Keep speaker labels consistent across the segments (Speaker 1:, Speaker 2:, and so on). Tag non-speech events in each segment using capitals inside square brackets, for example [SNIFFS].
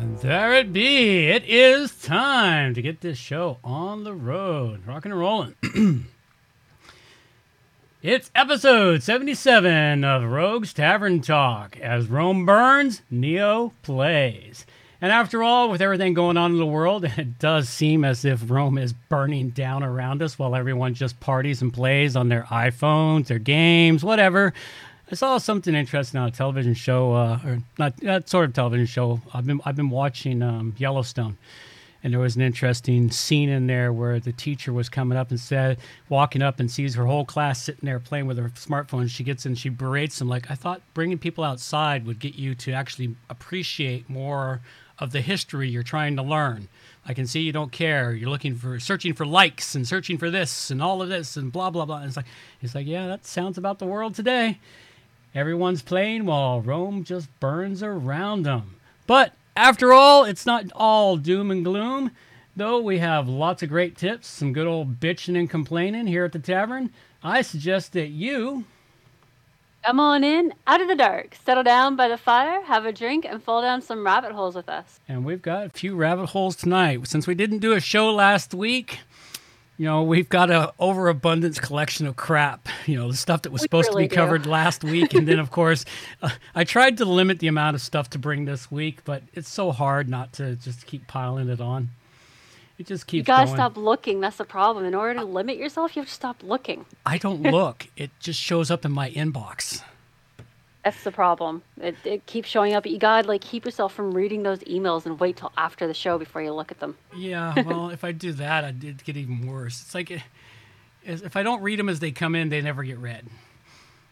Speaker 1: There it be. It is time to get this show on the road, rocking and rolling. [CLEARS THROAT] it's episode 77 of Rogues Tavern Talk as Rome burns, Nero plays. And after all, with everything going on in the world, [LAUGHS] it does seem as if Rome is burning down around us while everyone just parties and plays on their iPhones, their games, whatever. I saw something interesting on a television show, uh, or not that sort of television show. I've been I've been watching um, Yellowstone, and there was an interesting scene in there where the teacher was coming up and said, walking up and sees her whole class sitting there playing with her smartphone. She gets in, she berates them like, "I thought bringing people outside would get you to actually appreciate more of the history you're trying to learn." I can see you don't care. You're looking for searching for likes and searching for this and all of this and blah blah blah. And it's like it's like yeah, that sounds about the world today. Everyone's playing while Rome just burns around them. But after all, it's not all doom and gloom. Though we have lots of great tips, some good old bitching and complaining here at the tavern, I suggest that you
Speaker 2: Come on in, out of the dark, settle down by the fire, have a drink, and fall down some rabbit holes with us.
Speaker 1: And we've got a few rabbit holes tonight. Since we didn't do a show last week, you know, we've got a overabundance collection of crap. You know, the stuff that was
Speaker 2: We
Speaker 1: supposed
Speaker 2: really
Speaker 1: to be
Speaker 2: do.
Speaker 1: covered last week, and then of course, uh, I tried to limit the amount of stuff to bring this week, but it's so hard not to just keep piling it on. It just keeps
Speaker 2: You gotta
Speaker 1: going.
Speaker 2: stop looking. That's the problem. In order to limit yourself, you have to stop looking.
Speaker 1: I don't [LAUGHS] look; it just shows up in my inbox.
Speaker 2: That's the problem. It, it keeps showing up. You gotta like keep yourself from reading those emails and wait till after the show before you look at them.
Speaker 1: Yeah, well, if I do that, I'd it'd get even worse. It's like if I don't read them as they come in, they never get read.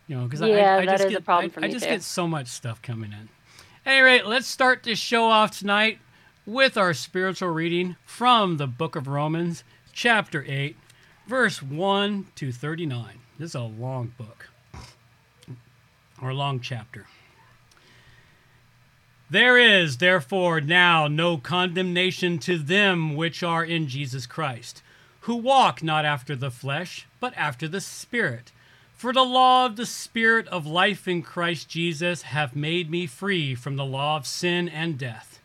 Speaker 1: You know, because
Speaker 2: Yeah,
Speaker 1: I, I
Speaker 2: that
Speaker 1: just
Speaker 2: is a
Speaker 1: get,
Speaker 2: problem
Speaker 1: I, I just get so much stuff coming in. Any rate, let's start this show off tonight with our spiritual reading from the Book of Romans, chapter eight, verse one to thirty-nine. This is a long book or long chapter. There is, therefore, now no condemnation to them which are in Jesus Christ, who walk not after the flesh, but after the Spirit. For the law of the Spirit of life in Christ Jesus hath made me free from the law of sin and death.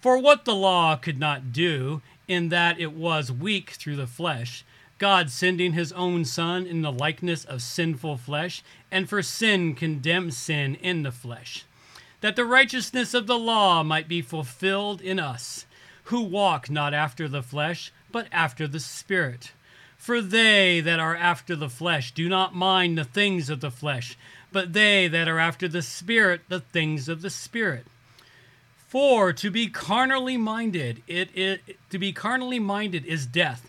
Speaker 1: For what the law could not do, in that it was weak through the flesh, God sending his own Son in the likeness of sinful flesh, and for sin condemned sin in the flesh that the righteousness of the law might be fulfilled in us, who walk not after the flesh, but after the Spirit. For they that are after the flesh do not mind the things of the flesh, but they that are after the Spirit the things of the Spirit. For to be carnally minded, it, it to be carnally minded is death,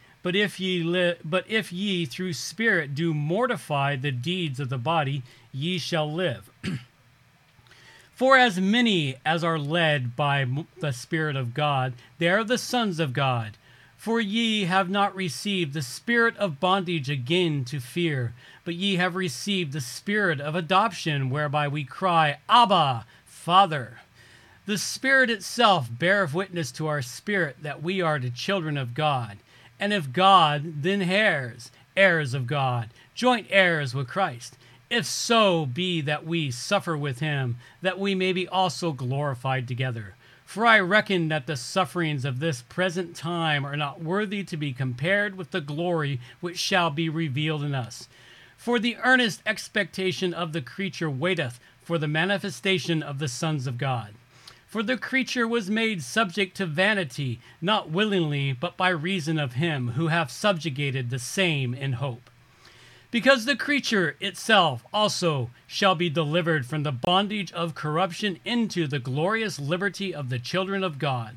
Speaker 1: But if ye li- but if ye through spirit do mortify the deeds of the body, ye shall live. [CLEARS THROAT] For as many as are led by the Spirit of God, they are the sons of God. For ye have not received the spirit of bondage again to fear, but ye have received the spirit of adoption, whereby we cry, Abba, Father. The Spirit itself beareth witness to our spirit that we are the children of God. And if God, then heirs, heirs of God, joint heirs with Christ. If so be that we suffer with him, that we may be also glorified together. For I reckon that the sufferings of this present time are not worthy to be compared with the glory which shall be revealed in us. For the earnest expectation of the creature waiteth for the manifestation of the sons of God. For the creature was made subject to vanity, not willingly, but by reason of him who hath subjugated the same in hope. Because the creature itself also shall be delivered from the bondage of corruption into the glorious liberty of the children of God.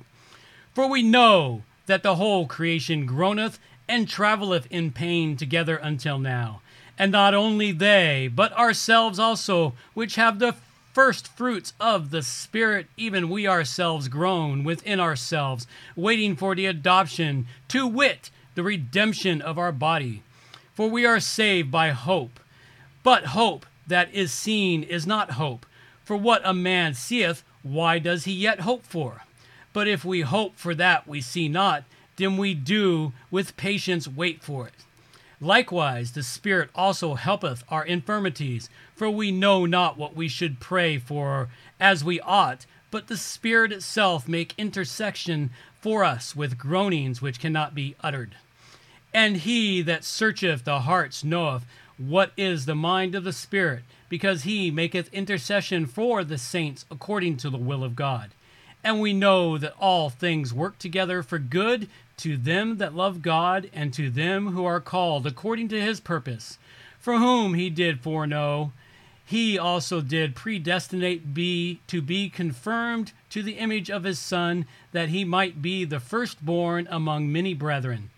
Speaker 1: For we know that the whole creation groaneth and travelleth in pain together until now. And not only they, but ourselves also, which have the first fruits of the Spirit, even we ourselves groan within ourselves, waiting for the adoption, to wit, the redemption of our body. For we are saved by hope. But hope that is seen is not hope. For what a man seeth, why does he yet hope for? But if we hope for that we see not, then we do with patience wait for it. Likewise, the Spirit also helpeth our infirmities, for we know not what we should pray for as we ought, but the Spirit itself make intercession for us with groanings which cannot be uttered. And he that searcheth the hearts knoweth what is the mind of the Spirit, because he maketh intercession for the saints according to the will of God. And we know that all things work together for good to them that love God and to them who are called according to his purpose, for whom he did foreknow, he also did predestinate be to be confirmed to the image of his son, that he might be the firstborn among many brethren.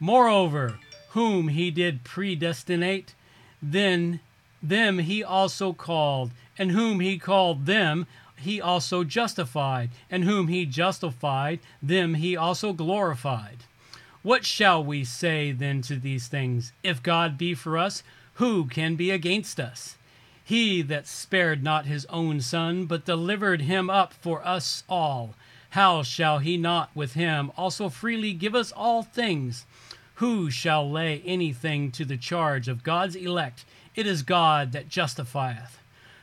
Speaker 1: Moreover, whom he did predestinate, then them he also called, and whom he called them he also justified, and whom he justified, them he also glorified. What shall we say then to these things? If God be for us, who can be against us? He that spared not his own son, but delivered him up for us all, how shall he not with him also freely give us all things? Who shall lay anything to the charge of God's elect? It is God that justifieth.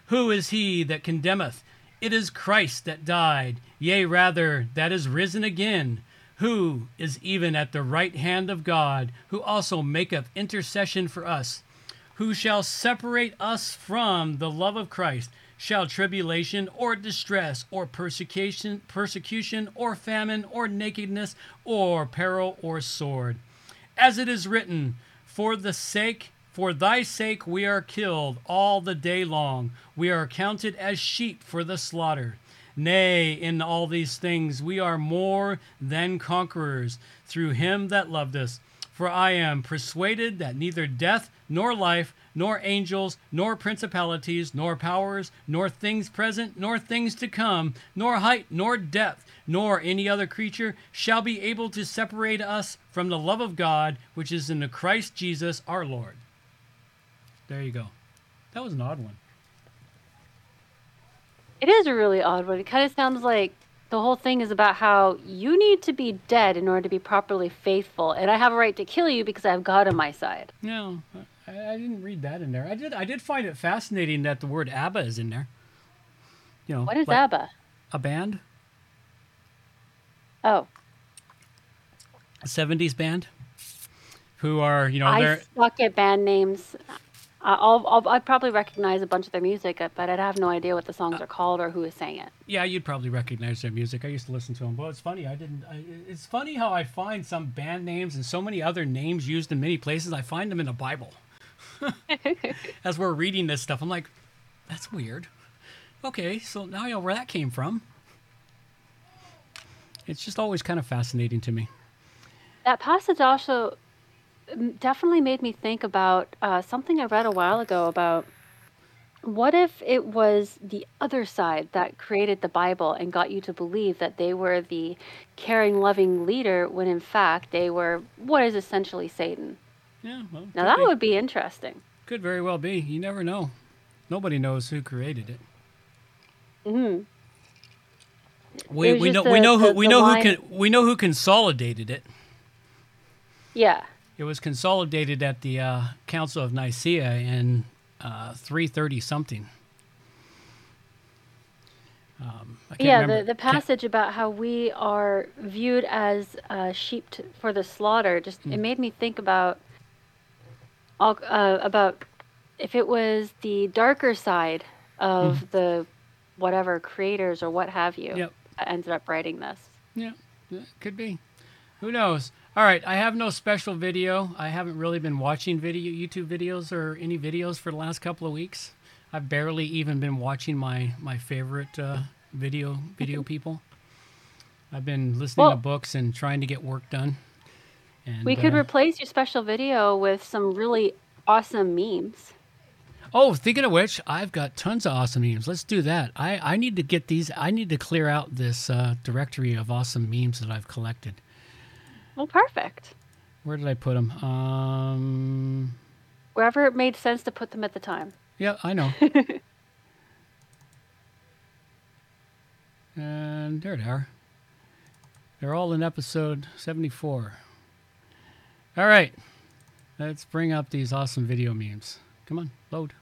Speaker 1: Who is he that condemneth? It is Christ that died, yea, rather, that is risen again, who is even at the right hand of God, who also maketh intercession for us. Who shall separate us from the love of Christ? Shall tribulation or distress or persecution, persecution or famine or nakedness or peril or sword? As it is written, for the sake for thy sake we are killed all the day long. We are counted as sheep for the slaughter. Nay, in all these things we are more than conquerors through him that loved us. For I am persuaded that neither death, nor life, nor angels, nor principalities, nor powers, nor things present, nor things to come, nor height, nor depth, nor any other creature shall be able to separate us from the love of God which is in the Christ Jesus our Lord. There you go. That was an odd one.
Speaker 2: It is a really odd one. It kind of sounds like the whole thing is about how you need to be dead in order to be properly faithful, and I have a right to kill you because I have God on my side.
Speaker 1: No, I, I didn't read that in there. I did. I did find it fascinating that the word ABBA is in there. You know,
Speaker 2: What is
Speaker 1: like
Speaker 2: ABBA?
Speaker 1: A band,
Speaker 2: Oh,
Speaker 1: a '70s band, who are you know
Speaker 2: I
Speaker 1: they're
Speaker 2: suck at band names. I'll, I'll I'd probably recognize a bunch of their music, uh, but I'd have no idea what the songs
Speaker 1: Uh,
Speaker 2: are called or who is saying it.
Speaker 1: yeah you'd probably recognize their music. I used to listen to them. But it's funny. I didn't. I, it's funny how I find some band names and so many other names used in many places. I find them in the Bible. [LAUGHS] As we're reading this stuff, I'm like, that's weird. Okay, so now I know where that came from. It's just always kind of fascinating to me.
Speaker 2: That passage also definitely made me think about uh, something I read a while ago about what if it was the other side that created the Bible and got you to believe that they were the caring, loving leader when in fact they were what is essentially Satan?
Speaker 1: Yeah, well,
Speaker 2: Now that
Speaker 1: be.
Speaker 2: would be interesting.
Speaker 1: could very well be. You never know. Nobody knows who created it.
Speaker 2: hmm
Speaker 1: We, we know
Speaker 2: just
Speaker 1: we know who
Speaker 2: the-
Speaker 1: we
Speaker 2: the
Speaker 1: know
Speaker 2: line-
Speaker 1: who can we know who consolidated it.
Speaker 2: Yeah.
Speaker 1: It was consolidated at the uh, Council of Nicaea in uh, 330 something. Um,
Speaker 2: Yeah,
Speaker 1: remember.
Speaker 2: the, the
Speaker 1: Can't-
Speaker 2: passage about how we are viewed as uh, sheep t- for the slaughter just
Speaker 1: Hmm.
Speaker 2: it made me think about all uh, about if it was the darker side of
Speaker 1: Hmm.
Speaker 2: the whatever creators or what have you.
Speaker 1: Yep.
Speaker 2: ended up writing this.
Speaker 1: Yeah, yeah, could be. Who knows? All right, I have no special video. I haven't really been watching video YouTube videos or any videos for the last couple of weeks. I've barely even been watching my my favorite uh, video video people. I've been listening to books and trying to get work done. And, we
Speaker 2: could
Speaker 1: uh,
Speaker 2: replace your special video with some really awesome memes.
Speaker 1: oh, thinking of which, I've got tons of awesome memes. Let's do that. I I need to get these. I need to clear out this uh, directory of awesome memes that I've collected.
Speaker 2: Well, perfect.
Speaker 1: Where did I put them? Um,
Speaker 2: Wherever it made sense to put them at the time.
Speaker 1: yeah, I know. [LAUGHS] and there they are. They're all in episode 74. All right. Let's bring up these awesome video memes. Come on, load.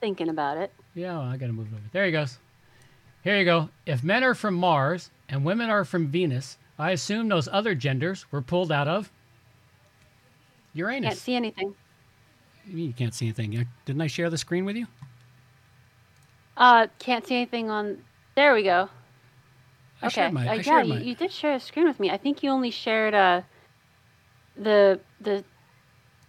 Speaker 2: Thinking about it.
Speaker 1: Yeah, I got to move over. There he goes. Here you go. If men are from Mars and women are from Venus, I assume those other genders were pulled out of Uranus.
Speaker 2: Can't see anything.
Speaker 1: You mean you can't see anything. Didn't I share the screen with you?
Speaker 2: Uh, can't see anything on. There we go.
Speaker 1: I
Speaker 2: okay.
Speaker 1: shared my.
Speaker 2: uh,
Speaker 1: I
Speaker 2: yeah, you, you did share a screen with me. I think you only shared uh the the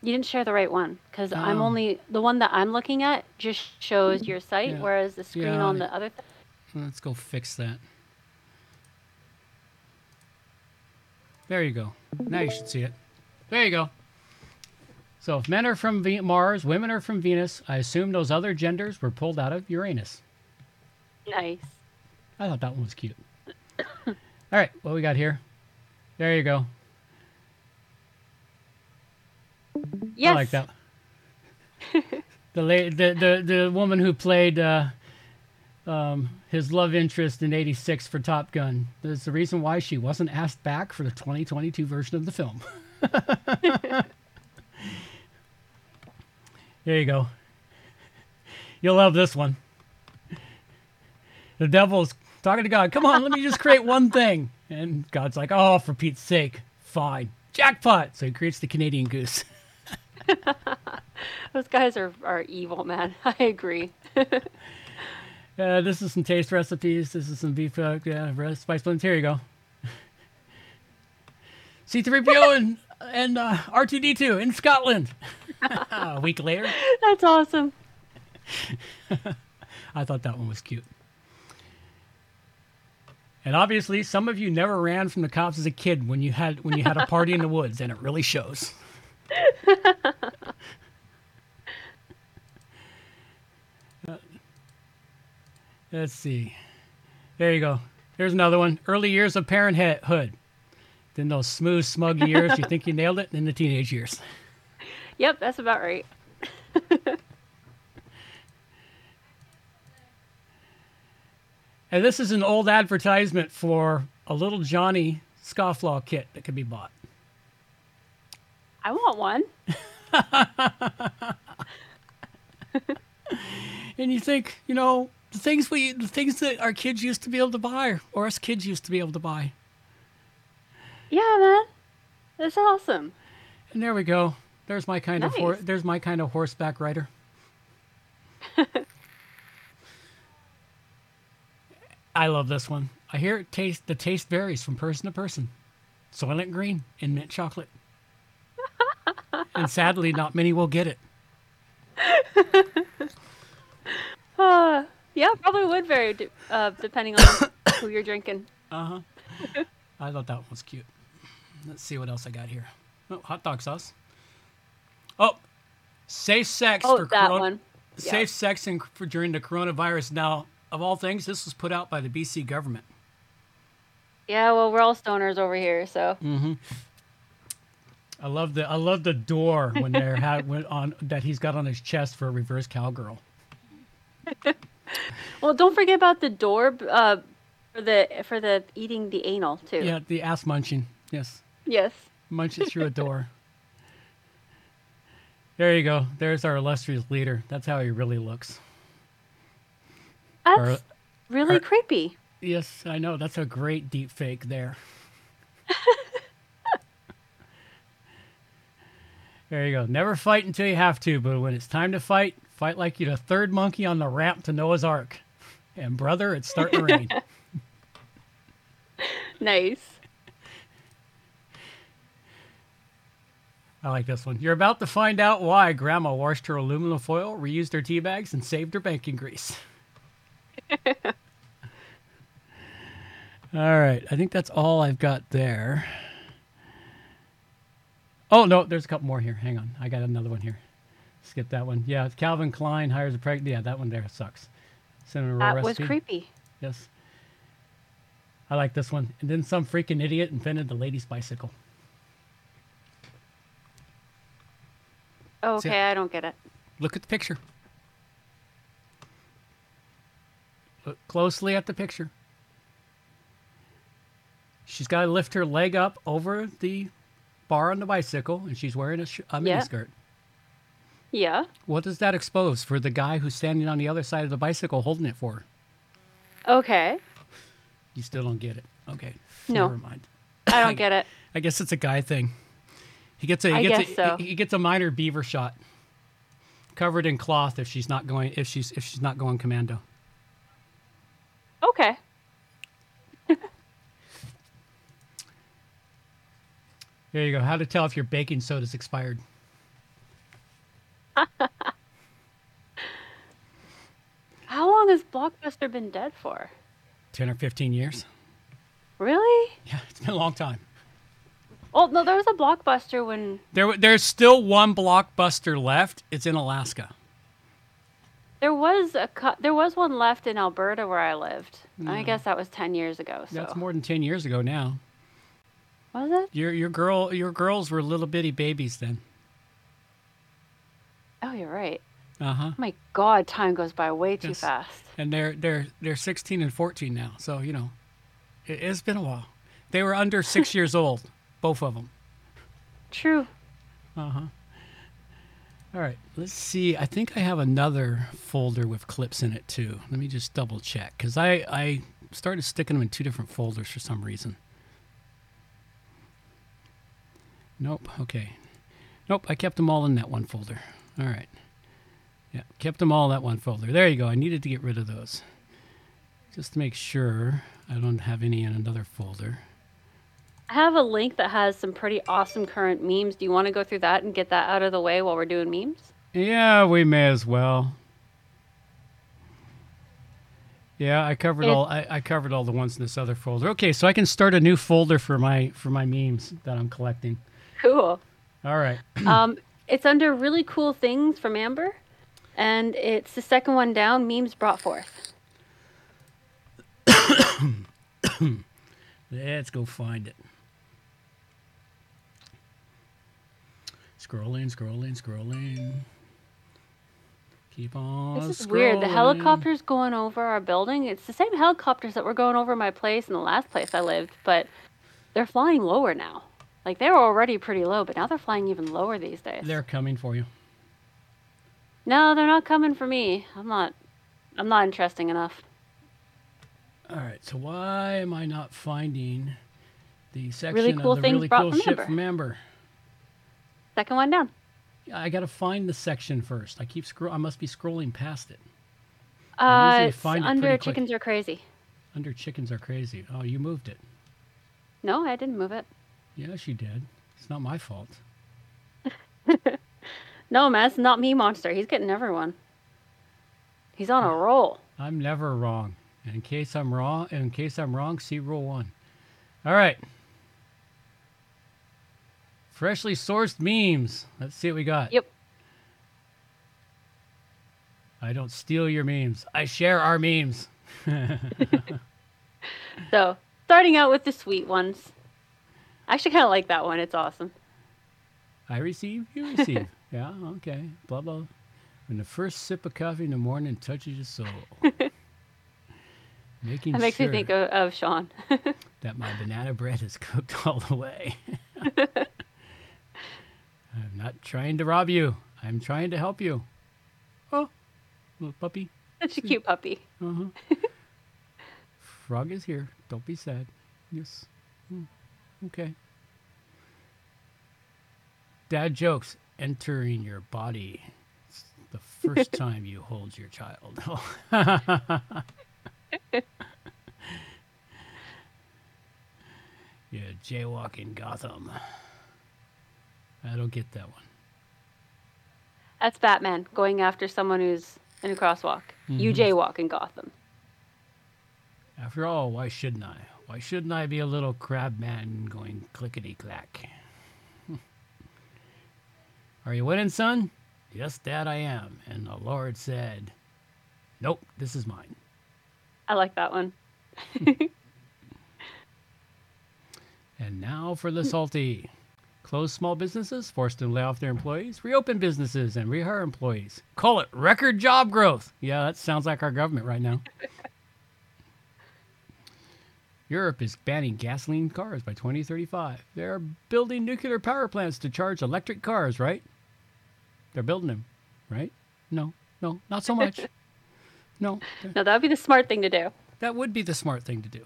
Speaker 2: you didn't share the right one because I'm
Speaker 1: Oh.
Speaker 2: only the one that I'm looking at just shows your site,
Speaker 1: Yeah.
Speaker 2: whereas the screen
Speaker 1: Yeah,
Speaker 2: on
Speaker 1: I-
Speaker 2: the other. Th-
Speaker 1: Let's go fix that. There you go. Now you should see it. There you go. So if men are from Ve- Mars, women are from Venus, I assume those other genders were pulled out of Uranus.
Speaker 2: nice.
Speaker 1: I thought that one was cute. All right, what we got here? There you go.
Speaker 2: Yes.
Speaker 1: I like that. [LAUGHS] the, la- the the the woman who played uh, um, his love interest in '86 for Top Gun. There's the reason why she wasn't asked back for the 2022 version of the film. [LAUGHS] there you go. You'll love this one. The devil's talking to God. Come on, let me just create one thing. And God's like, oh, for Pete's sake, fine. Jackpot. So he creates the Canadian goose. [LAUGHS] [LAUGHS]
Speaker 2: Those guys are are evil, man. I agree.
Speaker 1: Uh, this is some taste recipes. This is some beef uh, yeah, spice blends. Here you go. [LAUGHS] C3PO and and uh, R2D2 in Scotland. [LAUGHS] a week later,
Speaker 2: That's awesome. [LAUGHS]
Speaker 1: I thought that one was cute. And obviously, some of you never ran from the cops as a kid when you had when you had a party in the woods, and it really shows. Let's see. There you go. There's another one. Early years of parenthood. Then those smooth, smug [LAUGHS] years, you think you nailed it, and then the teenage years.
Speaker 2: Yep, that's about right. [LAUGHS]
Speaker 1: And this is an old advertisement for a little Johnny scofflaw kit that could be bought.
Speaker 2: I want one. [LAUGHS]
Speaker 1: And you think, you know, the things we, the things that our kids used to be able to buy, or us kids used to be able to buy.
Speaker 2: Yeah, man. That's awesome.
Speaker 1: And there we go. There's my kind of hor- there's my kind of horseback rider. [LAUGHS] I love this one. I hear it taste the taste varies from person to person. Soylent Green and mint chocolate. [LAUGHS] and sadly, not many will get it. [LAUGHS]
Speaker 2: Yeah, probably would vary d- uh, depending on [COUGHS] who you're drinking. Uh huh. [LAUGHS]
Speaker 1: I thought that one was cute. Let's see what else I got here. Oh, hot dog sauce. Oh, safe sex
Speaker 2: Oh,
Speaker 1: for
Speaker 2: that
Speaker 1: corona-
Speaker 2: one. Yeah.
Speaker 1: Safe sex in, for during the coronavirus. Now, of all things, this was put out by the BC government.
Speaker 2: Yeah, well, we're all stoners over here, so
Speaker 1: I love the I love the door when they're had [LAUGHS] when on that he's got on his chest for a reverse cowgirl. [LAUGHS]
Speaker 2: well, don't forget about the door uh, for the for the eating the anal too.
Speaker 1: Yeah, the ass munching. Yes,
Speaker 2: Yes.
Speaker 1: munch it through a [LAUGHS] door. There you go. There's our illustrious leader. That's how he really looks.
Speaker 2: That's
Speaker 1: Or-
Speaker 2: really
Speaker 1: or-
Speaker 2: creepy.
Speaker 1: Yes, I know. That's a great deep fake there. [LAUGHS] there you go. Never fight until you have to, but when it's time to fight, fight like you're the third monkey on the ramp to Noah's Ark. And brother, it's starting to rain. [LAUGHS]
Speaker 2: Nice.
Speaker 1: I like this one. You're about to find out why Grandma washed her aluminum foil, reused her tea bags, and saved her banking grease. [LAUGHS] all right. I think that's all I've got there. Oh, no, there's a couple more here. Hang on. I got another one here. Skip that one. Yeah, Calvin Klein hires a pregnant. Yeah, that one there sucks. Roll
Speaker 2: That was creepy.
Speaker 1: Yes. I like this one. And then some freaking idiot invented the lady's bicycle.
Speaker 2: Oh, okay,
Speaker 1: See-
Speaker 2: I don't get it.
Speaker 1: Look at the picture. Look closely at the picture. She's got to lift her leg up over the bar on the bicycle, and she's wearing a, sh- a miniskirt.
Speaker 2: Yeah.
Speaker 1: What does that expose for the guy who's standing on the other side of the bicycle holding it for?
Speaker 2: Okay.
Speaker 1: You still don't get it. Okay.
Speaker 2: No.
Speaker 1: Never mind.
Speaker 2: I don't get it.
Speaker 1: I guess it's a guy thing. He gets a he
Speaker 2: I
Speaker 1: gets
Speaker 2: guess
Speaker 1: a,
Speaker 2: so.
Speaker 1: he gets a minor beaver shot, covered in cloth if she's not going if she's if she's not going commando.
Speaker 2: Okay.
Speaker 1: There you go. How to tell if your baking soda's expired.
Speaker 2: How long has Blockbuster been dead for?
Speaker 1: Ten or fifteen years.
Speaker 2: Really?
Speaker 1: Yeah, it's been a long time.
Speaker 2: Oh no, there was a Blockbuster when
Speaker 1: There there's still one blockbuster left. It's in Alaska.
Speaker 2: there was a cu- there was one left in Alberta where I lived. I guess that was ten years ago. So
Speaker 1: That's more than ten years ago now.
Speaker 2: was it?
Speaker 1: Your your girl your girls were little bitty babies then.
Speaker 2: Oh, you're right.
Speaker 1: Uh huh.
Speaker 2: Oh my God, time goes by way too fast.
Speaker 1: and they're they're they're 16 and 14 now. So you know, it, it's been a while. They were under [LAUGHS] six years old, both of them.
Speaker 2: True.
Speaker 1: Uh huh. All right, let's see. I think I have another folder with clips in it too. Let me just double check because I I started sticking them in two different folders for some reason. Nope. Okay. Nope. I kept them all in that one folder. All right. Yeah, kept them all in that one folder. There you go. I needed to get rid of those. Just to make sure I don't have any in another folder.
Speaker 2: I have a link that has some pretty awesome current memes. Do you want to go through that and get that out of the way while we're doing memes?
Speaker 1: Yeah, we may as well. Yeah, I covered all I, I covered all the ones in this other folder. Okay, so I can start a new folder for my for my memes that I'm collecting.
Speaker 2: Cool.
Speaker 1: All right.
Speaker 2: um, it's under really cool things from Amber, and it's the second one down. Memes brought forth.
Speaker 1: Let's go find it. Scrolling, scrolling, scrolling. Keep on.
Speaker 2: This is weird. The helicopter's going over our building. It's the same helicopters that were going over my place in the last place I lived, but they're flying lower now. Like they were already pretty low, but now they're flying even lower these days.
Speaker 1: They're coming for you.
Speaker 2: No, they're not coming for me. I'm not. I'm not interesting enough.
Speaker 1: All right. So why am I not finding the section
Speaker 2: Really cool
Speaker 1: of the
Speaker 2: things
Speaker 1: really cool
Speaker 2: from
Speaker 1: shit from Amber?
Speaker 2: Second one down.
Speaker 1: I got to find the section first. I keep scroll. I must be scrolling past it.
Speaker 2: Uh,
Speaker 1: find it
Speaker 2: under
Speaker 1: pretty quick.
Speaker 2: chickens are crazy.
Speaker 1: Under chickens are crazy. Oh, you moved it.
Speaker 2: No, I didn't move it.
Speaker 1: Yes, she did. It's not my fault. [LAUGHS]
Speaker 2: No, man, it's not me, monster. He's getting everyone. He's on a roll.
Speaker 1: I'm never wrong. And in case I'm wrong, in case I'm wrong, see rule one. All right. Freshly sourced memes. Let's see what we got.
Speaker 2: Yep.
Speaker 1: I don't steal your memes. I share our memes. [LAUGHS] [LAUGHS]
Speaker 2: So, starting out with the sweet ones. I actually kind of like that one. It's awesome.
Speaker 1: I receive, you receive. [LAUGHS] yeah, okay. Blah blah. When the first sip of coffee in the morning touches your soul. [LAUGHS] Making
Speaker 2: That makes
Speaker 1: sure
Speaker 2: me think of, of Sean. [LAUGHS]
Speaker 1: that my banana bread is cooked all the way. I'm not trying to rob you. I'm trying to help you. Oh, little puppy.
Speaker 2: Such a cute puppy.
Speaker 1: Uh-huh. Frog is here. Don't be sad. Yes. Okay. Dad jokes entering your body. It's the first [LAUGHS] time you hold your child. [LAUGHS] yeah, jaywalk in Gotham. I don't get that one.
Speaker 2: That's Batman going after someone who's in a crosswalk. You
Speaker 1: Mhm.
Speaker 2: jaywalk in Gotham.
Speaker 1: After all, why shouldn't I? Why shouldn't I be a little crab man going clickety clack? [LAUGHS] Are you winning, son? Yes, Dad, I am. And the Lord said, Nope, this is mine.
Speaker 2: I like that one. [LAUGHS]
Speaker 1: And now for the salty. Close small businesses, forced to lay off their employees, reopen businesses, and rehire employees. Call it record job growth. Yeah, that sounds like our government right now. [LAUGHS] Europe is banning gasoline cars by 2035. They're building nuclear power plants to charge electric cars, right? They're building them, right? No, no, not so much. [LAUGHS] No,
Speaker 2: No, that would be the smart thing to do.
Speaker 1: that would be the smart thing to do.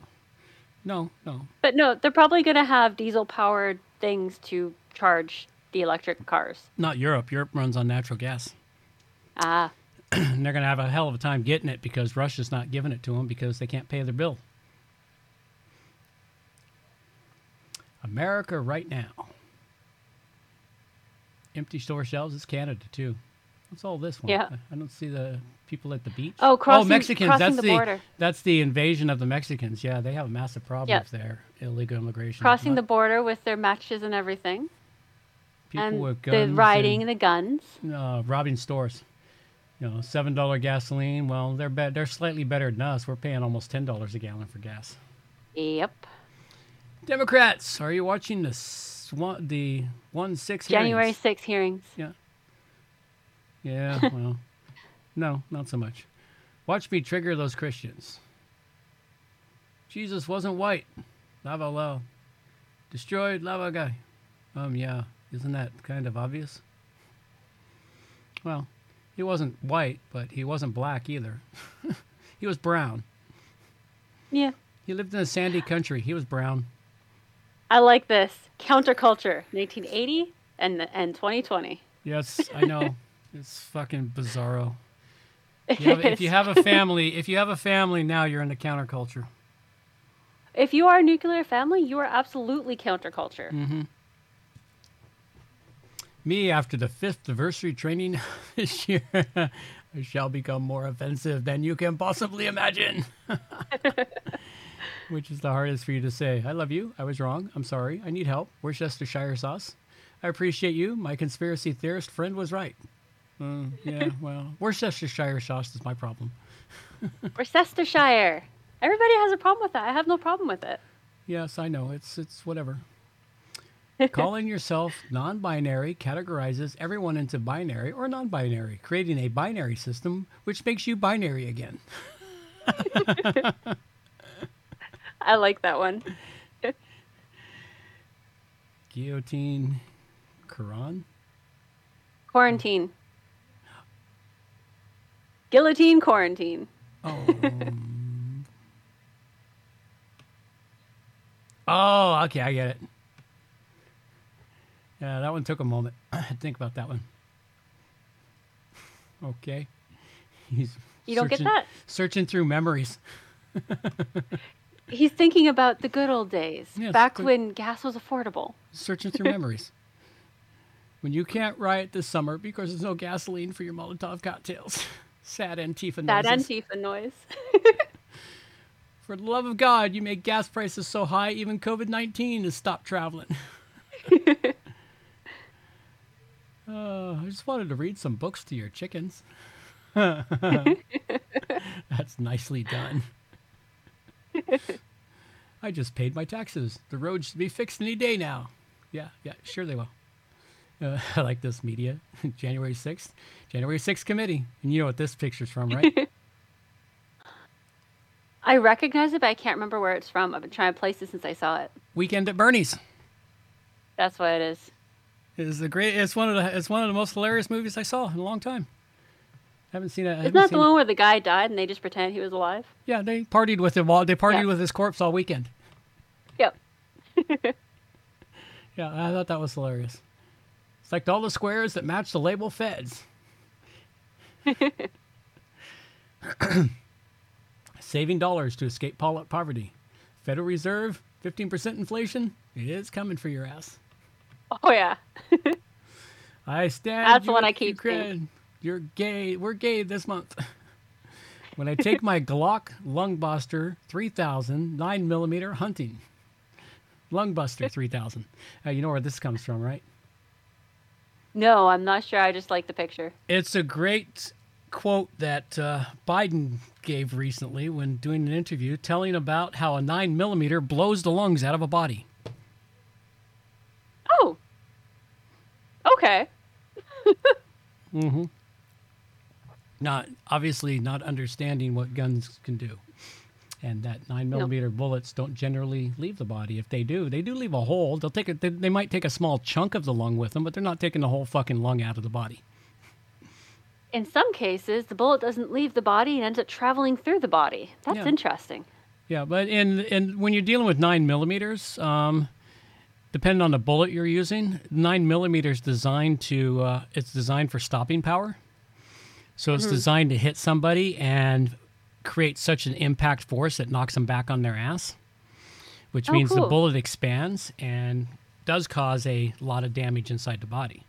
Speaker 1: No, no,
Speaker 2: But no, they're probably going to have diesel powered things to charge the electric cars.
Speaker 1: not Europe. Europe runs on natural gas.
Speaker 2: Ah,
Speaker 1: and [CLEARS THROAT] they're going to have a hell of a time getting it because Russia's not giving it to them because they can't pay their bill. America right now. Empty store shelves is Canada too. What's all this one?
Speaker 2: Yeah.
Speaker 1: I- don't see the people at the beach.
Speaker 2: Oh, crossing-
Speaker 1: Mexicans.
Speaker 2: crossing
Speaker 1: that's
Speaker 2: the
Speaker 1: the,
Speaker 2: border.
Speaker 1: That's the invasion of the Mexicans. Yeah, they have a massive problem with their illegal immigration.
Speaker 2: crossing the border with their matches and everything.
Speaker 1: people
Speaker 2: and
Speaker 1: with
Speaker 2: the
Speaker 1: guns
Speaker 2: riding
Speaker 1: and-
Speaker 2: and the guns.
Speaker 1: uh, robbing stores. You know, seven dollar gasoline. Well, they're be- they're slightly better than us. We're paying almost ten dollars a gallon for gas.
Speaker 2: Yep.
Speaker 1: Democrats, are you watching the swan, the one six
Speaker 2: January? 6 hearings.
Speaker 1: Yeah. Yeah. [LAUGHS] Well, no, not so much. Watch me trigger those Christians. Jesus wasn't white. Lava low. Destroyed lava guy. Um, yeah. Isn't that kind of obvious? Well, he wasn't white, but he wasn't black either. [LAUGHS] he was brown.
Speaker 2: Yeah.
Speaker 1: He lived in a sandy country. He was brown.
Speaker 2: I like this. Counterculture, 1980 and and 2020.
Speaker 1: Yes, I know. [LAUGHS] it's fucking bizarro.
Speaker 2: It
Speaker 1: You have- if you have a [LAUGHS] family, if you have a family now, you're in the counterculture.
Speaker 2: if you are a nuclear family, you are absolutely counterculture.
Speaker 1: Mm-hmm. Me, after the fifth anniversary training [LAUGHS] this year, I shall become more offensive than you can possibly imagine. Which is the hardest for you to say. I love you. I was wrong. I'm sorry. I need help. Worcestershire sauce. I appreciate you. My conspiracy theorist friend was right. Uh, yeah, [LAUGHS] well, Worcestershire sauce is my problem. [LAUGHS]
Speaker 2: Worcestershire. Everybody has a problem with that. I have no problem with it.
Speaker 1: Yes, I know. It's it's whatever. [LAUGHS] Calling yourself non-binary categorizes everyone into binary or non-binary, creating a binary system which makes you binary again.
Speaker 2: I like that one.
Speaker 1: Guillotine Quran?
Speaker 2: Quarantine. Guillotine quarantine.
Speaker 1: Oh. oh, okay, I get it. Yeah, that one took a moment. [CLEARS THROAT] I had to think about that one. Okay. He's
Speaker 2: You don't get that?
Speaker 1: Searching through memories. [LAUGHS]
Speaker 2: He's thinking about the good old days,
Speaker 1: Yes,
Speaker 2: back when gas was affordable.
Speaker 1: searching [LAUGHS] through memories. When you can't riot this summer because there's no gasoline for your Molotov cocktails. [LAUGHS] Sad Antifa
Speaker 2: That
Speaker 1: noises.
Speaker 2: Antifa noise. [LAUGHS]
Speaker 1: For the love of God, you make gas prices so high, even COVID 19 has stopped traveling. uh, I just wanted to read some books to your chickens. That's nicely done. [LAUGHS] I just paid my taxes. The road should be fixed any day now. Yeah, yeah, sure they will. Uh, [LAUGHS] I like this media. [LAUGHS] January 6th. January 6th committee. And you know what this picture's from, right?
Speaker 2: I recognize it, but I can't remember where it's from. I've been trying to place it since I saw it.
Speaker 1: Weekend at Bernie's.
Speaker 2: That's what it is.
Speaker 1: It's the great. It's one of the. It's one of the most hilarious movies I saw in a long time. Haven't seen it. I
Speaker 2: Isn't that the one
Speaker 1: it.
Speaker 2: where the guy died and they just pretend he was alive?
Speaker 1: Yeah, they partied with him all. They partied
Speaker 2: Yeah.
Speaker 1: with his corpse all weekend.
Speaker 2: Yep. [LAUGHS]
Speaker 1: Yeah, I thought that was hilarious. It's like all the squares that match the label Feds. [LAUGHS] [COUGHS] saving dollars to escape poverty. Federal Reserve, 15% inflation, it is coming for your ass.
Speaker 2: Oh yeah. [LAUGHS]
Speaker 1: I stand.
Speaker 2: That's the one I keep
Speaker 1: Ukraine. You're gay. We're gay this month. [LAUGHS] when I take my Glock Lungbuster 3000 9 millimeter hunting. Lungbuster [LAUGHS] 3000. Uh, you know where this comes from, right?
Speaker 2: No, I'm not sure. I just like the picture.
Speaker 1: It's a great quote that uh, Biden gave recently when doing an interview, telling about how a 9 millimeter blows the lungs out of a body.
Speaker 2: Oh. Okay. [LAUGHS]
Speaker 1: Mm-hmm. Not obviously not understanding what guns can do, and that nine millimeter bullets don't generally leave the body. If they do, they do leave a hole. They'll take it. They, they might take a small chunk of the lung with them, but they're not taking the whole fucking lung out of the body.
Speaker 2: In some cases, the bullet doesn't leave the body and ends up traveling through the body. That's
Speaker 1: Yeah.
Speaker 2: interesting.
Speaker 1: Yeah, but in in when you're dealing with nine millimeters, um, depending on the bullet you're using, nine millimeters designed to uh, it's designed for stopping power. So it's designed to hit somebody and create such an impact force that knocks them back on their ass, which
Speaker 2: Oh,
Speaker 1: means the bullet expands and does cause a lot of damage inside the body.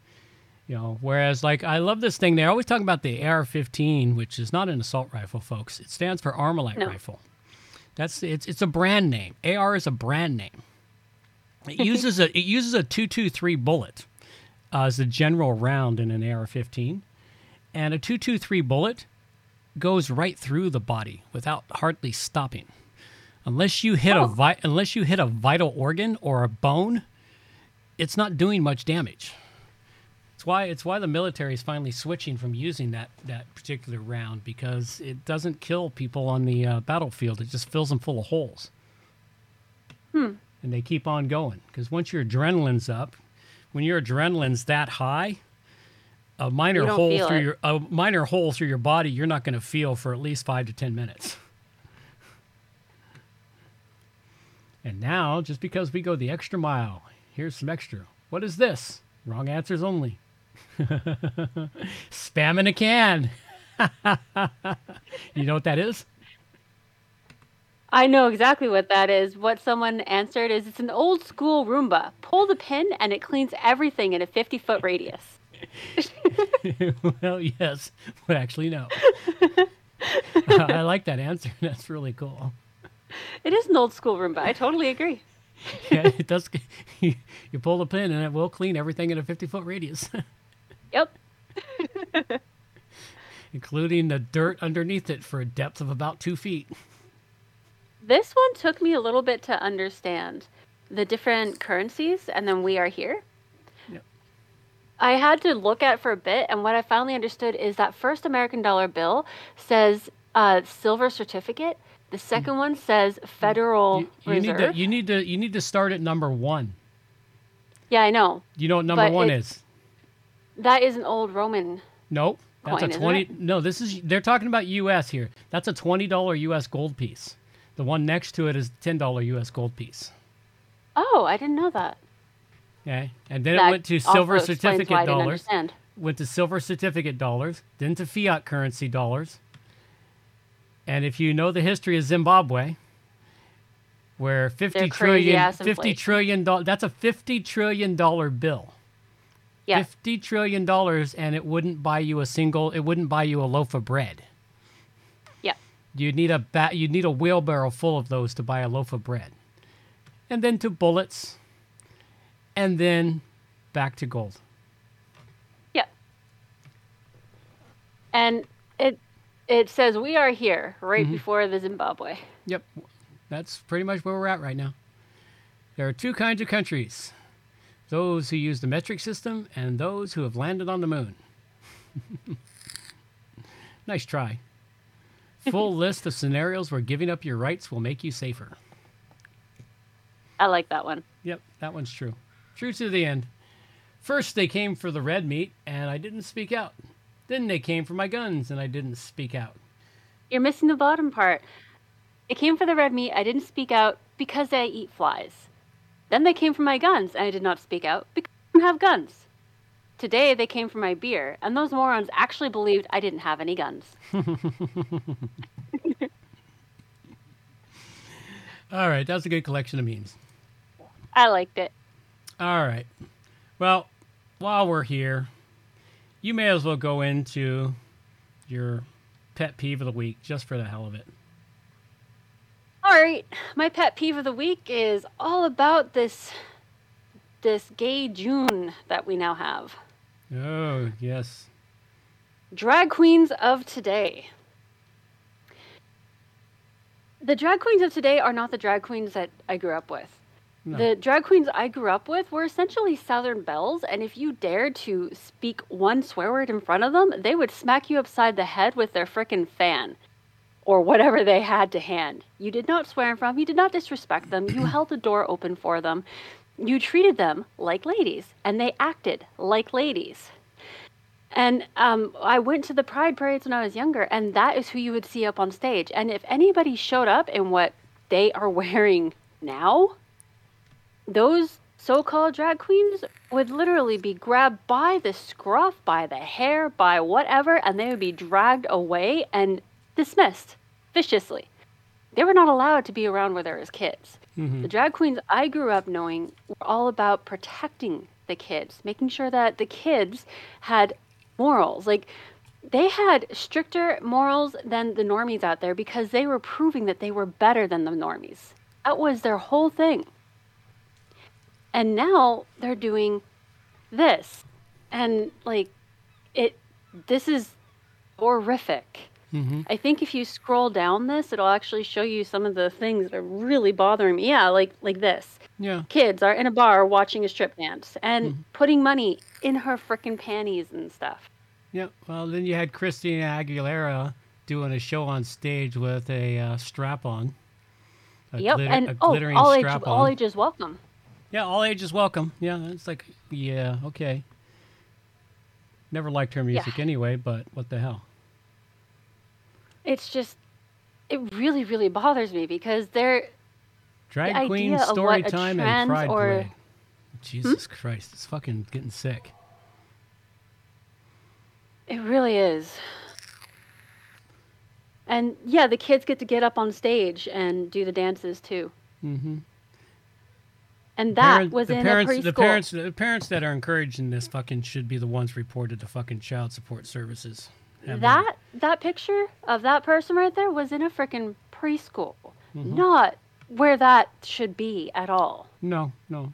Speaker 1: You know, whereas like I love this thing. They're always talking about the AR-15, which is not an assault rifle, folks. It stands for Armalite
Speaker 2: No.
Speaker 1: rifle. That's it's it's a brand name. AR is a brand name. It [LAUGHS] uses a it uses a two two three bullet uh, as the general round in an AR-15, and a two two three bullet goes right through the body without hardly stopping, unless you hit a
Speaker 2: Oh.
Speaker 1: vi- unless you hit a vital organ or a bone. It's not doing much damage. It's why it's why the military is finally switching from using that that particular round because it doesn't kill people on the uh, battlefield. It just fills them full of holes.
Speaker 2: Hmm.
Speaker 1: And they keep on going because once your adrenaline's up, when your adrenaline's that high, a minor hole through
Speaker 2: it.
Speaker 1: your a minor hole through your body, you're not going to feel for at least five to ten minutes. And now, just because we go the extra mile, here's some extra. What is this? Wrong answers only. [LAUGHS] Spam in a can. [LAUGHS] you know what that is?
Speaker 2: I know exactly what that is. What someone answered is it's an old school Roomba. Pull the pin and it cleans everything in a 50 foot radius. [LAUGHS]
Speaker 1: well, yes, but actually, no. [LAUGHS] I like that answer. [LAUGHS] That's really cool.
Speaker 2: It is an old school Roomba. I totally agree.
Speaker 1: Yeah, it does. You, you pull the pin and it will clean everything in a 50 foot radius,
Speaker 2: Yep.
Speaker 1: including the dirt underneath it for a depth of about two feet.
Speaker 2: This one took me a little bit to understand the different currencies, and then we are here. I had to look at it for a bit, and what I finally understood is that first American dollar bill says uh, silver certificate. The second one says Federal
Speaker 1: You, you
Speaker 2: Reserve.
Speaker 1: need to. You need to. You need to start at number one.
Speaker 2: yeah, I know.
Speaker 1: You know what number one is?
Speaker 2: That is an old Roman.
Speaker 1: Nope. That's
Speaker 2: Coin,
Speaker 1: a twenty. No, this is. They're talking about U.S. here. That's a twenty dollar U.S. gold piece. The one next to it is ten dollar U.S. gold piece.
Speaker 2: Oh, I didn't know that.
Speaker 1: Okay, and then
Speaker 2: That
Speaker 1: it went to silver certificate
Speaker 2: why I didn't
Speaker 1: dollars.
Speaker 2: understand.
Speaker 1: Went to silver certificate dollars. Then to fiat currency dollars. And if you know the history of Zimbabwe, where fifty
Speaker 2: Their
Speaker 1: trillion,
Speaker 2: crazy-ass
Speaker 1: fifty
Speaker 2: inflation.
Speaker 1: trillion dollars. That's a fifty trillion dollar bill.
Speaker 2: Yeah.
Speaker 1: Fifty trillion dollars, and it wouldn't buy you a single. It wouldn't buy you a loaf of bread.
Speaker 2: Yeah.
Speaker 1: You'd need a bat. You'd need a wheelbarrow full of those to buy a loaf of bread, and then to bullets, and then back to gold.
Speaker 2: Yeah. And it it says we are here right
Speaker 1: Mm-hmm.
Speaker 2: before the Zimbabwe.
Speaker 1: Yep, that's pretty much where we're at right now. There are two kinds of countries: those who use the metric system and those who have landed on the moon. [LAUGHS] nice try. Full [LAUGHS] list of scenarios where giving up your rights will make you safer.
Speaker 2: I like that one.
Speaker 1: Yep, that one's true. True to the end. First, they came for the red meat, and I didn't speak out. Then they came for my guns, and I didn't speak out.
Speaker 2: You're missing the bottom part. It came for the red meat. I didn't speak out because I eat flies. Then they came for my guns, and I did not speak out because I don't have guns. Today they came for my beer, and those morons actually believed I didn't have any guns. [LAUGHS] [LAUGHS]
Speaker 1: All right, that's a good collection of memes.
Speaker 2: I liked it.
Speaker 1: All right. Well, while we're here, you may as well go into your pet peeve of the week just for the hell of it.
Speaker 2: All right, my pet peeve of the week is all about this this gay June that we now have.
Speaker 1: Oh, yes.
Speaker 2: Drag queens of today. The drag queens of today are not the drag queens that I grew up with.
Speaker 1: No.
Speaker 2: The drag queens I grew up with were essentially Southern belles, and if you dared to speak one swear word in front of them, they would smack you upside the head with their frickin' fan or whatever they had to hand. You did not swear in front of them, you did not disrespect them, you [CLEARS THROAT] held the door open for them. You treated them like ladies, and they acted like ladies. And um, I went to the Pride parades when I was younger, and that is who you would see up on stage. And if anybody showed up in what they are [LAUGHS] wearing now, those so called drag queens would literally be grabbed by the scruff, by the hair, by whatever, and they would be dragged away and dismissed viciously. They were not allowed to be around where there was kids.
Speaker 1: Mhm.
Speaker 2: The drag queens I grew up knowing were all about protecting the kids, making sure that the kids had morals. Like they had stricter morals than the normies out there because they were proving that they were better than the normies. That was their whole thing. And now they're doing this. And like it this is horrific.
Speaker 1: Mhm.
Speaker 2: I think if you scroll down this, it'll actually show you some of the things that are really bothering me. Yeah, like like this.
Speaker 1: Yeah.
Speaker 2: Kids are in a bar watching a strip dance and
Speaker 1: Mhm.
Speaker 2: putting money in her frickin' panties and stuff.
Speaker 1: Yeah. Well, then you had Christina Aguilera doing a show on stage with a uh, strap on. A
Speaker 2: yep,
Speaker 1: glitter-
Speaker 2: and
Speaker 1: a
Speaker 2: oh,
Speaker 1: glittering
Speaker 2: all age,
Speaker 1: strap
Speaker 2: all ages welcome.
Speaker 1: Yeah, all ages welcome. Yeah, it's like, yeah, okay. Never liked her music anyway, but what the hell?
Speaker 2: It's just, it really, really bothers me because they're
Speaker 1: Drag
Speaker 2: idea
Speaker 1: queen, story time, and pride
Speaker 2: or-.
Speaker 1: Jesus Christ, it's fucking getting sick.
Speaker 2: It really is. And yeah, the kids get to get up on stage and do the dances too.
Speaker 1: Mm-hmm.
Speaker 2: And that
Speaker 1: Parent-
Speaker 2: was
Speaker 1: the
Speaker 2: in
Speaker 1: parents,
Speaker 2: a preschool.
Speaker 1: the parents, the parents that are encouraging this fucking should be the ones reported to fucking child support services. Have them-
Speaker 2: that that picture of that person right there was in a freaking preschool,
Speaker 1: Mm-hmm.
Speaker 2: not where that should be at all.
Speaker 1: No, no,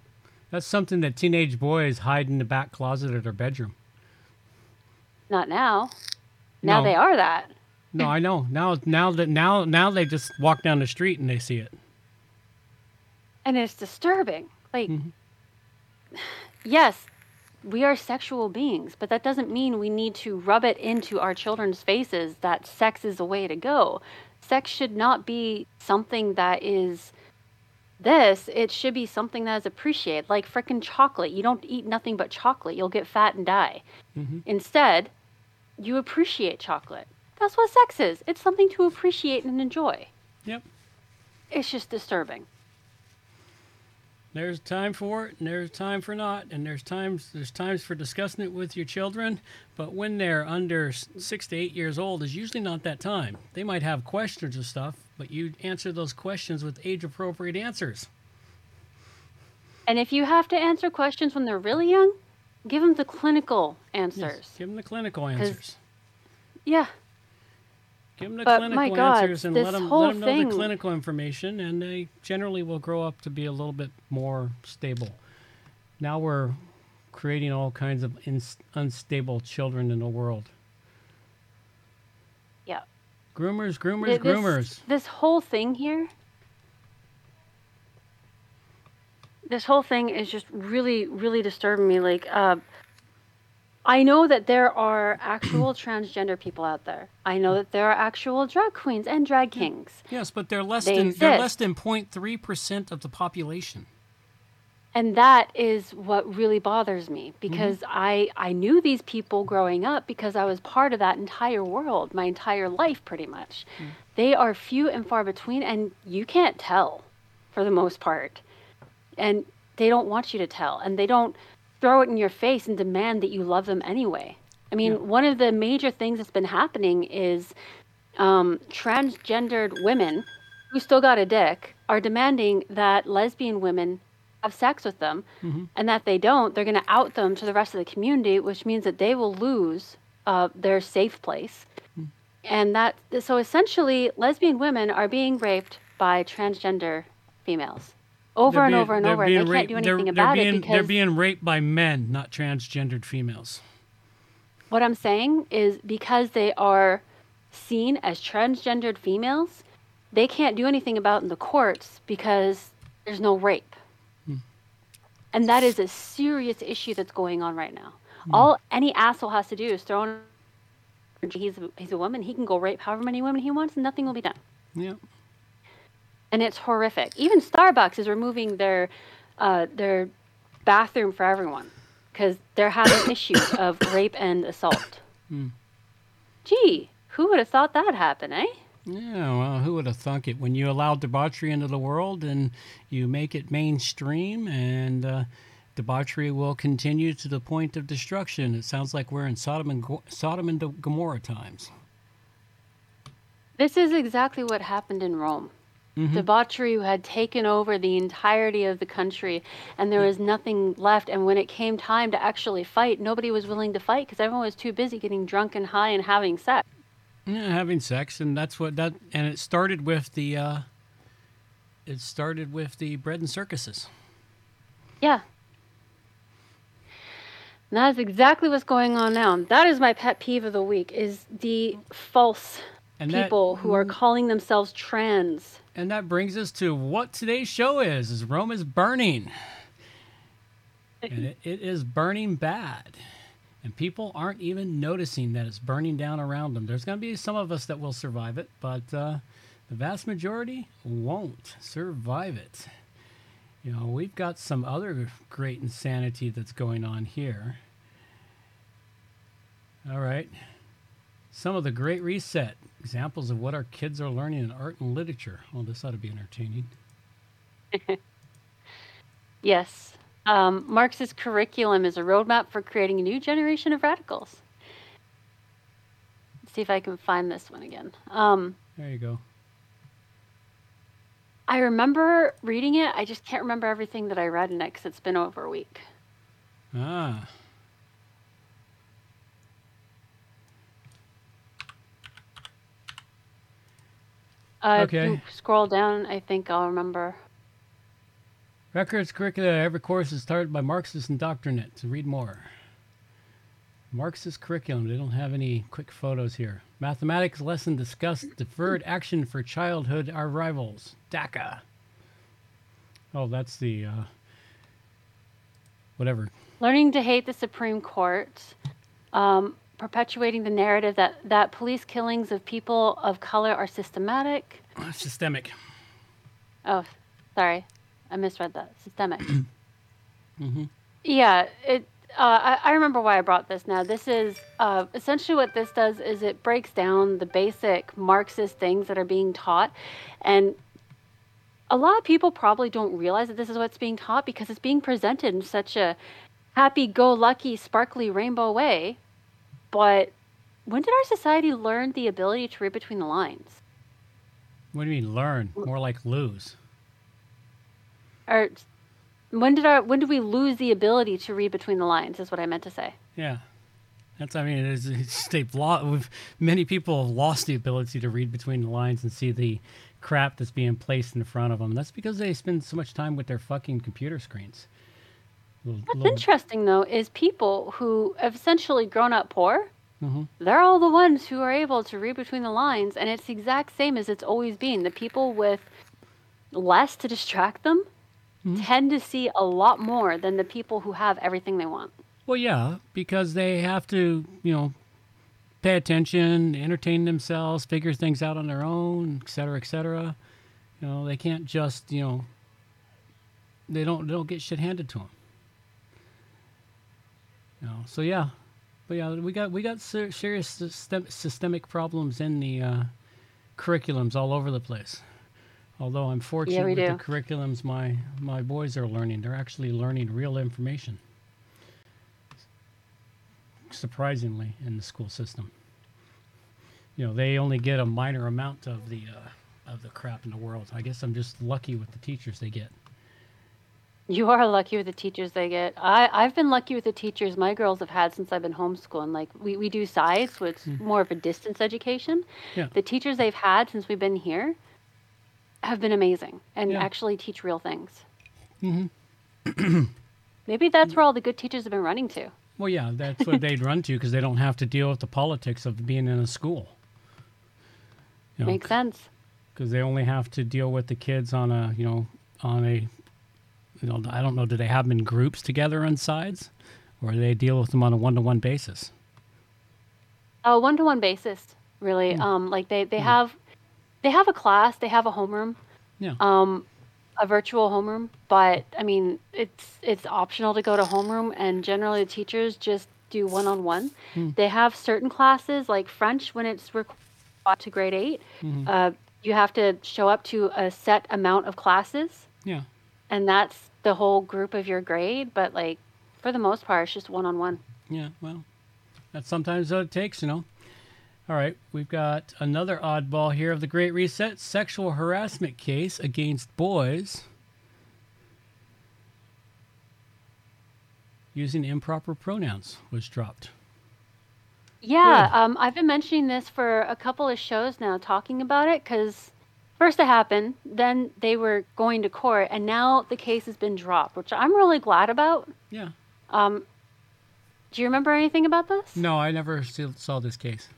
Speaker 1: that's something that teenage boys hide in the back closet of their bedroom.
Speaker 2: Not now. Now
Speaker 1: No.
Speaker 2: they are that.
Speaker 1: No, I know. Now, now that now now they just walk down the street and they see it.
Speaker 2: And it's disturbing. Like,
Speaker 1: Mhm.
Speaker 2: yes, we are sexual beings, but that doesn't mean we need to rub it into our children's faces that sex is the way to go. Sex should not be something that is this. It should be something that is appreciated, like frickin' chocolate. You don't eat nothing but chocolate, you'll get fat and die.
Speaker 1: Mhm.
Speaker 2: Instead, you appreciate chocolate. That's what sex is. It's something to appreciate and enjoy.
Speaker 1: Yep.
Speaker 2: It's just disturbing.
Speaker 1: There's time for it, and there's time for not, and there's times there's times for discussing it with your children. But when they're under six to eight years old, is usually not that time. They might have questions or stuff, but you answer those questions with age-appropriate answers.
Speaker 2: And if you have to answer questions when they're really young, give them the clinical
Speaker 1: Yes,
Speaker 2: answers.
Speaker 1: Give them the clinical answers.
Speaker 2: Yeah.
Speaker 1: Give them the
Speaker 2: But,
Speaker 1: clinical
Speaker 2: God,
Speaker 1: answers and let them let them know
Speaker 2: thing-
Speaker 1: the clinical information, and they generally will grow up to be a little bit more stable. Now we're creating all kinds of ins- unstable children in the world.
Speaker 2: Yeah.
Speaker 1: Groomers, groomers,
Speaker 2: Th- this,
Speaker 1: groomers.
Speaker 2: This whole thing here, this whole thing is just really, really disturbing me. Like, uh, I know that there are actual [CLEARS THROAT] transgender people out there. I know that there are actual drag queens and drag kings.
Speaker 1: Yes, but they're less
Speaker 2: They
Speaker 1: than they're less than 0.3 percent of the population.
Speaker 2: And that is what really bothers me because mm-hmm. I I knew these people growing up because I was part of that entire world my entire life pretty much. Mm. They are few and far between and you can't tell for the most part. And they don't want you to tell and they don't throw it in your face and demand that you love them anyway. I mean,
Speaker 1: Yeah.
Speaker 2: one of the major things that's been happening is um, transgendered women who still got a dick are demanding that lesbian women have sex with them,
Speaker 1: Mhm.
Speaker 2: and that they don't, they're going to out them to the rest of the community, which means that they will lose uh, their safe place.
Speaker 1: Hmm.
Speaker 2: And that so essentially, lesbian women are being raped by transgender females over
Speaker 1: They're
Speaker 2: and
Speaker 1: being-
Speaker 2: over and over, they can't
Speaker 1: raped-
Speaker 2: do
Speaker 1: they're-
Speaker 2: anything about
Speaker 1: being,
Speaker 2: it
Speaker 1: They're being raped by men, not transgendered females.
Speaker 2: What I'm saying is because they are seen as transgendered females, they can't do anything about it in the courts because there's no rape.
Speaker 1: Hmm.
Speaker 2: And that is a serious issue that's going on right now.
Speaker 1: Hmm.
Speaker 2: All any asshole has to do is throw in he's a, he's a woman, he can go rape however many women he wants and nothing will be done.
Speaker 1: Yeah.
Speaker 2: And it's horrific. Even Starbucks is removing their uh, their bathroom for everyone because they're having [COUGHS] issues of rape and assault.
Speaker 1: Hmm.
Speaker 2: Gee, who would have thought that happened, eh?
Speaker 1: Yeah, well, who would have thunk it? When you allow debauchery into the world and you make it mainstream, and uh, debauchery will continue to the point of destruction. It sounds like we're in Sodom and Go- Sodom and Gomorrah times.
Speaker 2: This is exactly what happened in Rome.
Speaker 1: Mhm.
Speaker 2: Debauchery had taken over the entirety of the country, and there was nothing left. And when it came time to actually fight, nobody was willing to fight because everyone was too busy getting drunk and high and having sex.
Speaker 1: Yeah, having sex, and that's what that. And it started with the. Uh, it started with the bread and circuses.
Speaker 2: Yeah. And that is exactly what's going on now. That is my pet peeve of the week is the false
Speaker 1: And that-
Speaker 2: people who are calling themselves trans.
Speaker 1: And that brings us to what today's show is: is Rome is burning, and it, it is burning bad, and people aren't even noticing that it's burning down around them. There's going to be some of us that will survive it, but uh, the vast majority won't survive it. You know, we've got some other great insanity that's going on here. All right. Some of the Great Reset examples of what our kids are learning in art and literature. Well, this ought to be entertaining. [LAUGHS]
Speaker 2: Yes. Um, Marxist curriculum is a roadmap for creating a new generation of radicals. Let's see if I can find this one again. Um,
Speaker 1: There you go.
Speaker 2: I remember reading it. I just can't remember everything that I read in it because it's been over a week.
Speaker 1: Ah,
Speaker 2: Uh, if
Speaker 1: Okay.
Speaker 2: you scroll down, I think I'll remember.
Speaker 1: records curricula. Every course is started by Marxist indoctrinate. To read more. Marxist curriculum. They don't have any quick photos here. Mathematics lesson discussed deferred action for childhood arrivals. DACA. Oh, that's the uh, whatever.
Speaker 2: Learning to hate the Supreme Court, um, perpetuating the narrative that, that police killings of people of color are systematic.
Speaker 1: Systemic.
Speaker 2: Oh, sorry, I misread that. Systemic. [CLEARS THROAT]
Speaker 1: hmm
Speaker 2: Yeah, it. Uh, I, I remember why I brought this. Now, this is uh, essentially what this does is it breaks down the basic Marxist things that are being taught, and a lot of people probably don't realize that this is what's being taught because it's being presented in such a happy-go-lucky, sparkly rainbow way. But when did our society learn the ability to read between the lines?
Speaker 1: What do you mean learn? More like lose.
Speaker 2: Or when did our when did we lose the ability to read between the lines? Is what I meant to say.
Speaker 1: Yeah. That's, I mean, it's, it's they've lost, we've, many people have lost the ability to read between the lines and see the crap that's being placed in front of them. That's because they spend so much time with their fucking computer screens. Little,
Speaker 2: What's interesting though is people who have essentially grown up poor.
Speaker 1: Mhm.
Speaker 2: They're all the ones who are able to read between the lines, and it's the exact same as it's always been. The people with less to distract them
Speaker 1: Mhm.
Speaker 2: tend to see a lot more than the people who have everything they want.
Speaker 1: Well, yeah, because they have to, you know, pay attention, entertain themselves, figure things out on their own, et cetera, et cetera. You know, they can't just, you know, they don't they don't get shit handed to them. You know, so yeah, but yeah, we got we got ser- serious system, systemic problems in the uh, curriculums all over the place. Although I'm fortunate
Speaker 2: we
Speaker 1: with
Speaker 2: do.
Speaker 1: the curriculums my my boys are learning, they're actually learning real information surprisingly in the school system. You know, they only get a minor amount of the uh, of the crap in the world. I guess I'm just lucky with the teachers they get.
Speaker 2: You are lucky with the teachers they get. I, I've been lucky with the teachers my girls have had since I've been homeschooling. Like we, we do science, so it's more of a distance education.
Speaker 1: Yeah.
Speaker 2: The teachers they've had since we've been here have been amazing and
Speaker 1: Yeah.
Speaker 2: actually teach real things. Mm-hmm. [CLEARS THROAT] Maybe that's where all the good teachers have been running to.
Speaker 1: Well, yeah, that's what they'd run to because they don't have to deal with the politics of being in a school. You know,
Speaker 2: Makes sense.
Speaker 1: because they only have to deal with the kids on a you know on a you know I don't know do they have them in groups together on sides or do they deal with them on a one to one basis?
Speaker 2: A one to one basis,
Speaker 1: Hmm.
Speaker 2: really. Um, like they, they have they have a class, they have a homeroom,
Speaker 1: Yeah.
Speaker 2: um, a virtual homeroom, but I mean it's it's optional to go to homeroom, and generally the teachers just do one on one. They have certain classes like French when it's required to grade 8 Uh, you have to show up to a set amount of classes,
Speaker 1: yeah.
Speaker 2: and that's the whole group of your grade. But like for the most part, it's just one on one.
Speaker 1: Yeah, well, that's sometimes what it takes, you know. All right, we've got another oddball here of the Great Reset sexual harassment case against boys using improper pronouns was dropped.
Speaker 2: Yeah, um, I've been mentioning this for a couple of shows now, talking about it because first it happened, then they were going to court, and now the case has been dropped, which I'm really glad about.
Speaker 1: Yeah.
Speaker 2: Um, do you remember anything about this?
Speaker 1: No, I never saw this case.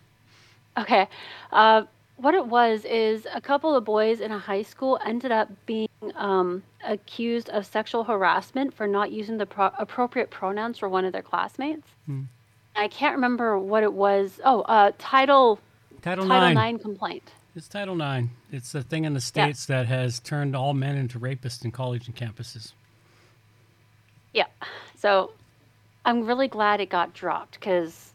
Speaker 2: Okay. Uh, what it was is a couple of boys in a high school ended up being um, accused of sexual harassment for not using the pro- appropriate pronouns for one of their classmates. I can't remember what it was. Oh, uh, title
Speaker 1: Title,
Speaker 2: Title
Speaker 1: Nine.
Speaker 2: IX complaint.
Speaker 1: It's Title Nine. It's the thing in the states that has turned all men into rapists in college and campuses.
Speaker 2: Yeah. So I'm really glad it got dropped because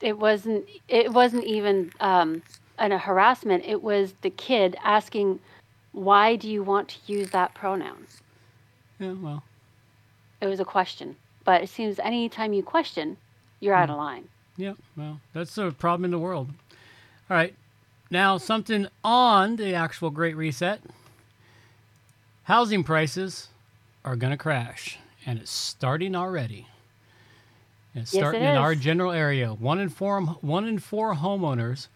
Speaker 2: it wasn't it wasn't even um, an, a harassment. It was the kid asking, "Why do you want to use that pronoun?"
Speaker 1: Yeah, well,
Speaker 2: It was a question. But it seems anytime you question, you're out of line.
Speaker 1: Yeah, well, that's a problem in the world. All right. Now, something on the actual Great Reset. Housing prices are going to crash, and it's starting already. It's
Speaker 2: Yes, it
Speaker 1: starting in our general area. One in four, one in four homeowners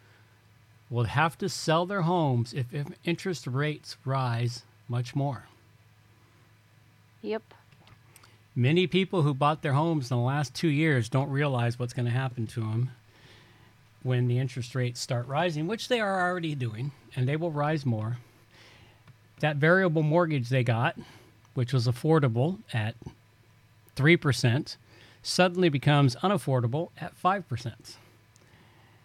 Speaker 1: will have to sell their homes if, if interest rates rise much more.
Speaker 2: Yep.
Speaker 1: Many people who bought their homes in the last two years don't realize what's going to happen to them when the interest rates start rising, which they are already doing, and they will rise more. That variable mortgage they got, which was affordable at 3%, suddenly becomes unaffordable at 5%.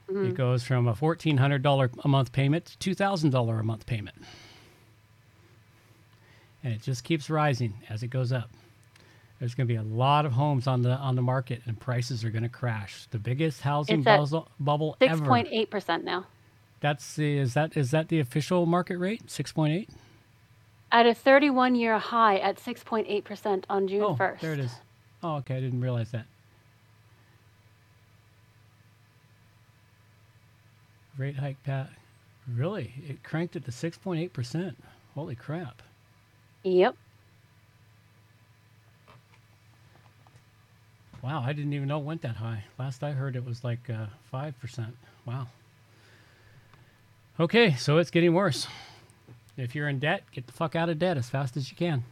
Speaker 1: It mm-hmm. goes from a $1,400 a month payment to $2,000 a month payment. And it just keeps rising as it goes up. There's going to be a lot of homes on the on the market, and prices are going to crash. The biggest housing bubble, bubble
Speaker 2: Six
Speaker 1: ever.
Speaker 2: point eight percent now.
Speaker 1: That's the is that is that the official market rate? Six point eight.
Speaker 2: At a thirty-one year high at six point eight percent on June
Speaker 1: Oh,
Speaker 2: first.
Speaker 1: there it is. Oh, okay. I didn't realize that. Rate hike, Pat. Really? It cranked it to six point eight percent. Holy crap!
Speaker 2: Yep.
Speaker 1: Wow, I didn't even know it went that high. Last I heard, it was like uh, five percent. Wow. Okay, so it's getting worse. If you're in debt, get the fuck out of debt as fast as you can,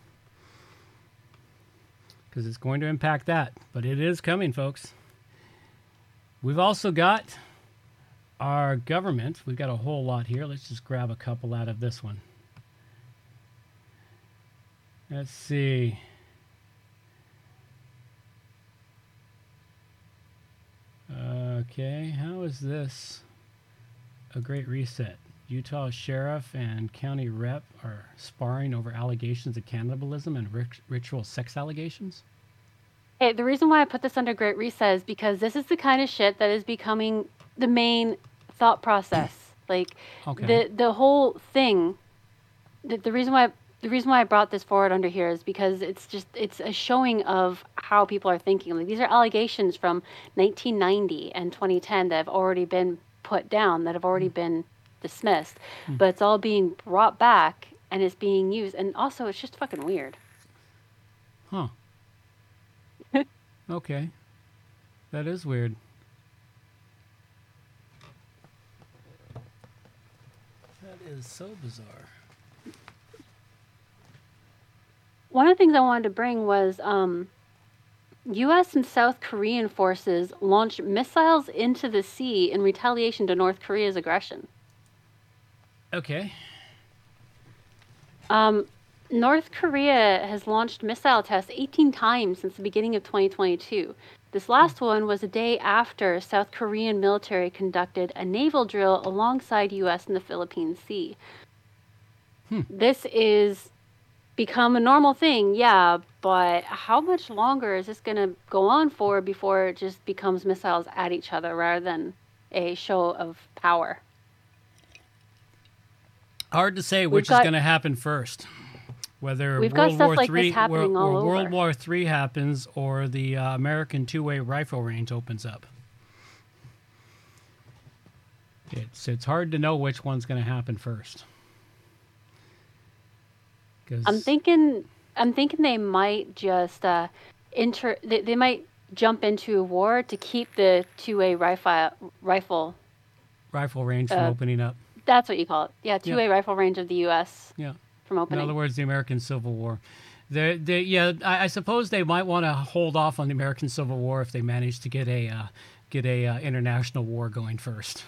Speaker 1: because it's going to impact that. But it is coming, folks. We've also got our government. We've got a whole lot here. Let's just grab a couple out of this one. Let's see. Okay, how is this a great reset? Utah sheriff and county rep are sparring over allegations of cannibalism and rit- ritual sex allegations.
Speaker 2: Hey, the reason why I put this under Great Reset is because this is the kind of shit that is becoming the main thought process. Like
Speaker 1: Okay.
Speaker 2: the the whole thing. The, the reason why the reason why I brought this forward under here is because it's just it's a showing of how people are thinking. Like these are allegations from 1990 and 2010 that have already been put down, that have already mm. been dismissed, mm. but it's all being brought back and it's being used. And also, it's just fucking weird.
Speaker 1: Huh. [LAUGHS] okay. That is weird. That is so bizarre.
Speaker 2: One of the things I wanted to bring was um, U.S. and South Korean forces launched missiles into the sea in retaliation to North Korea's aggression.
Speaker 1: Okay.
Speaker 2: Um, North Korea has launched missile tests 18 times since the beginning of 2022. This last one was a day after South Korean military conducted a naval drill alongside U.S. in the Philippine Sea. This is become a normal thing, yeah, but how much longer is this going to go on for before it just becomes missiles at each other rather than a show of power?
Speaker 1: Hard to say which is going to happen first. Whether
Speaker 2: We've got
Speaker 1: World
Speaker 2: stuff
Speaker 1: War
Speaker 2: like happening
Speaker 1: or,
Speaker 2: all
Speaker 1: or World. War Three happens, or the uh, American two-way rifle range opens up. It's it's hard to know which one's going to happen first. 'Cause-
Speaker 2: I'm thinking I'm thinking they might just uh inter they, they might jump into a war to keep the two-way rifle rifle
Speaker 1: rifle range from
Speaker 2: uh,
Speaker 1: opening up.
Speaker 2: that's what you call it. Yeah, two-way rifle range of the US
Speaker 1: Yeah.
Speaker 2: from opening.
Speaker 1: In other words, the American Civil War. They, they, yeah, I, I suppose they might want to hold off on the American Civil War if they manage to get a uh, get a uh, international war going 1st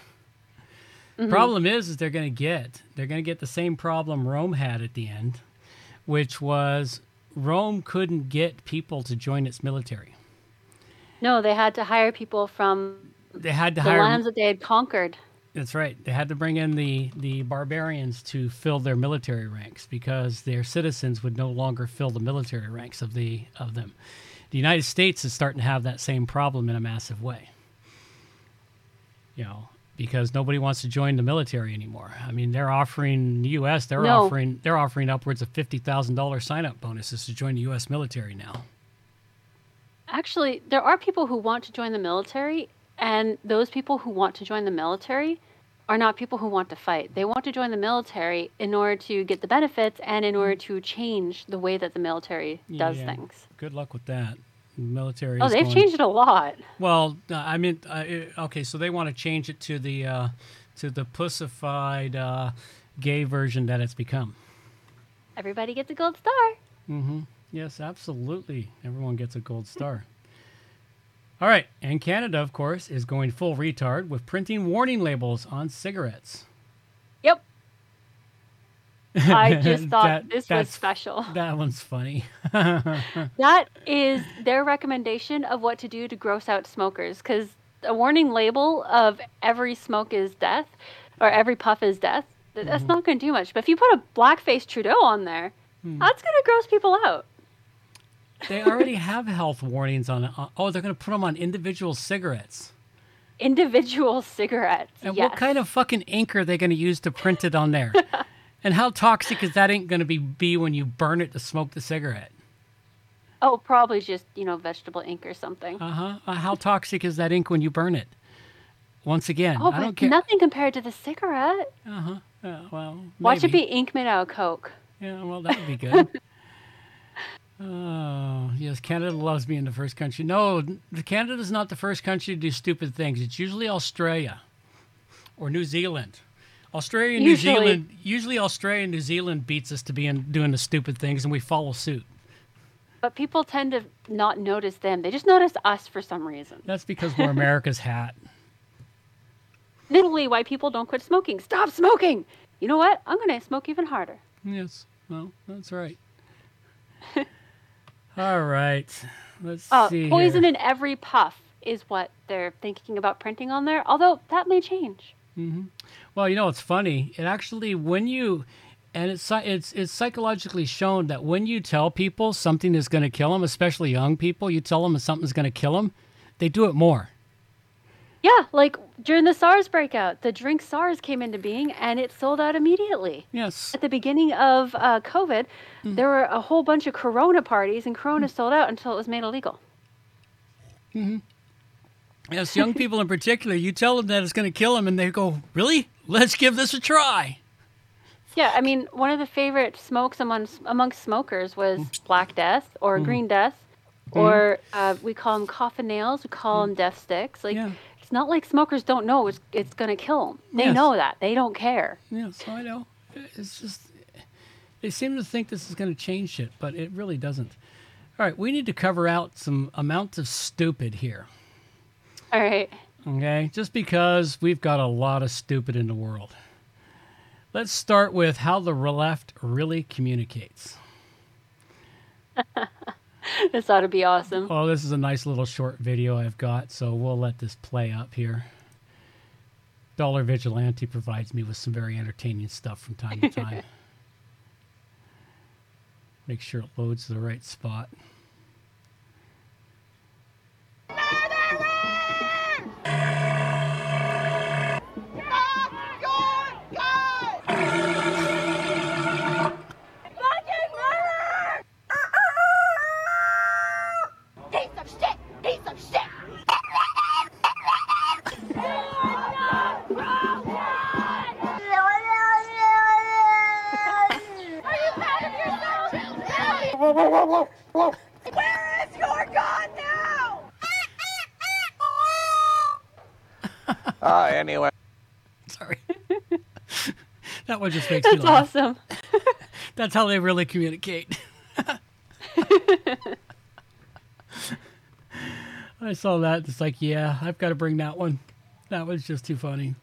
Speaker 2: Mm-hmm.
Speaker 1: Problem is, is they're going to get they're going to get the same problem Rome had at the end, which was Rome couldn't get people to join its military.
Speaker 2: no, they had to hire people from
Speaker 1: They had to
Speaker 2: the
Speaker 1: hire.
Speaker 2: lands that they had conquered.
Speaker 1: That's right. They had to bring in the, the barbarians to fill their military ranks because their citizens would no longer fill the military ranks of the of them. The United States is starting to have that same problem in a massive way. You know, because nobody wants to join the military anymore. I mean, they're offering the U.S. They're
Speaker 2: No.
Speaker 1: offering they're offering upwards of fifty thousand dollars sign up bonuses to join the U.S. military now.
Speaker 2: Actually, there are people who want to join the military, and those people who want to join the military are not people who want to fight. They want to join the military in order to get the benefits and in order to change the way that the military does
Speaker 1: Yeah.
Speaker 2: things.
Speaker 1: Good luck with that. Military.
Speaker 2: Oh, they've
Speaker 1: going-
Speaker 2: changed it a lot.
Speaker 1: Well, uh, I mean, uh, it- okay, so they want to change it to the uh, to the pussified uh, gay version that it's become.
Speaker 2: Everybody gets a gold star. Mm-hmm.
Speaker 1: Yes, absolutely. Everyone gets a gold star. All right, and Canada, of course, is going full retard with printing warning labels on cigarettes.
Speaker 2: I [LAUGHS] just thought
Speaker 1: That-
Speaker 2: this was special. [LAUGHS]
Speaker 1: That one's funny. [LAUGHS]
Speaker 2: That is their recommendation of what to do to gross out smokers because a warning label of every smoke is death or every puff is death, that's
Speaker 1: Mm-hmm.
Speaker 2: not going to do much. But if you put a blackface Trudeau on there,
Speaker 1: Hmm.
Speaker 2: that's going to gross people out.
Speaker 1: they already have health warnings on. on oh, they're going to put them on individual cigarettes.
Speaker 2: Individual cigarettes.
Speaker 1: And
Speaker 2: yes.
Speaker 1: what kind of fucking ink are they going to use to print it on there? And how toxic is that ink going to be, be when you burn it to smoke the cigarette?
Speaker 2: Oh, probably just, you know, vegetable ink or something.
Speaker 1: Uh-huh. Uh, how toxic is that ink when you burn it? Once again,
Speaker 2: oh,
Speaker 1: I don't
Speaker 2: but
Speaker 1: care.
Speaker 2: nothing compared to the cigarette.
Speaker 1: Uh huh. well,
Speaker 2: Watch it be ink made out of Coke.
Speaker 1: Yeah, well, that would be good. [LAUGHS] Oh, yes, Canada loves being the first country. No, the- Canada's not the first country to do stupid things. It's usually Australia or New Zealand. Australia and New Zealand, usually Australia and New Zealand beats us to being doing the stupid things and we follow suit.
Speaker 2: But people tend to not notice them. They just notice us for some reason.
Speaker 1: That's because we're America's [LAUGHS] hat.
Speaker 2: Literally, why people don't quit smoking. Stop smoking! You know what? I'm going to smoke even harder.
Speaker 1: Yes, well, that's right. [LAUGHS] All right, let's
Speaker 2: Uh,
Speaker 1: see.
Speaker 2: poison
Speaker 1: here.
Speaker 2: in every puff is what they're thinking about printing on there, although that may change.
Speaker 1: Well, you know, it's funny. It actually, when you, and it's it's it's psychologically shown that when you tell people something is going to kill them, especially young people, you tell them something's going to kill them, they do it more.
Speaker 2: Yeah, like during the SARS breakout, the drink SARS came into being and it sold out immediately.
Speaker 1: Yes.
Speaker 2: At the beginning of uh, COVID,
Speaker 1: Mm.
Speaker 2: there were a whole bunch of Corona parties, and Corona sold out until it was made illegal.
Speaker 1: Yes, young people in particular, you tell them that it's going to kill them, and they go, "Really? Let's give this a try.
Speaker 2: Yeah, I mean, one of the favorite smokes among amongst smokers was mm. Black Death or mm. Green Death, mm. or uh, we call them coffin nails. We call them death sticks. Like
Speaker 1: Yeah.
Speaker 2: it's not like smokers don't know it's it's gonna kill them. They
Speaker 1: Yes.
Speaker 2: know that. They don't care.
Speaker 1: Yeah, so I know. It's just they seem to think this is going to change shit, but it really doesn't. All right, we need to cover out some amounts of stupid here. [LAUGHS]
Speaker 2: All right.
Speaker 1: Okay, just because we've got a lot of stupid in the world. Let's start with how the left really communicates. [LAUGHS]
Speaker 2: This ought to be awesome.
Speaker 1: Oh, this is a nice little short video I've got, so we'll let this play up here. Dollar Vigilante provides me with some very entertaining stuff from time to time. [LAUGHS] Make sure it loads to the right spot.
Speaker 3: Where is your gun now?
Speaker 4: Uh, [LAUGHS] anyway.
Speaker 1: Sorry. [LAUGHS] that one just makes me
Speaker 2: That's
Speaker 1: laugh.
Speaker 2: awesome. [LAUGHS]
Speaker 1: That's how they really communicate. I saw that. It's like, yeah, I've got to bring that one. That was just too funny.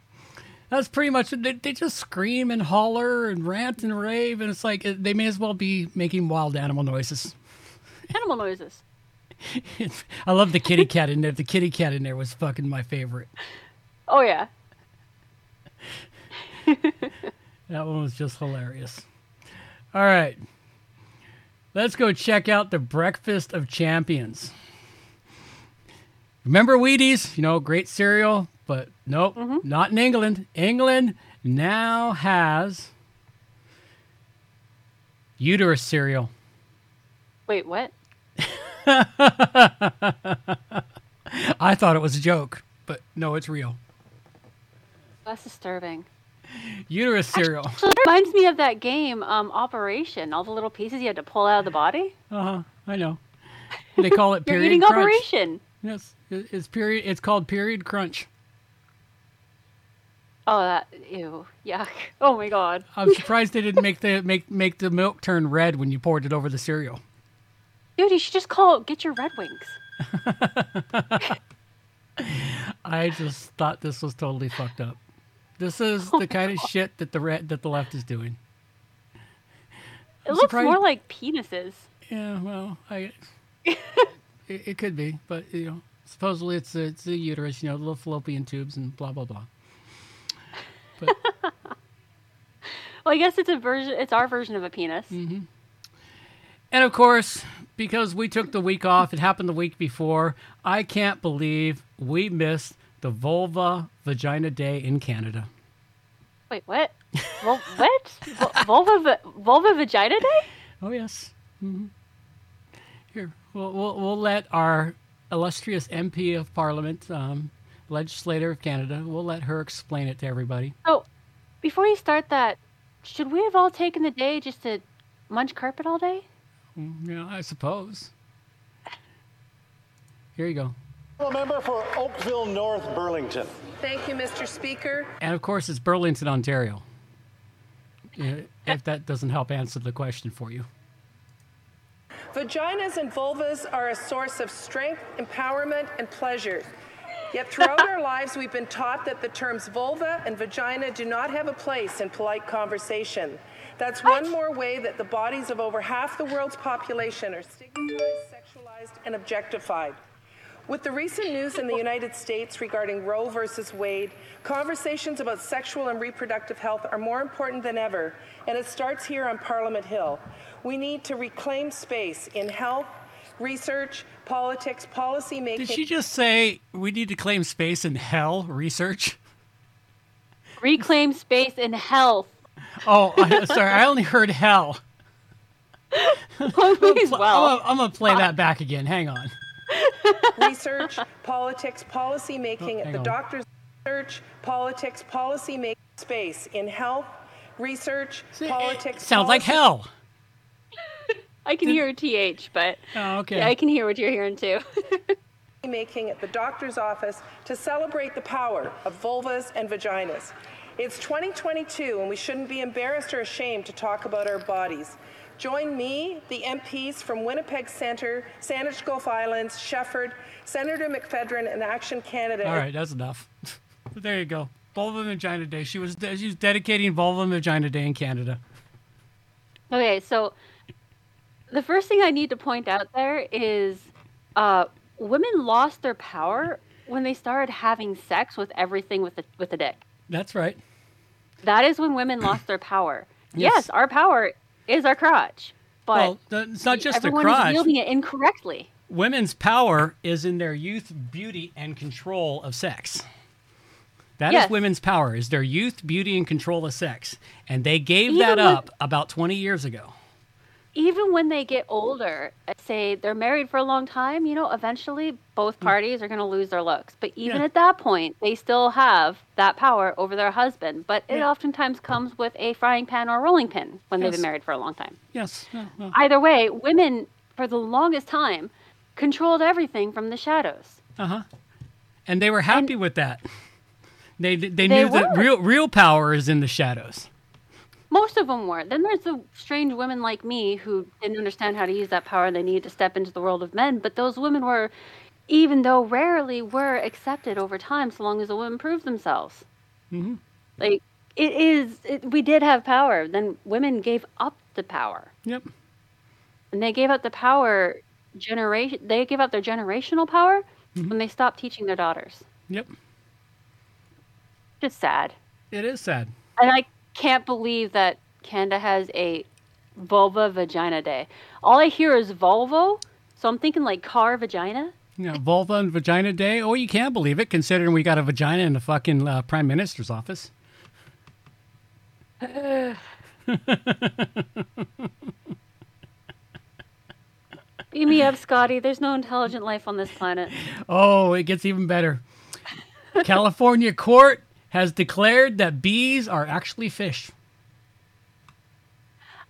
Speaker 1: That's pretty much they, they just scream and holler and rant and rave, and it's like they may as well be making wild animal noises.
Speaker 2: Animal noises. [LAUGHS]
Speaker 1: I love the kitty cat in there. The kitty cat in there was fucking my favorite.
Speaker 2: Oh yeah. [LAUGHS]
Speaker 1: That one was just hilarious. All right. Let's go check out the Breakfast of Champions. Remember Wheaties? You know, great cereal, but nope, not in England. England now has uterus cereal.
Speaker 2: Wait, what? [LAUGHS]
Speaker 1: I thought it was a joke, but no, it's real.
Speaker 2: That's disturbing.
Speaker 1: Uterus cereal.
Speaker 2: It reminds me of that game, um, Operation. All the little pieces you had to pull out of the body.
Speaker 1: Uh huh. I know. They call it [LAUGHS] period.
Speaker 2: You're eating
Speaker 1: crunch.
Speaker 2: Operation.
Speaker 1: Yes, it's period. It's called period crunch.
Speaker 2: Oh, that ew, yuck. [LAUGHS] Oh my god.
Speaker 1: I'm surprised they didn't make the make make the milk turn red when you poured it over the cereal.
Speaker 2: Dude, you should just call get your Red Wings. [LAUGHS]
Speaker 1: I just thought this was totally fucked up. This is
Speaker 2: Oh
Speaker 1: the kind of shit that the red, that the left is doing.
Speaker 2: It
Speaker 1: I'm
Speaker 2: looks
Speaker 1: surprised-
Speaker 2: more like penises.
Speaker 1: Yeah, well, I [LAUGHS] it, it could be, but you know, supposedly it's a, it's a uterus, you know, little fallopian tubes and blah blah blah. But [LAUGHS]
Speaker 2: Well, I guess it's a version. It's our version of a penis.
Speaker 1: Mm-hmm. And of course, because we took the week off, it happened the week before. I can't believe we missed the Vulva Vagina Day in Canada.
Speaker 2: Wait, what? Vul- what? Vul- [LAUGHS] vulva, va- vulva vagina day?
Speaker 1: Oh yes. hmm Here, we'll, we'll we'll let our illustrious MP of Parliament, um, legislator of Canada, we'll let her explain it to everybody.
Speaker 2: Oh, before you start that, should we have all taken the day just to munch carpet all day?
Speaker 1: Mm, yeah, I suppose. Here you go.
Speaker 5: Member for Oakville North Burlington.
Speaker 6: Thank you, Mr. Speaker.
Speaker 1: And of course, it's Burlington, Ontario. If that doesn't help answer the question for you.
Speaker 6: Vaginas and vulvas are a source of strength, empowerment, and pleasure. Yet throughout our lives, we've been taught that the terms vulva and vagina do not have a place in polite conversation. That's one more way that the bodies of over half the world's population are stigmatized, sexualized, and objectified. With the recent news in the United States regarding Roe versus Wade, conversations about sexual and reproductive health are more important than ever, and it starts here on Parliament Hill. We need to reclaim space in health, research, politics, policy making.
Speaker 1: Did she just say we need to claim space in hell research?
Speaker 2: Reclaim space in health.
Speaker 1: Oh, I, sorry, I only heard hell.
Speaker 2: Please, well.
Speaker 1: I'm, gonna play that back again. Hang on.
Speaker 6: research, politics, policy making
Speaker 1: Oh,
Speaker 6: at
Speaker 1: hang
Speaker 6: the
Speaker 1: on.
Speaker 6: doctor's research, politics, policy making space in health, research,
Speaker 1: It
Speaker 6: politics.
Speaker 1: sounds like hell.
Speaker 2: I can hear a th, but
Speaker 1: Oh, okay.
Speaker 2: I can hear what you're hearing too. [LAUGHS]
Speaker 6: making at the doctor's office to celebrate the power of vulvas and vaginas. It's 2022 and we shouldn't be embarrassed or ashamed to talk about our bodies. Join me, the MPs from Winnipeg Centre, Saanich Gulf Islands, Shefford, Senator McPhedran, and Action Canada.
Speaker 1: All right, that's enough. [LAUGHS] there you go. Vulva and Vagina Day. She was she was dedicating Vulva and Vagina Day in Canada.
Speaker 2: Okay, so the first thing I need to point out there is uh, women lost their power when they started having sex with everything with a, with a dick.
Speaker 1: That's right.
Speaker 2: That is when women lost their power. [CLEARS THROAT]
Speaker 1: Yes.
Speaker 2: Yes, our power is our crotch, but
Speaker 1: well, it's not just the
Speaker 2: everyone is
Speaker 1: crotch.
Speaker 2: wielding it incorrectly.
Speaker 1: Women's power is in their youth, beauty, and control of sex. That is
Speaker 2: Yes.
Speaker 1: women's power, is their youth, beauty, and control of sex. And they gave that
Speaker 2: Even with-
Speaker 1: up about 20 years ago.
Speaker 2: Even when they get older, say they're married for a long time, you know, eventually both parties are going to lose their looks. But even.
Speaker 1: Yeah.
Speaker 2: at that point, they still have that power over their husband. But it
Speaker 1: Yeah.
Speaker 2: oftentimes comes with a frying pan or a rolling pin when they've been married for a long time.
Speaker 1: Yes.
Speaker 2: Either way, women, for the longest time, controlled everything from the shadows. Uh huh.
Speaker 1: And they were happy with that. They, they,
Speaker 2: They
Speaker 1: knew that real, real power is in the shadows.
Speaker 2: Most of them were. Then there's the strange women like me who didn't understand how to use that power. They needed to step into the world of men. But those women were, even though rarely, were accepted over time, so long as the women proved themselves. Mm-hmm. Like it is, it, we did have power. Then women gave up the power,
Speaker 1: Yep.
Speaker 2: and they gave up the power generation. They gave up their generational power when they stopped teaching their daughters.
Speaker 1: Yep.
Speaker 2: Just sad.
Speaker 1: It is sad.
Speaker 2: And I can't believe that Canada has a vulva vagina day. All I hear is Volvo, so I'm thinking like car vagina.
Speaker 1: Yeah, vulva and vagina day. Oh, you can't believe it, considering we got a vagina in the fucking uh, prime minister's office. [LAUGHS]
Speaker 2: Beam me up, Scotty. There's no intelligent life on this planet.
Speaker 1: Oh, it gets even better. California court has declared that bees are actually fish.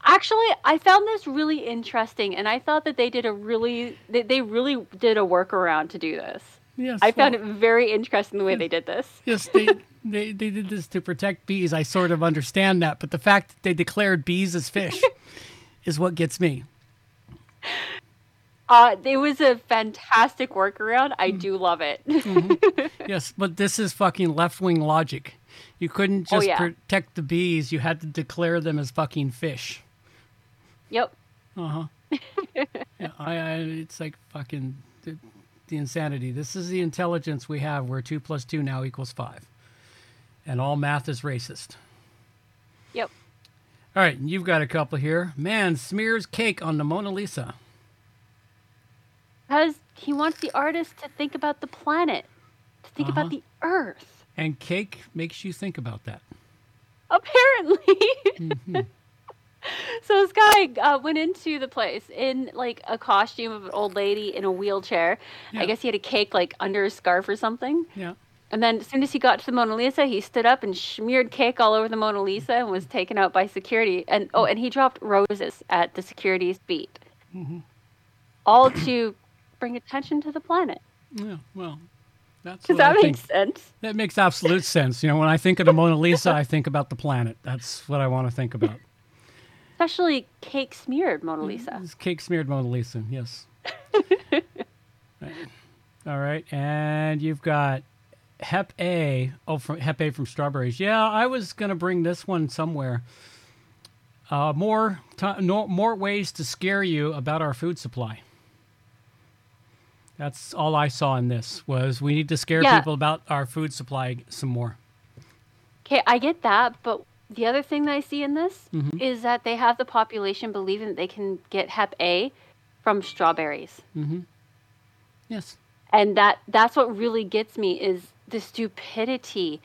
Speaker 2: Actually, I found this really interesting, and I thought that they did a really, they, they really did a workaround to do this.
Speaker 1: Yes,
Speaker 2: I found it very interesting the way they did this.
Speaker 1: Yes, they, [LAUGHS] they they did this to protect bees. I sort of understand that, but the fact that they declared bees as fish [LAUGHS] is what gets me.
Speaker 2: Uh, it was a fantastic workaround. I do love it. [LAUGHS]
Speaker 1: Yes, but this is fucking left wing logic. You couldn't
Speaker 2: Oh,
Speaker 1: just
Speaker 2: yeah.
Speaker 1: protect the bees. You had to declare them as fucking fish.
Speaker 2: yep. Uh huh. [LAUGHS]
Speaker 1: yeah, I, I it's like fucking the, the insanity. This is the intelligence we have where two plus two now equals five. And all math is racist.
Speaker 2: Yep.
Speaker 1: All right, you've got a couple here. Man smears cake on the Mona Lisa.
Speaker 2: Because he wants the artist to think about the planet, to think
Speaker 1: Uh-huh.
Speaker 2: about the earth.
Speaker 1: And cake makes you think about that.
Speaker 2: Apparently.
Speaker 1: Mm-hmm. [LAUGHS]
Speaker 2: so this guy uh, went into the place in like a costume of an old lady in a wheelchair.
Speaker 1: Yeah.
Speaker 2: I guess he had a cake like under his scarf or something.
Speaker 1: Yeah.
Speaker 2: And then as soon as he got to the Mona Lisa, he stood up and smeared cake all over the Mona Lisa and was taken out by security. And oh, and he dropped roses at the security's feet.
Speaker 1: Mm-hmm.
Speaker 2: All to bring attention to the planet.
Speaker 1: Yeah. Well, that's
Speaker 2: Does
Speaker 1: I
Speaker 2: that
Speaker 1: think.
Speaker 2: make sense?
Speaker 1: That makes absolute sense. You know, when I think of the Mona Lisa, I think about the planet. That's what I want to think about.
Speaker 2: Especially cake smeared Mona. Lisa.
Speaker 1: It's cake smeared Mona Lisa. Yes. [LAUGHS] Right. All right, and you've got Hep A. Oh, from Hep A from strawberries. Yeah, I was gonna bring this one somewhere. Uh, more, ti no, more ways to scare you about our food supply. That's all I saw in this was we need to scare
Speaker 2: Yeah.
Speaker 1: people about our food supply some more.
Speaker 2: Okay, I get that, but the other thing that I see in this
Speaker 1: Mm-hmm.
Speaker 2: is that they have the population believing that they can get Hep A from strawberries. Mm-hmm.
Speaker 1: Yes.
Speaker 2: And that that's what really gets me is the stupidity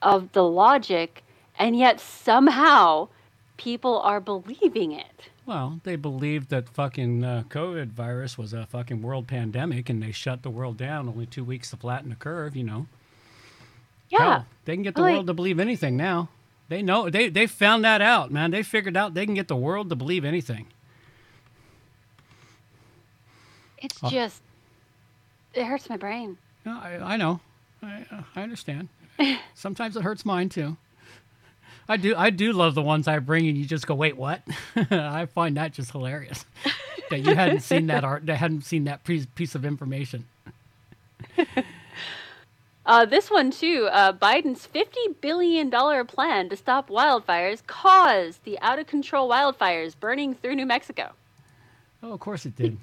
Speaker 2: of the logic and yet somehow people are believing it.
Speaker 1: Well, they believed that fucking uh, COVID virus was a fucking world pandemic, and they shut the world down only two weeks to flatten the curve. You know.
Speaker 2: Yeah.
Speaker 1: Hell, they can get the
Speaker 2: Like-
Speaker 1: world to believe anything now. They know they they found that out, man. They figured out they can get the world to believe anything.
Speaker 2: It's
Speaker 1: Oh.
Speaker 2: just, it hurts my brain.
Speaker 1: No, I, I know. I, uh, I understand. [LAUGHS] Sometimes it hurts mine too. I do. I do love the ones I bring, and you just go, "Wait, what?" [LAUGHS] I find that just hilarious [LAUGHS] that you hadn't seen that art, that hadn't seen that piece piece of information. [LAUGHS]
Speaker 2: Uh, this one too. Uh, Biden's fifty billion dollar plan to stop wildfires caused the out of control wildfires burning through New Mexico.
Speaker 1: Oh, of course it did.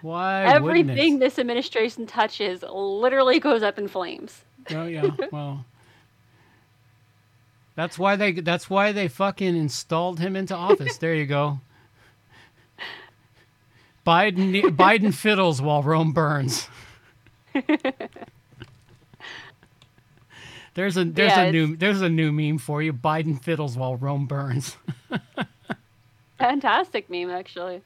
Speaker 1: Why
Speaker 2: Everything this administration touches literally goes up in flames.
Speaker 1: Oh yeah. Well, that's why they. That's why they fucking installed him into office. There you go. Biden [LAUGHS] Biden fiddles while Rome burns. There's a there's
Speaker 2: Yeah,
Speaker 1: a new there's a new meme for you. Biden fiddles while Rome burns. [LAUGHS]
Speaker 2: Fantastic meme, actually.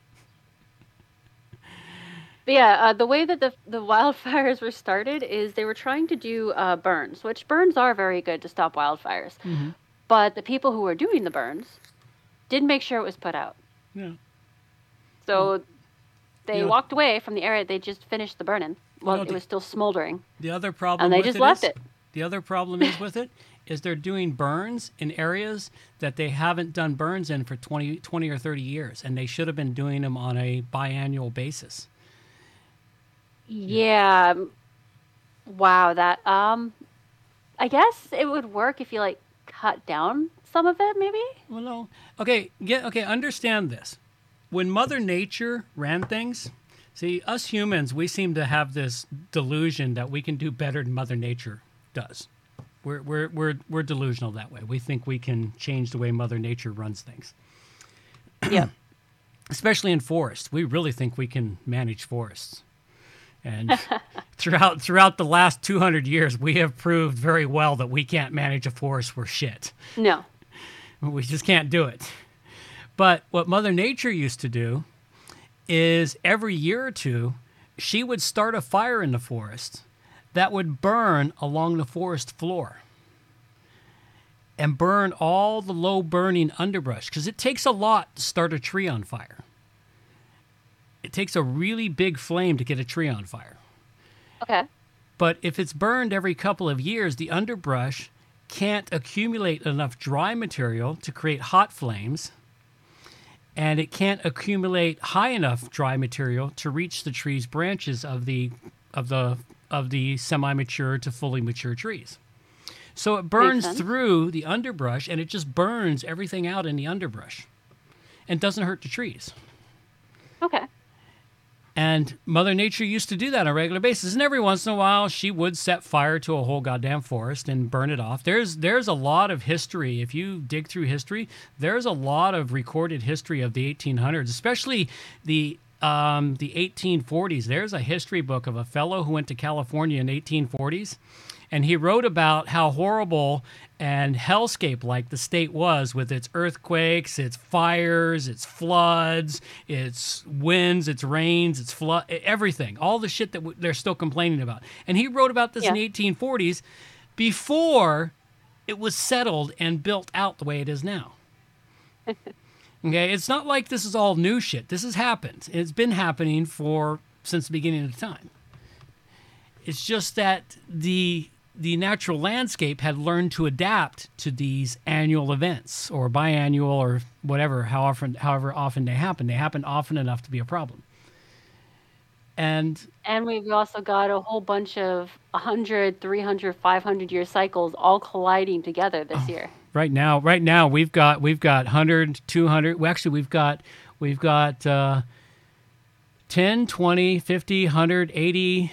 Speaker 2: But yeah, uh, the way that the the wildfires were started is they were trying to do uh, burns, which burns are very good to stop wildfires. But the people who were doing the burns didn't make sure it was put out.
Speaker 1: Yeah.
Speaker 2: So they
Speaker 1: You know-
Speaker 2: walked away from the area. They just finished the burning while
Speaker 1: know,
Speaker 2: it was still smoldering,
Speaker 1: The other problem
Speaker 2: and they just
Speaker 1: it
Speaker 2: left
Speaker 1: is-
Speaker 2: it.
Speaker 1: The other problem is [LAUGHS] with it is they're doing burns in areas that they haven't done burns in for 20, 20 or 30 years, and they should have been doing them on a biannual basis.
Speaker 2: Yeah. Wow, that um I guess it would work if you like cut down some of it maybe?
Speaker 1: Well, no. Okay, get okay. Understand this. When Mother Nature ran things, see us humans, we seem to have this delusion that we can do better than Mother Nature does. We're we're we're we're delusional that way. We think we can change the way Mother Nature runs things.
Speaker 2: Yeah. [CLEARS THROAT]
Speaker 1: especially in forests. We really think we can manage forests. And throughout throughout the last 200 years, we have proved very well that we can't manage a forest. We're shit.
Speaker 2: No.
Speaker 1: We just can't do it. But what Mother Nature used to do is every year or two, she would start a fire in the forest that would burn along the forest floor and burn all the low burning underbrush because it takes a lot to start a tree on fire. It takes a really big flame to get a tree on fire.
Speaker 2: Okay.
Speaker 1: But if it's burned every couple of years, the underbrush can't accumulate enough dry material to create hot flames, and it can't accumulate high enough dry material to reach the tree's branches of the of the of the semi-mature to fully mature trees. So it burns through the underbrush and it just burns everything out in the underbrush and doesn't hurt the trees.
Speaker 2: Okay.
Speaker 1: And Mother Nature used to do that on a regular basis. And every once in a while, she would set fire to a whole goddamn forest and burn it off. There's there's a lot of history. If you dig through history, there's a lot of recorded history of the 1800s, especially the um, the 1840s. There's a history book of a fellow who went to California in 1840s, and he wrote about how horrible and hellscape like the state was with its earthquakes, its fires, its floods, its winds, its rains, its flood, everything, all the shit that w- they're still complaining about. And he wrote about this in
Speaker 2: Yeah.
Speaker 1: the 1840s before it was settled and built out the way it is now. [LAUGHS] Okay, it's not like this is all new shit. This has happened. It's been happening for since the beginning of time. It's just that the the natural landscape had learned to adapt to these annual events or biannual or whatever, how often, however often they happen. They happen often enough to be a problem. And
Speaker 2: And we've also got a whole bunch of 100, 300, 500 year cycles all colliding together this year.
Speaker 1: right now, right now we've got we've got 100, 200. Well, actually, we've got we've got uh, 10, 20, 50, 100, 80,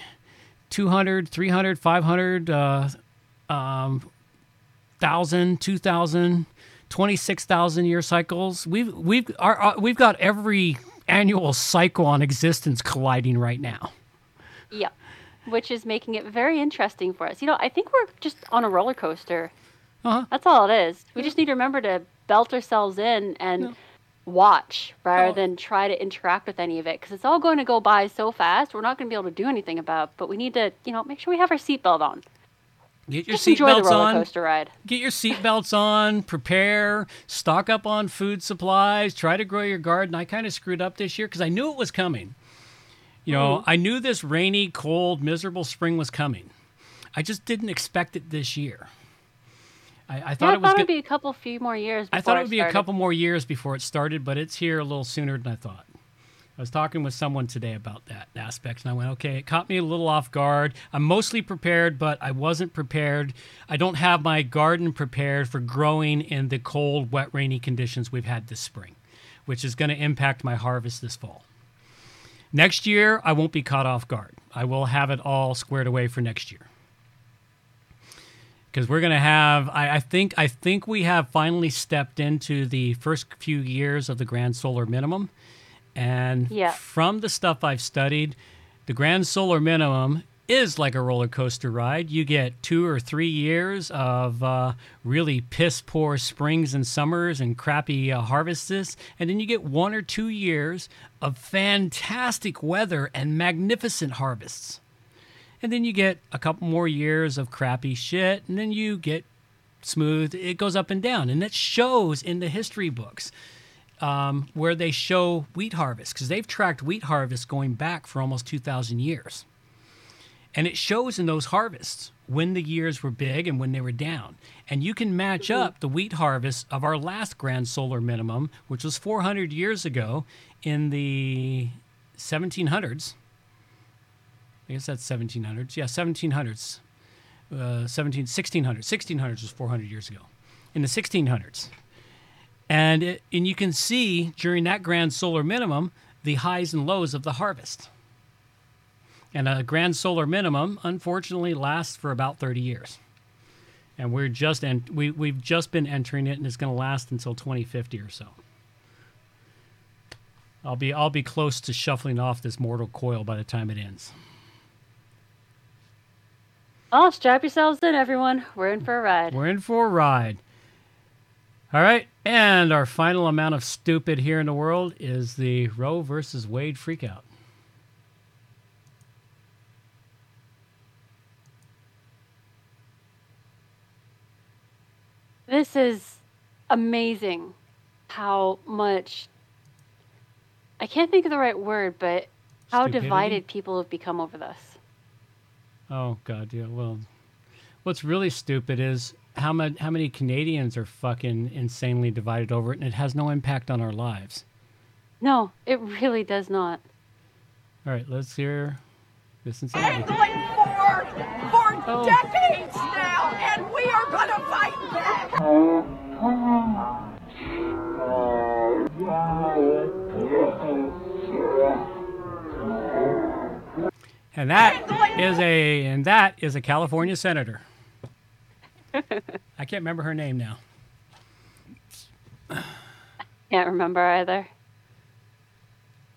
Speaker 1: 200, 300, 500, uh, um, 1,000, 2,000, 26,000 year cycles. We've we've our, our, we've got every annual cycle on existence colliding right now.
Speaker 2: Yeah. Which is making it very interesting for us. You know, I think we're just on a roller coaster.
Speaker 1: Uh-huh.
Speaker 2: That's all it is. We just need to remember to belt ourselves in and watch rather
Speaker 1: Oh.
Speaker 2: than try to interact with any of it because it's all going to go by so fast. We're not going to be able to do anything about. But we need to, you know, make sure we have our seatbelt on.
Speaker 1: Get your
Speaker 2: Just enjoy the
Speaker 1: seatbelts on.
Speaker 2: coaster ride.
Speaker 1: Get your seatbelts on. Prepare. Stock up on food supplies. Try to grow your garden. I kind of screwed up this year because I knew it was coming. You know, mm-hmm. I knew this rainy, cold, miserable spring was coming. I just didn't expect it this year. I, I
Speaker 2: Yeah,
Speaker 1: thought
Speaker 2: I
Speaker 1: it was.
Speaker 2: thought
Speaker 1: go-
Speaker 2: it'd be a couple few more years. Before
Speaker 1: I thought it would be a couple more years before it started, but it's here a little sooner than I thought. I was talking with someone today about that aspect, and I went, okay, it caught me a little off guard. I'm mostly prepared, but I wasn't prepared. I don't have my garden prepared for growing in the cold, wet, rainy conditions we've had this spring, which is going to impact my harvest this fall. Next year, I won't be caught off guard. I will have it all squared away for next year because we're going to have I, I think i think we have finally stepped into the first few years of the grand solar minimum. And
Speaker 2: Yeah.
Speaker 1: from the stuff i've studied the grand solar minimum is like a roller coaster ride. You get two or three years of uh, really piss poor springs and summers and crappy uh, harvests. And then you get one or two years of fantastic weather and magnificent harvests and then you get a couple more years of crappy shit, and then you get smooth. It goes up and down, and it shows in the history books um, where they show wheat harvest because they've tracked wheat harvest going back for almost two thousand years, and it shows in those harvests when the years were big and when they were down, and you can match up the wheat harvest of our last grand solar minimum, which was four hundred years ago in the seventeen hundreds. I guess that's 1700s. Yeah, 1700s. Uh, 17, 1600s. 1600s was 400 years ago. In the 1600s. And, it, and you can see during that grand solar minimum the highs and lows of the harvest. And a grand solar minimum, unfortunately, lasts for about 30 years. And we're just en- we, we've just been entering it, and it's going to last until 2050 or so. I'll be I'll be close to shuffling off this mortal coil by the time it ends.
Speaker 2: Oh, strap yourselves in, everyone. We're in for a ride.
Speaker 1: We're in for a ride. All right, and our final amount of stupid here in the world is the Roe versus Wade freakout.
Speaker 2: This is amazing how much I can't think of the right word, but how
Speaker 1: Stupidity?
Speaker 2: divided people have become over this.
Speaker 1: Oh God, yeah. Well, what's really stupid is how many how many Canadians are fucking insanely divided over it, and it has no impact on our lives.
Speaker 2: No, it really does not.
Speaker 1: All right, let's hear this
Speaker 3: Been
Speaker 1: insanity.
Speaker 3: going for for
Speaker 1: Oh.
Speaker 3: decades now, and we are gonna fight back. [LAUGHS]
Speaker 1: And that is a and that is a California senator. I can't remember her name now.
Speaker 2: Can't remember either.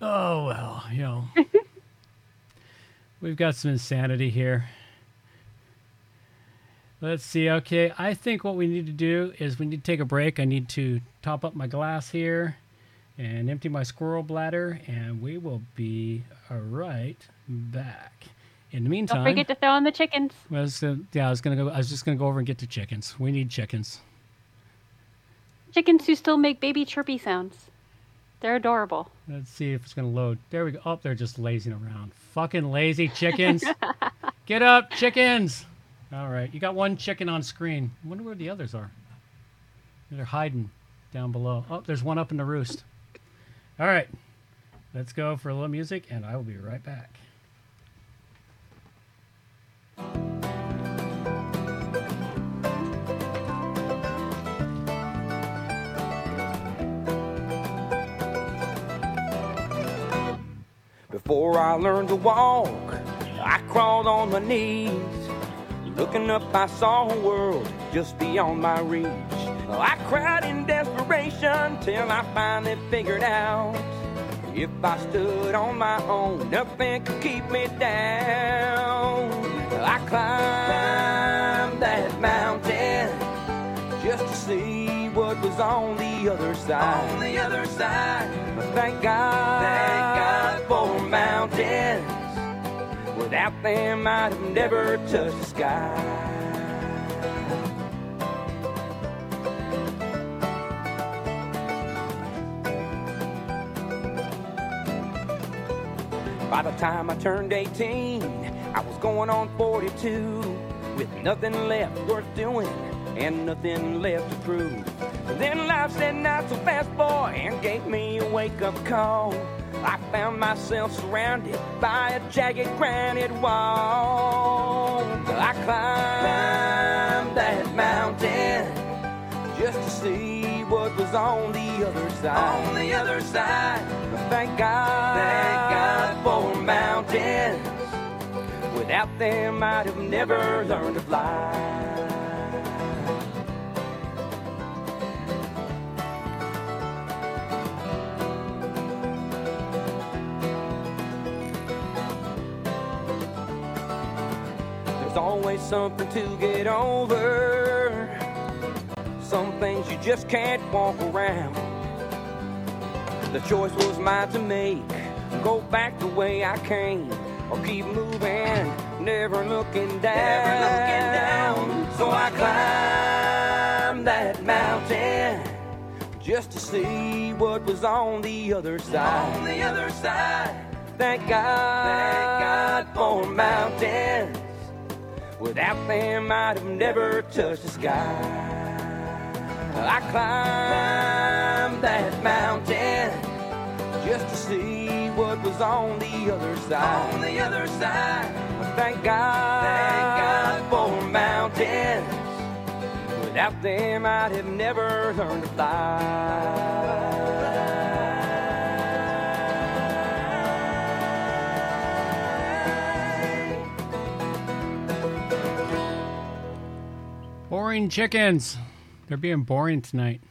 Speaker 1: Oh well, you know. We've got some insanity here. Let's see. Okay, I think what we need to do is we need to take a break. I need to top up my glass here and empty my squirrel bladder, and we will be uh, right back. In the meantime,
Speaker 2: Don't forget to throw in the chickens.
Speaker 1: I was, uh, yeah, I was gonna go. I was just gonna go over and get the chickens. We need chickens.
Speaker 2: Chickens who still make baby chirpy sounds. They're adorable.
Speaker 1: Let's see if it's gonna load. There we go. Oh, they're just lazing around. Fucking lazy chickens. [LAUGHS] Get up, chickens. All right, you got one chicken on screen. I wonder where the others are. They're hiding down below. Oh, there's one up in the roost. All right, let's go for a little music, and I will be right back.
Speaker 7: Before I learned to walk, I crawled on my knees. Looking up, I saw a world just beyond my reach. I cried in desperation till I finally figured out if I stood on my own, nothing could keep me down. I climbed that mountain just to see was on the other side. On the other side. But thank God, thank God for mountains. Without them, I'd have never touched the sky. By the time I turned 18, I was going on 42 with nothing left worth doing and nothing left to prove. Then life said not so fast, boy, and gave me a wake-up call. I found myself surrounded by a jagged granite wall. I climbed that mountain just to see what was on the other side. On the other side. Thank God, thank God for mountains. Without them, I'd have never learned to fly. There's always something to get over. Some things you just can't walk around. The choice was mine to make. Go back the way I came, or keep moving, never looking down. Never looking down. So I climbed that mountain just to see what was on the other side. On the other side. Thank God, thank God for mountains. Without them, I'd have never touched the sky. I climbed that mountain just to see what was on the other side. On the other side. Thank God, thank God for mountains. Without them, I'd have never learned to fly.
Speaker 1: Boring chickens. They're being boring tonight.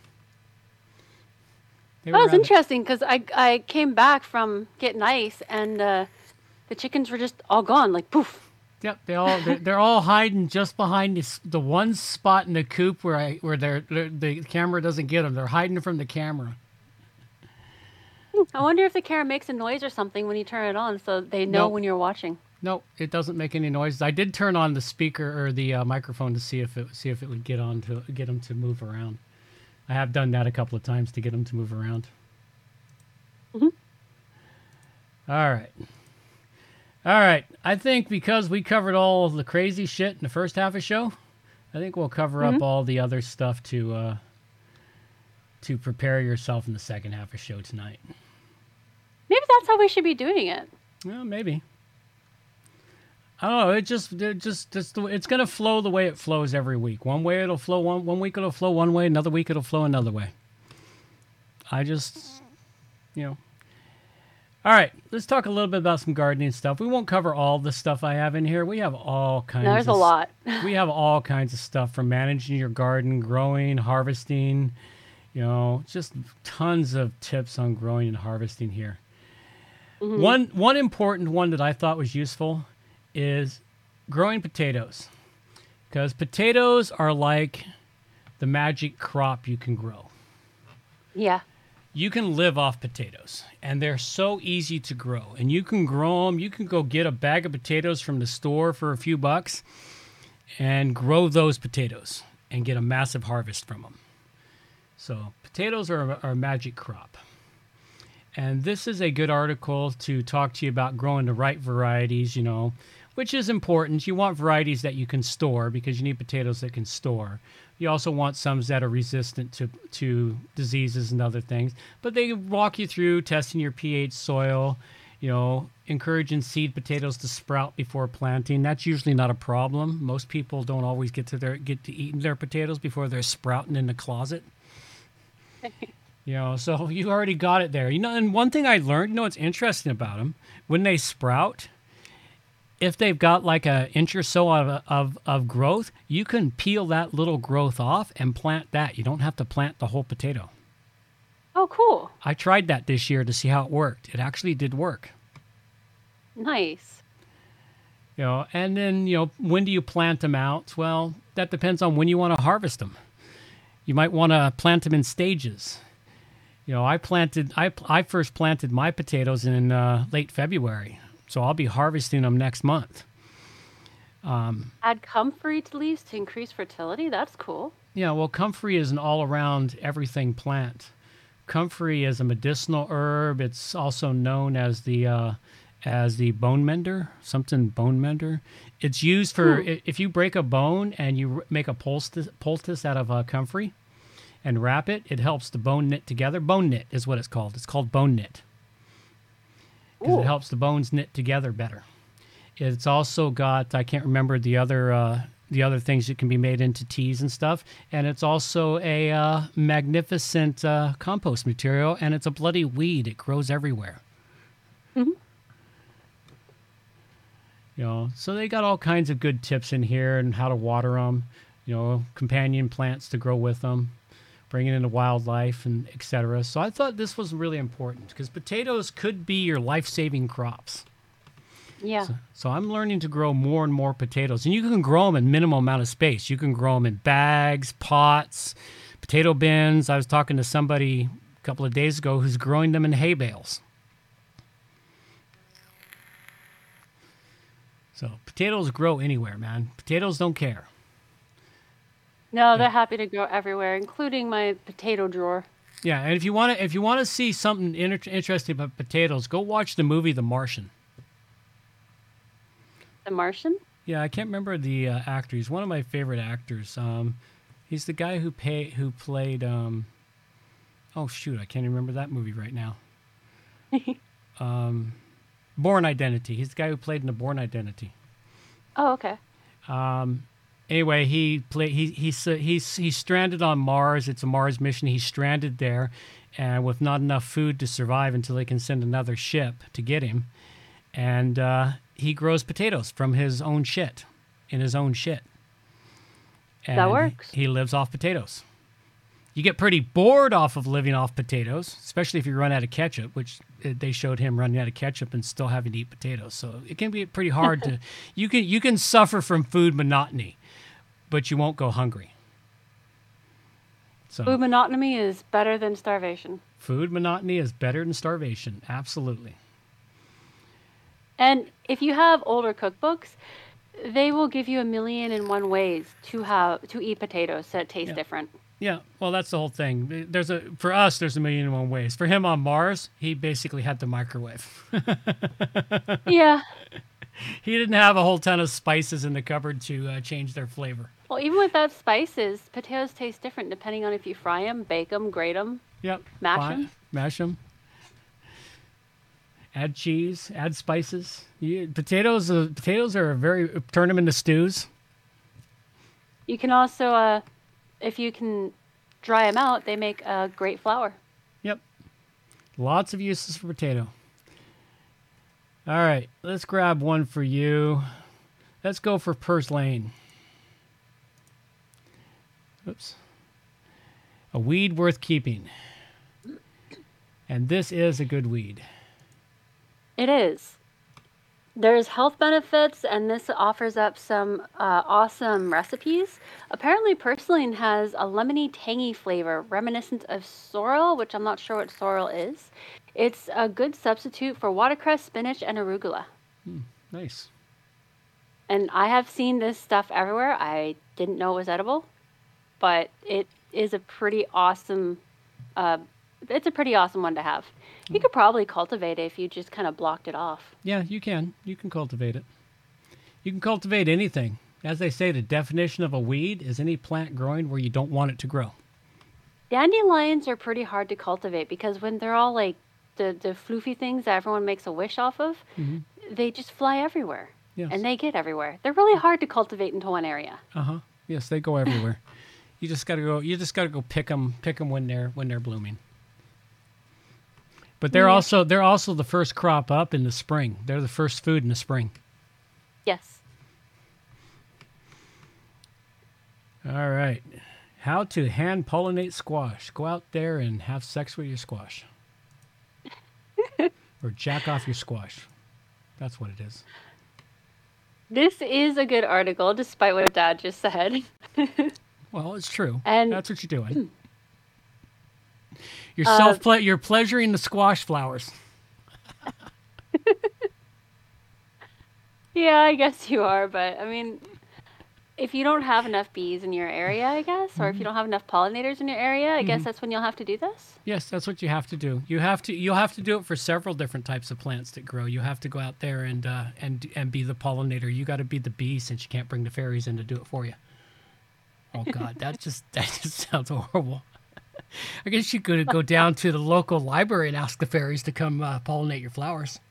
Speaker 1: They
Speaker 2: That was
Speaker 1: rather-
Speaker 2: interesting because I I came back from getting ice and uh, the chickens were just all gone, like poof.
Speaker 1: Yep, they all they're, they're all hiding just behind this, the one spot in the coop where I where they're, they're the camera doesn't get them. They're hiding from the camera.
Speaker 2: I wonder if the camera makes a noise or something when you turn it on, so they know
Speaker 1: No.
Speaker 2: when you're watching.
Speaker 1: No, it doesn't make any noises. I did turn on the speaker or the uh, microphone to see if it see if it would get on to get them to move around. I have done that a couple of times to get them to move around.
Speaker 2: Mhm.
Speaker 1: All right. All right. I think because we covered all of the crazy shit in the first half of the show, I think we'll cover up all the other stuff to uh, to prepare yourself in the second half of the show tonight.
Speaker 2: Maybe that's how we should be doing it.
Speaker 1: Well, maybe. Know. It just, it just, just the, it's gonna flow the way it flows every week. One way it'll flow one, one week it'll flow one way. Another week it'll flow another way. I just, you know. All right, let's talk a little bit about some gardening stuff. We won't cover all the stuff I have in here. We have all kinds.
Speaker 2: There's a
Speaker 1: of s-
Speaker 2: lot. [LAUGHS]
Speaker 1: we have all kinds of stuff from managing your garden, growing, harvesting. You know, just tons of tips on growing and harvesting here. Mm-hmm. One one important one that I thought was useful is growing potatoes. Because potatoes are like the magic crop you can grow.
Speaker 2: Yeah.
Speaker 1: You can live off potatoes, and they're so easy to grow. And you can grow them. You can go get a bag of potatoes from the store for a few bucks and grow those potatoes and get a massive harvest from them. So, potatoes are, are a magic crop. And this is a good article to talk to you about growing the right varieties, you know, which is important. You want varieties that you can store because you need potatoes that can store. You also want some that are resistant to, to diseases and other things. But they walk you through testing your pH soil, you know, encouraging seed potatoes to sprout before planting. That's usually not a problem. Most people don't always get to their get to eating their potatoes before they're sprouting in the closet. [LAUGHS] You know, so you already got it there. You know, and one thing I learned, you know, what's interesting about them when they sprout. If they've got like a inch or so of, of of growth, you can peel that little growth off and plant that. You don't have to plant the whole potato.
Speaker 2: Oh, cool.
Speaker 1: I tried that this year to see how it worked. It actually did work.
Speaker 2: Nice.
Speaker 1: You know, and then you know, when do you plant them out? Well, that depends on when you want to harvest them. You might want to plant them in stages. You know, I planted I I first planted my potatoes in uh, late February, so I'll be harvesting them next month.
Speaker 2: Add comfrey to leaves to increase fertility. That's cool.
Speaker 1: Yeah, well, comfrey is an all-around everything plant. Comfrey is a medicinal herb. It's also known as the uh, as the bone mender, something bone mender. It's used for i if you break a bone and you make a poultice, poultice out of uh, comfrey and wrap it, it helps the bone knit together. Bone knit is what it's called. It's called bone knit because it helps the bones knit together better. It's also got I can't remember the other uh, the other things that can be made into teas and stuff, and it's also a uh, magnificent uh, compost material, and it's a bloody weed. It grows everywhere. You know, so they got all kinds of good tips in here and how to water them. You know, companion plants to grow with them, bringing in the wildlife and etc. So I thought this was really important because potatoes could be your life-saving crops.
Speaker 2: Yeah.
Speaker 1: So I'm learning to grow more and more potatoes, and you can grow them in minimal amount of space. You can grow them in bags, pots, potato bins. I was talking to somebody a couple of days ago who's growing them in hay bales. So potatoes grow anywhere, man. Potatoes don't care.
Speaker 2: No, they're happy to grow everywhere, including my potato drawer.
Speaker 1: Yeah, and if you want to, if you want to see something inter- interesting about potatoes, go watch the movie The Martian.
Speaker 2: The Martian?
Speaker 1: Yeah, I can't remember the uh, actor. He's one of my favorite actors. Um, he's the guy who pay who played. Um, oh shoot, I can't remember that movie right now. [LAUGHS] um, Bourne Identity. He's the guy who played in the Bourne Identity.
Speaker 2: Oh, okay.
Speaker 1: Anyway, he play he he's uh, he's he's stranded on Mars. It's a Mars mission. He's stranded there, and with not enough food to survive until they can send another ship to get him. And uh, he grows potatoes from his own shit, in his own shit. And
Speaker 2: That
Speaker 1: he-
Speaker 2: works.
Speaker 1: He, lives off potatoes. You get pretty bored off of living off potatoes, especially if you run out of ketchup, which uh, they showed him running out of ketchup and still having to eat potatoes. So it can be pretty hard to. [LAUGHS] You can you can suffer from food monotony, but you won't go hungry. So
Speaker 2: Food monotony is better than starvation.
Speaker 1: food monotony is better than starvation. Absolutely.
Speaker 2: And if you have older cookbooks, they will give you a million and one ways to have to eat potatoes that taste
Speaker 1: Yeah.
Speaker 2: different.
Speaker 1: Yeah, well, that's the whole thing. There's a for us, there's a million and one ways. For him on Mars, he basically had the microwave. [LAUGHS]
Speaker 2: yeah.
Speaker 1: he didn't have a whole ton of spices in the cupboard to uh, change their flavor.
Speaker 2: Well, even without spices, potatoes taste different depending on if you fry them, bake them, grate them.
Speaker 1: Yep.
Speaker 2: Mash
Speaker 1: Fi-
Speaker 2: 'em?
Speaker 1: Mash them. Add cheese. Add spices. You, potatoes. Uh, potatoes are very. Turn them into stews.
Speaker 2: You can also, uh, if you can dry them out, they make a great flour.
Speaker 1: Yep. Lots of uses for potato. All right, let's grab one for you. Let's go for purslane. Oops. A weed worth keeping. And this is a good weed.
Speaker 2: It is. There's health benefits, and this offers up some uh, awesome recipes. Apparently, purslane has a lemony, tangy flavor reminiscent of sorrel, which I'm not sure what sorrel is. It's a good substitute for watercress, spinach, and arugula.
Speaker 1: Nice.
Speaker 2: And I have seen this stuff everywhere. I didn't know it was edible, but it is a pretty awesome. Uh, it's a pretty awesome one to have. You could probably cultivate it if you just kind of blocked it off.
Speaker 1: Yeah, you can. You can cultivate it. You can cultivate anything. As they say, the definition of a weed is any plant growing where you don't want it to grow.
Speaker 2: Dandelions are pretty hard to cultivate because when they're all like the the floofy things that everyone makes a wish off of, they just fly everywhere.
Speaker 1: Yes.
Speaker 2: And they get everywhere. They're really hard to cultivate into one area.
Speaker 1: Uh huh. Yes, they go everywhere. [LAUGHS] you just gotta go. You just gotta go pick them. Pick them when they're when they're blooming. But they're
Speaker 2: Yeah.
Speaker 1: also they're also the first crop up in the spring. They're the first food in the spring.
Speaker 2: Yes.
Speaker 1: All right. How to hand pollinate squash? Go out there and have sex with your squash, [LAUGHS] or jack off your squash. That's what it is.
Speaker 2: This is a good article, despite what Dad just said. [LAUGHS]
Speaker 1: Well, it's true.
Speaker 2: And-
Speaker 1: that's what you're doing. You're
Speaker 2: Uh,
Speaker 1: self ple- you're pleasuring the squash flowers. [LAUGHS]
Speaker 2: Yeah, I guess you are, but I mean, if you don't have enough bees in your area, I guess, or if you don't have enough pollinators in your area, I guess that's when you'll have to do this.
Speaker 1: Yes, that's what you have to do. You have to you'll have to do it for several different types of plants that grow. You have to go out there and uh, and and be the pollinator. You got to be the bee since you can't bring the fairies in to do it for you. Oh God, that just that just [LAUGHS] sounds horrible. I guess you could go down to the local library and ask the fairies to come uh, pollinate your flowers. [LAUGHS]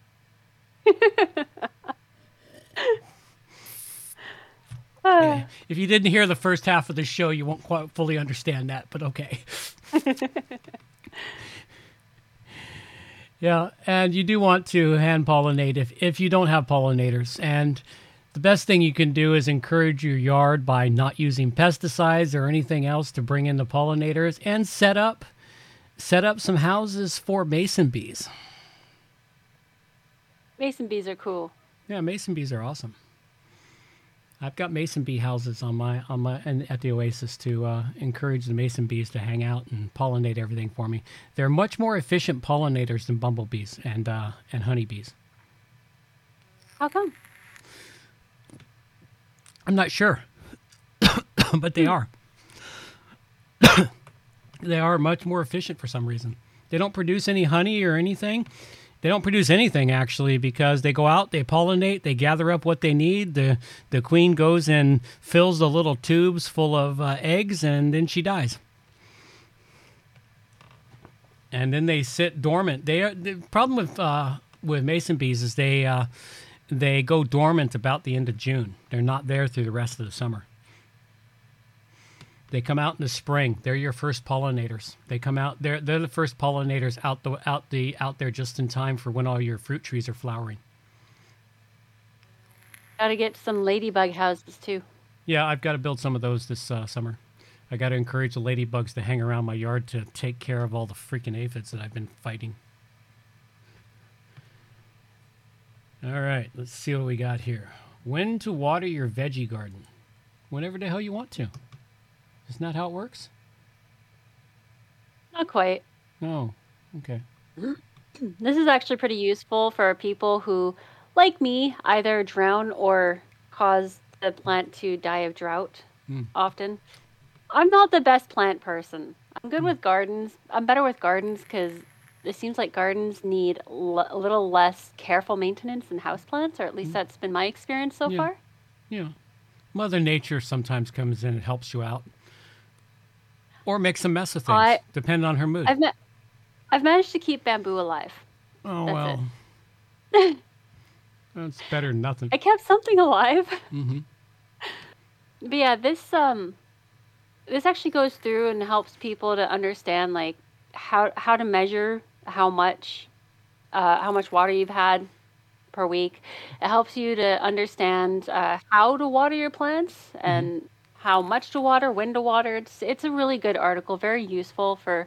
Speaker 1: Yeah. If you didn't hear the first half of the show, you won't quite fully understand that, but okay. [LAUGHS] yeah, and you do want to hand pollinate if, if you don't have pollinators. And the best thing you can do is encourage your yard by not using pesticides or anything else to bring in the pollinators and set up set up some houses for mason bees.
Speaker 2: Mason bees are cool.
Speaker 1: Yeah, mason bees are awesome. I've got mason bee houses on my on my and at the Oasis to uh, encourage the mason bees to hang out and pollinate everything for me. They're much more efficient pollinators than bumblebees and uh, and honeybees.
Speaker 2: How come?
Speaker 1: I'm not sure, [COUGHS] but they are. [COUGHS] they are much more efficient for some reason. They don't produce any honey or anything. They don't produce anything actually because they go out, they pollinate, they gather up what they need. The the queen goes and fills the little tubes full of uh, eggs, and then she dies. And then they sit dormant. They are, the problem with uh, with mason bees is they uh, they go dormant about the end of June. They're not there through the rest of the summer. They come out in the spring. They're your first pollinators. They come out. They're they're the first pollinators out the out the out there just in time for when all your fruit trees are flowering.
Speaker 2: Got to get some ladybug houses too.
Speaker 1: Yeah, I've got to build some of those this uh, summer. I got to encourage the ladybugs to hang around my yard to take care of all the freaking aphids that I've been fighting. All right, let's see what we got here. When to water your veggie garden? Whenever the hell you want to. Isn't that how it works?
Speaker 2: Not quite.
Speaker 1: No. Okay. [CLEARS THROAT]
Speaker 2: This is actually pretty useful for people who, like me, either drown or cause the plant to die of drought hmm. often. I'm not the best plant person. I'm good hmm. with gardens. I'm better with gardens because it seems like gardens need l- a little less careful maintenance than houseplants, or at least that's been my experience so
Speaker 1: Yeah.
Speaker 2: far.
Speaker 1: Yeah. Mother Nature sometimes comes in and helps you out. Or makes a mess of things,
Speaker 2: I-
Speaker 1: depending on her mood.
Speaker 2: I've ma- I've managed to keep bamboo alive.
Speaker 1: oh,
Speaker 2: that's
Speaker 1: well. That's better than nothing. [LAUGHS]
Speaker 2: I kept something alive.
Speaker 1: Mm-hmm.
Speaker 2: But yeah, this um this actually goes through and helps people to understand like how how to measure how much uh, how much water you've had per week. It helps you to understand uh, how to water your plants and how much to water, when to water. It's it's a really good article, very useful for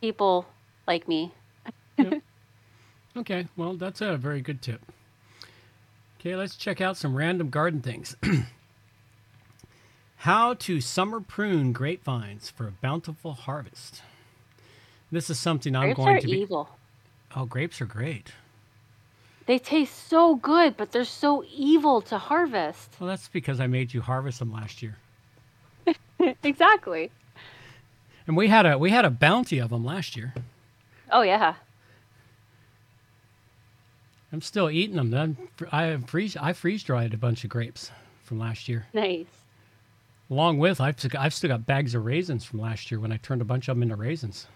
Speaker 2: people like me. [LAUGHS]
Speaker 1: Okay, well, that's a very good tip. Okay, let's check out some random garden things. [CLEARS THROAT] How to summer prune grapevines for a bountiful harvest. This is something I'm
Speaker 2: Grapes
Speaker 1: going
Speaker 2: are
Speaker 1: to be.
Speaker 2: evil.
Speaker 1: Oh, grapes are great.
Speaker 2: They taste so good, but they're so evil to harvest.
Speaker 1: Well, that's because I made you harvest them last year, [LAUGHS]
Speaker 2: exactly.
Speaker 1: and we had a we had a bounty of them last year.
Speaker 2: Oh yeah.
Speaker 1: I'm still eating them. I'm, I freeze I freeze dried a bunch of grapes from last year.
Speaker 2: Nice.
Speaker 1: Along with I've I've still got bags of raisins from last year when I turned a bunch of them into raisins.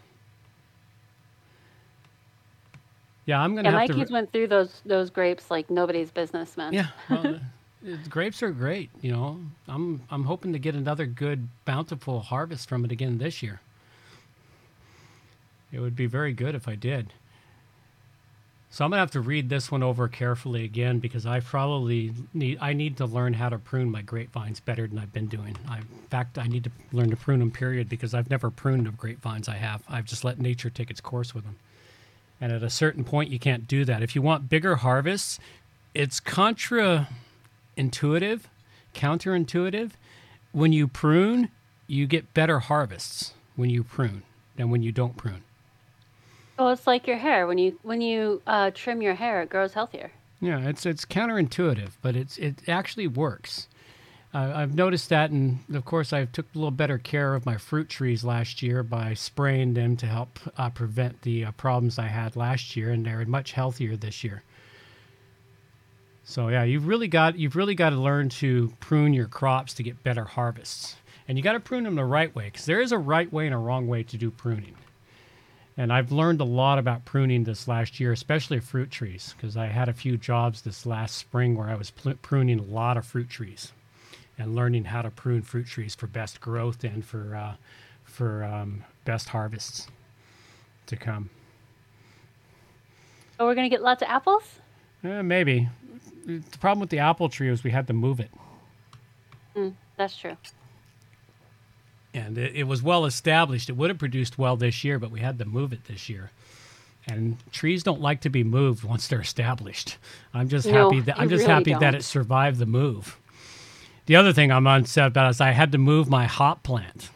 Speaker 1: Yeah, I'm gonna
Speaker 2: Yeah, my
Speaker 1: have to.
Speaker 2: kids went through those those grapes like nobody's business, man.
Speaker 1: yeah, [LAUGHS] well, the grapes are great. You know, I'm I'm hoping to get another good bountiful harvest from it again this year. It would be very good if I did. So I'm gonna have to read this one over carefully again because I probably need I need to learn how to prune my grapevines better than I've been doing. I, in fact, I need to learn to prune them. Period, because I've never pruned the grapevines I have. I've just let nature take its course with them. And at a certain point, you can't do that. If you want bigger harvests, it's contra intuitive, counterintuitive. When you prune, you get better harvests when you prune than when you don't prune.
Speaker 2: Well, it's like your hair. When you when you uh, trim your hair, it grows healthier.
Speaker 1: Yeah, it's it's counterintuitive, but it's it actually works. I I've noticed that, and of course, I took a little better care of my fruit trees last year by spraying them to help uh, prevent the uh, problems I had last year, and they're much healthier this year. So yeah, you've really got you've really got to learn to prune your crops to get better harvests, and you got to prune them the right way because there is a right way and a wrong way to do pruning. And I've learned a lot about pruning this last year, especially fruit trees, because I had a few jobs this last spring where I was pl- pruning a lot of fruit trees, and learning how to prune fruit trees for best growth and for uh, for um, best harvests to come.
Speaker 2: Oh, we're gonna get lots of apples.
Speaker 1: Eh, maybe. The problem with the apple tree was we had to move it.
Speaker 2: Mm, that's true.
Speaker 1: and it, it was well established. It would have produced well this year, but we had to move it this year. And trees don't like to be moved once they're established. I'm just
Speaker 2: No,
Speaker 1: happy that I'm just
Speaker 2: really
Speaker 1: happy that
Speaker 2: don't.
Speaker 1: it survived the move. The other thing I'm upset about is I had to move my hop plant,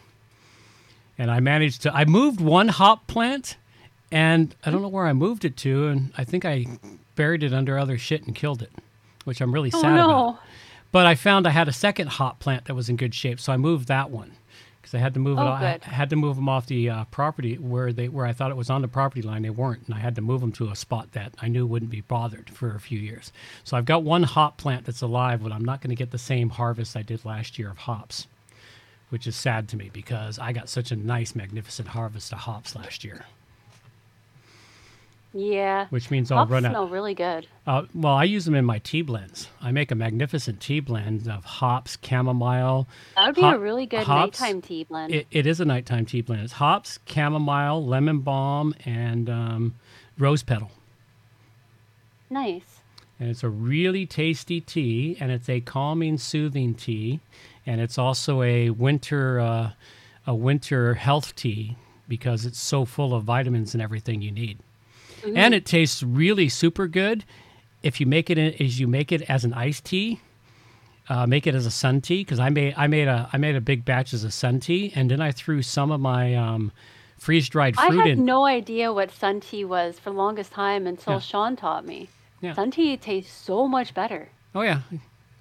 Speaker 1: and I managed to. I moved one hop plant, and I don't know where I moved it to, and I think I buried it under other shit and killed it, which I'm really
Speaker 2: Oh
Speaker 1: sad
Speaker 2: no.
Speaker 1: about. But I found I had a second hop plant that was in good shape, so I moved that one I had to move it.
Speaker 2: Oh,
Speaker 1: I had to move them off the uh, property where they where I thought it was on the property line. They weren't, and I had to move them to a spot that I knew wouldn't be bothered for a few years. So I've got one hop plant that's alive, but I'm not going to get the same harvest I did last year of hops, which is sad to me because I got such a nice, magnificent harvest of hops last year.
Speaker 2: Yeah.
Speaker 1: Which means I'll
Speaker 2: Hops
Speaker 1: run out.
Speaker 2: smell really good.
Speaker 1: Uh, well, I use them in my tea blends. I make a magnificent tea blend of hops, chamomile.
Speaker 2: That would be
Speaker 1: hop-
Speaker 2: a really good
Speaker 1: hops.
Speaker 2: nighttime tea blend.
Speaker 1: It, it is a nighttime tea blend. It's hops, chamomile, lemon balm, and um, rose petal.
Speaker 2: nice.
Speaker 1: And it's a really tasty tea, and it's a calming, soothing tea, and it's also a winter uh, a winter health tea because it's so full of vitamins and everything you need. And it tastes really super good if you make it as you make it as an iced tea. Uh, make it as a sun tea because I made I made a I made a big batch as a sun tea, and then I threw some of my um, freeze dried fruit in.
Speaker 2: I had
Speaker 1: in.
Speaker 2: no idea what sun tea was for the longest time until
Speaker 1: Yeah.
Speaker 2: Sean taught me.
Speaker 1: Yeah.
Speaker 2: Sun tea tastes so much better.
Speaker 1: Oh yeah,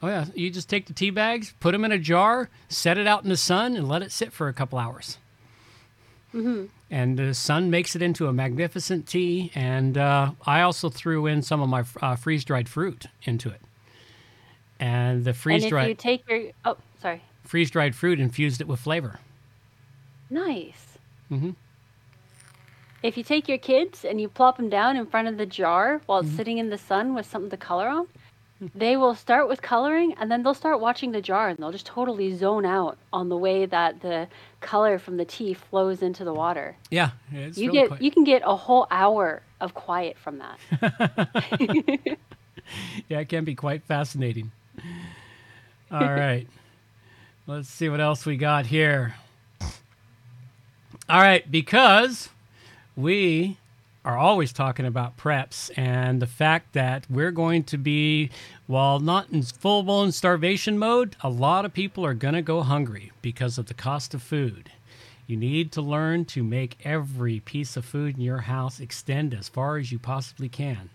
Speaker 1: oh yeah. You just take the tea bags, put them in a jar, set it out in the sun, and let it sit for a couple hours. Mm-hmm. And the sun makes it into a magnificent tea. And uh, I also threw in some of my uh, freeze dried fruit into it. And the freeze dried
Speaker 2: you take your oh sorry,
Speaker 1: freeze dried fruit infused it with flavor.
Speaker 2: nice.
Speaker 1: Mhm.
Speaker 2: If you take your kids and you plop them down in front of the jar while
Speaker 1: Mm-hmm.
Speaker 2: it's sitting in the sun with something to color on, they will start with coloring and then they'll start watching the jar and they'll just totally zone out on the way that the color from the tea flows into the water.
Speaker 1: Yeah, it's
Speaker 2: you
Speaker 1: really
Speaker 2: get
Speaker 1: quite-
Speaker 2: you can get a whole hour of quiet from that. [LAUGHS]
Speaker 1: yeah, it can be quite fascinating. All right. Let's see what else we got here. All right, because we are always talking about preps and the fact that we're going to be, while not in full blown starvation mode, a lot of people are going to go hungry because of the cost of food. You need to learn to make every piece of food in your house extend as far as you possibly can.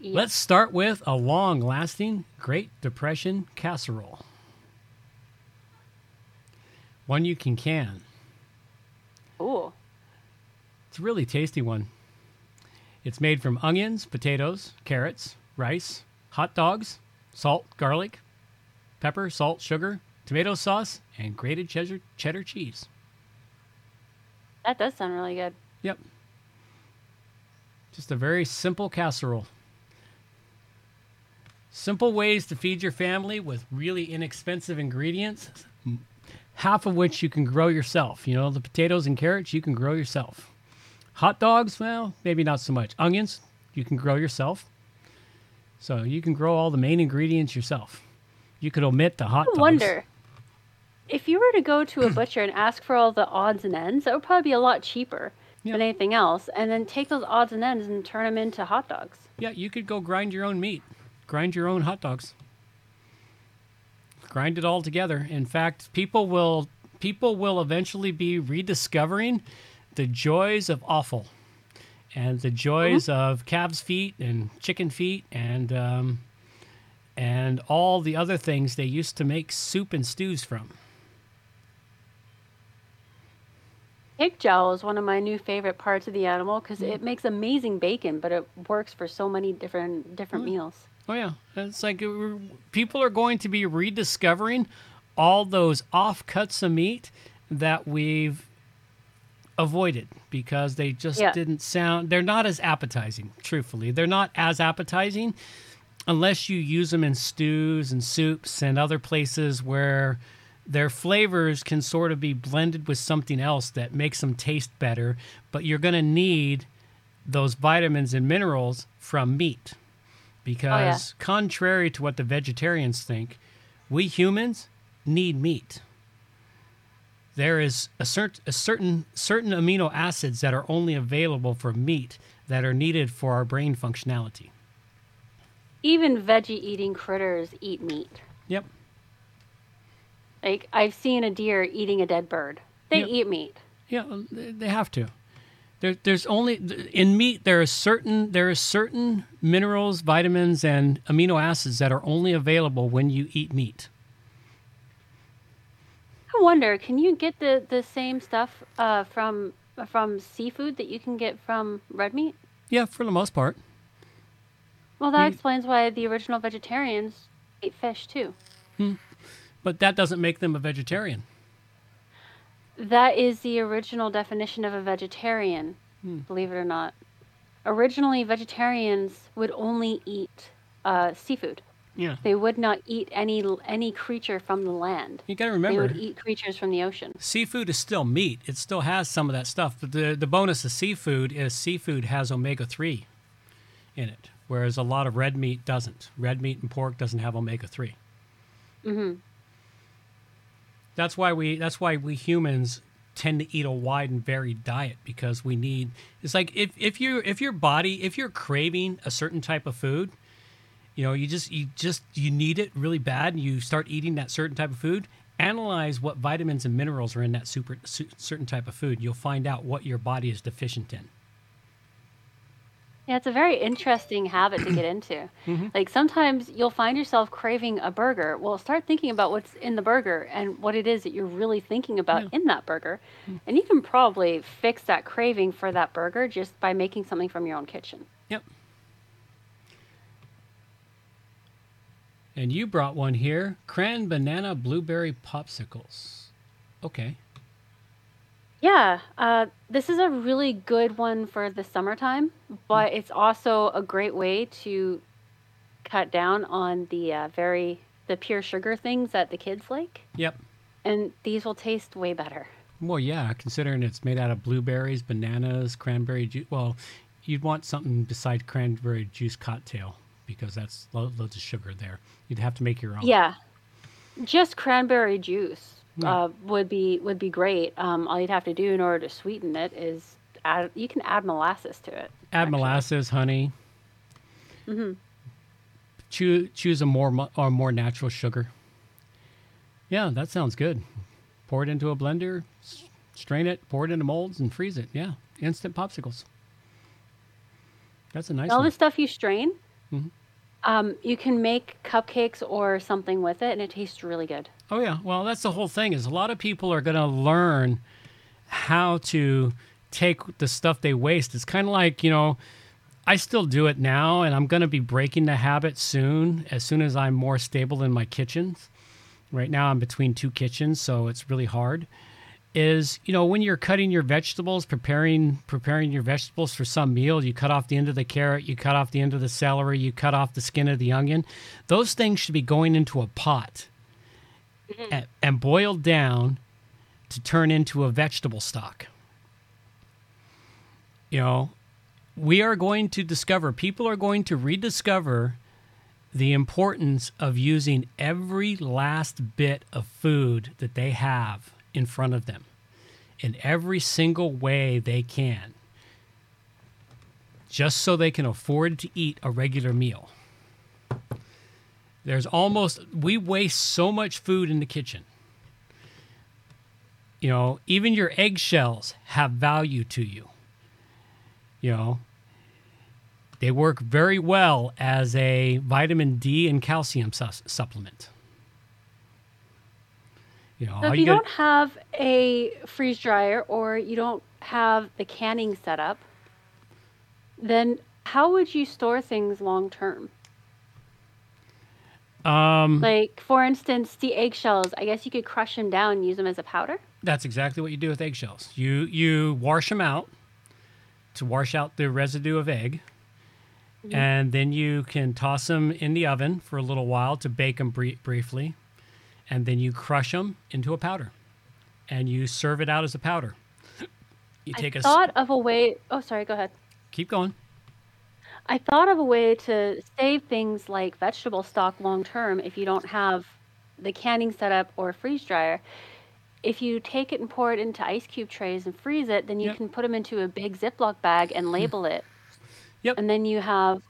Speaker 1: Let's start with a long lasting Great Depression casserole. One you can can.
Speaker 2: Ooh.
Speaker 1: It's a really tasty one. It's made from onions, potatoes, carrots, rice, hot dogs, salt, garlic, pepper, salt, sugar, tomato sauce, and grated cheddar, cheddar cheese.
Speaker 2: That does sound really good.
Speaker 1: Yep. Just a very simple casserole. Simple ways to feed your family with really inexpensive ingredients, half of which you can grow yourself. You know, the potatoes and carrots you can grow yourself. Hot dogs, well, maybe not so much. Onions, you can grow yourself. So you can grow all the main ingredients yourself. You could omit the hot
Speaker 2: I
Speaker 1: dogs.
Speaker 2: wonder if you were to go to a [CLEARS THROAT] butcher and ask for all the odds and ends, that would probably be a lot cheaper
Speaker 1: Yeah.
Speaker 2: than anything else, and then take those odds and ends and turn them into hot dogs.
Speaker 1: Yeah, you could go grind your own meat, grind your own hot dogs, grind it all together. In fact, people will people will eventually be rediscovering the joys of offal and the joys of calves feet and chicken feet and um, and all the other things they used to make soup and stews from.
Speaker 2: Pig jowl is one of my new favorite parts of the animal because it makes amazing bacon, but it works for so many different different meals.
Speaker 1: Oh yeah, it's like uh, people are going to be rediscovering all those off cuts of meat that we've avoided because they just
Speaker 2: Yeah.
Speaker 1: didn't sound. They're not as appetizing. Truthfully, they're not as appetizing unless you use them in stews and soups and other places where their flavors can sort of be blended with something else that makes them taste better. But you're going to need those vitamins and minerals from meat because oh, contrary to what the vegetarians think, we humans need meat. There is a, cert- a certain certain amino acids that are only available for meat that are needed for our brain functionality.
Speaker 2: Even veggie eating critters eat meat.
Speaker 1: Yep.
Speaker 2: Like I've seen a deer eating a dead bird. They
Speaker 1: Yep.
Speaker 2: eat meat.
Speaker 1: Yeah, uh, they they have to. There, there's only in meat there are certain there are certain minerals, vitamins, and amino acids that are only available when you eat meat.
Speaker 2: I wonder, can you get the, the same stuff uh, from from seafood that you can get from red meat?
Speaker 1: Yeah, for the most part.
Speaker 2: Well, that
Speaker 1: You-
Speaker 2: explains why the original vegetarians ate fish too.
Speaker 1: But that doesn't make them a vegetarian.
Speaker 2: That is the original definition of a vegetarian,
Speaker 1: Hmm.
Speaker 2: believe it or not. Originally, vegetarians would only eat uh, seafood.
Speaker 1: Yeah.
Speaker 2: They would not eat any any creature from the land.
Speaker 1: You got to remember.
Speaker 2: They would eat creatures from the ocean.
Speaker 1: seafood is still meat. It still has some of that stuff. But the, the bonus of seafood is seafood has omega 3 in it, whereas a lot of red meat doesn't. Red meat and pork doesn't have omega 3.
Speaker 2: hmm
Speaker 1: That's why we that's why we humans tend to eat a wide and varied diet because we need it's like if, if you if your body if you're craving a certain type of food, you know, you just you just you need it really bad and you start eating that certain type of food, analyze what vitamins and minerals are in that super su- certain type of food. You'll find out what your body is deficient in.
Speaker 2: Yeah, it's a very interesting habit to get [CLEARS THROAT] into.
Speaker 1: Mm-hmm.
Speaker 2: Like sometimes you'll find yourself craving a burger. Well, start thinking about what's in the burger and what it is that you're really thinking about
Speaker 1: Yeah.
Speaker 2: in that burger.
Speaker 1: Mm.
Speaker 2: And you can probably fix that craving for that burger just by making something from your own kitchen.
Speaker 1: Yep. And you brought one here, cran banana blueberry popsicles. Okay.
Speaker 2: Yeah, uh, this is a really good one for the summertime, but it's also a great way to cut down on the uh, very the pure sugar things that the kids like,
Speaker 1: Yep.
Speaker 2: and these will taste way better.
Speaker 1: Well, yeah, considering it's made out of blueberries, bananas, cranberry juice. Well, you'd want something besides cranberry juice cocktail because that's lo- loads of sugar there. You'd have to make your own.
Speaker 2: Yeah, just cranberry juice
Speaker 1: Yeah.
Speaker 2: uh, would be would be great. Um, all you'd have to do in order to sweeten it is add you can add molasses to it.
Speaker 1: Add
Speaker 2: actually.
Speaker 1: molasses, honey.
Speaker 2: Mm-hmm.
Speaker 1: Choose choose a more or more natural sugar. Yeah, that sounds good. Pour it into a blender, strain it, pour it into molds, and freeze it. Yeah, instant popsicles. That's a nice
Speaker 2: all
Speaker 1: one.
Speaker 2: the stuff you strain.
Speaker 1: Mhm.
Speaker 2: Um, you can make cupcakes or something with it, and it tastes really good.
Speaker 1: Oh yeah, well that's the whole thing. Is a lot of people are going to learn how to take the stuff they waste. It's kind of like you know, I still do it now, and I'm going to be breaking the habit soon. As soon as I'm more stable in my kitchens. Right now, I'm between two kitchens, so it's really hard. Is you know when you're cutting your vegetables, preparing preparing your vegetables for some meal, you cut off the end of the carrot, you cut off the end of the celery, you cut off the skin of the onion. Those things should be going into a pot mm-hmm. and, and boiled down to turn into a vegetable stock. You know, we are going to discover, people are going to rediscover the importance of using every last bit of food that they have in front of them in every single way they can, just so they can afford to eat a regular meal. There's almost, we waste so much food in the kitchen. You know, even your eggshells have value to you. You know, They work very well as a vitamin D and calcium sus- supplement. You know,
Speaker 2: So if you
Speaker 1: gotta-
Speaker 2: don't have a freeze dryer or you don't have the canning set up, then how would you store things long term?
Speaker 1: um,
Speaker 2: Like, for instance, the eggshells, I guess you could crush them down and use them as a powder.
Speaker 1: That's exactly what you do with eggshells. You you wash them out to wash out the residue of egg, and then you can toss them in the oven for a little while to bake them brie- briefly, and then you crush them into a powder, and you serve it out as a powder. [SNIFFS] You take
Speaker 2: I
Speaker 1: a s-
Speaker 2: thought of a way. Oh, sorry, go ahead.
Speaker 1: keep going.
Speaker 2: I thought of a way to save things like vegetable stock long term if you don't have the canning setup or freeze dryer. If you take it and pour it into ice cube trays and freeze it, then you
Speaker 1: Yep.
Speaker 2: can put them into a big Ziploc bag and [SNIFFS] label it.
Speaker 1: Yep.
Speaker 2: And then you have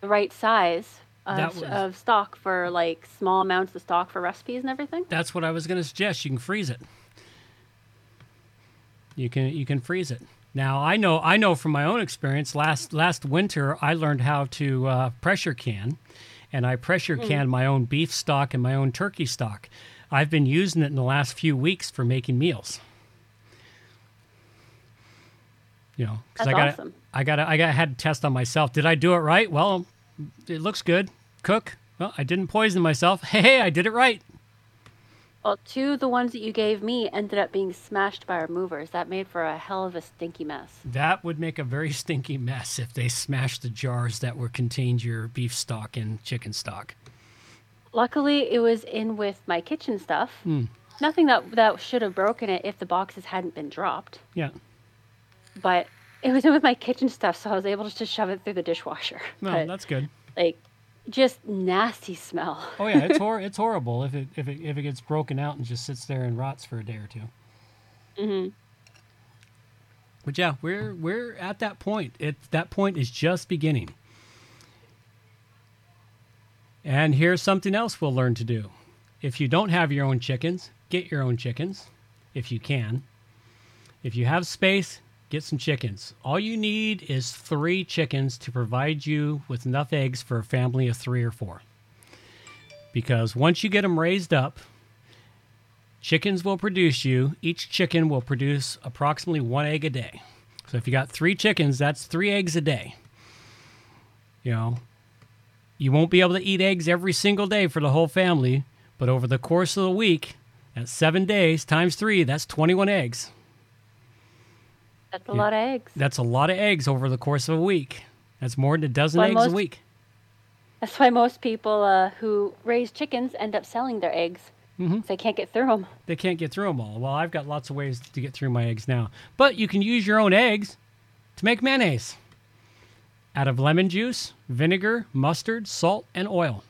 Speaker 2: the right size of,
Speaker 1: was-
Speaker 2: of stock for like small amounts of stock for recipes and everything.
Speaker 1: That's what I was going to suggest. You can freeze it. You can you can freeze it. Now I know I know from my own experience. Last last winter I learned how to uh, pressure can, and I pressure can my own beef stock and my own turkey stock. I've been using it in the last few weeks for making meals. You know, because I got
Speaker 2: awesome.
Speaker 1: I got I got had to test on myself. Did I do it right? Well, it looks good. Cook. Well, I didn't poison myself. [LAUGHS] Hey, I did it right.
Speaker 2: Well, two of the ones that you gave me ended up being smashed by our movers. That made for a hell of a stinky mess.
Speaker 1: That would make a very [LAUGHS] stinky mess if they smashed the jars that were contained your beef stock and chicken stock.
Speaker 2: Luckily, it was in with my kitchen stuff.
Speaker 1: Hmm.
Speaker 2: Nothing that that should have broken it if the boxes hadn't been dropped.
Speaker 1: Yeah.
Speaker 2: But it was in with my kitchen stuff, so I was able to shove it through the dishwasher.
Speaker 1: No,
Speaker 2: But,
Speaker 1: that's good.
Speaker 2: like just nasty smell.
Speaker 1: Oh yeah, it's [LAUGHS] hor- it's horrible if it if it if it gets broken out and just sits there and rots for a day or 2
Speaker 2: hmm
Speaker 1: But yeah, we're we're at that point. It that point is just beginning. And here's something else we'll learn to do. If you don't have your own chickens, get your own chickens if you can. If you have space, get some chickens. All you need is 3 chickens to provide you with enough eggs for a family of 3 or 4. Because once you get them raised up, chickens will produce you each chicken will produce approximately one egg a day so if you got three chickens that's three eggs a day you know you won't be able to eat eggs every single day for the whole family but over the course of the week that's seven days times three that's 21 eggs
Speaker 2: That's a
Speaker 1: Yeah.
Speaker 2: lot of eggs.
Speaker 1: that's a lot of eggs over the course of a week that's more than a dozen
Speaker 2: Why
Speaker 1: eggs a week
Speaker 2: That's why most people uh, who raise chickens end up selling their eggs.
Speaker 1: Mhm.
Speaker 2: They can't get through them.
Speaker 1: they can't get through them all well i've got lots of ways to get through my eggs now but you can use your own eggs to make mayonnaise out of lemon juice vinegar mustard salt and oil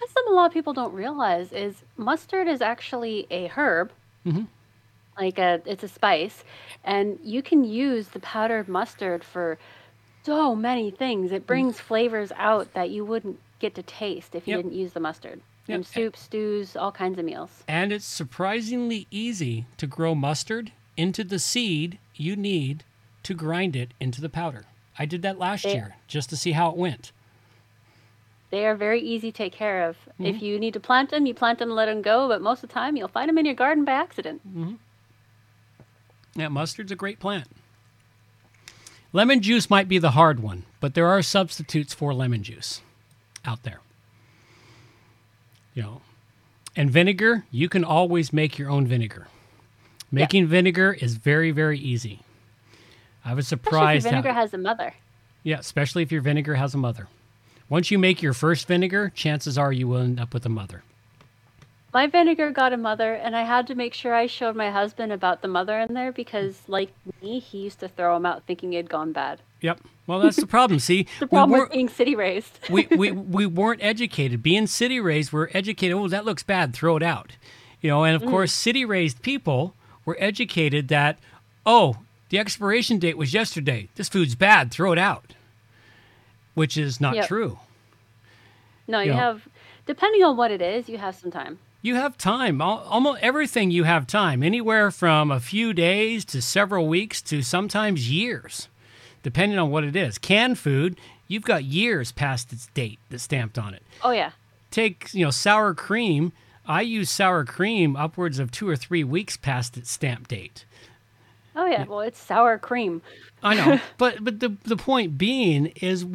Speaker 2: That's something a lot of people don't realize is mustard is actually a herb.
Speaker 1: Mhm.
Speaker 2: Like a, it's a spice, and you can use the powdered mustard for so many things. It brings flavors out that you wouldn't get to taste if you
Speaker 1: Yep.
Speaker 2: didn't use the mustard.
Speaker 1: Yep.
Speaker 2: In soups, stews, all kinds of meals.
Speaker 1: And it's surprisingly easy to grow mustard into the seed you need to grind it into the powder. I did that last year just to see how it went.
Speaker 2: They are very easy to take care of.
Speaker 1: Mm-hmm.
Speaker 2: If you need to plant them, you plant them and let them go, but most of the time you'll find them in your garden by accident.
Speaker 1: Yeah, mustard's a great plant. Lemon juice might be the hard one, but there are substitutes for lemon juice out there. You know, and vinegar, you can always make your own vinegar. Making vinegar is very, very easy. I was surprised.
Speaker 2: Especially if your
Speaker 1: how,
Speaker 2: vinegar has a mother.
Speaker 1: Yeah, especially if your vinegar has a mother. Once you make your first vinegar, chances are you will end up with a mother.
Speaker 2: My vinegar got a mother, and I had to make sure I showed my husband about the mother in there because, like me, he used to throw them out thinking it had gone bad.
Speaker 1: Yep. Well, that's the problem. See, [LAUGHS]
Speaker 2: The
Speaker 1: we
Speaker 2: problem with
Speaker 1: weren't
Speaker 2: being city raised.
Speaker 1: we, [LAUGHS] we we weren't educated. Being city raised, we're educated. Oh, that looks bad. Throw it out. You know, and of mm. course, city raised people were educated that oh, the expiration date was yesterday. This food's bad. Throw it out. Which is not
Speaker 2: Yep.
Speaker 1: true.
Speaker 2: no, you
Speaker 1: Yeah.
Speaker 2: have, depending on what it is, you have some time.
Speaker 1: You have time. Almost everything you have time. Anywhere from a few days to several weeks to sometimes years depending on what it is. Canned food, you've got years past its date that's stamped on it.
Speaker 2: Oh yeah.
Speaker 1: Take, you know, sour cream. I use sour cream upwards of two or three weeks past its stamp date.
Speaker 2: Oh yeah. Well, it's sour cream.
Speaker 1: I know, [LAUGHS] but but the the point being is,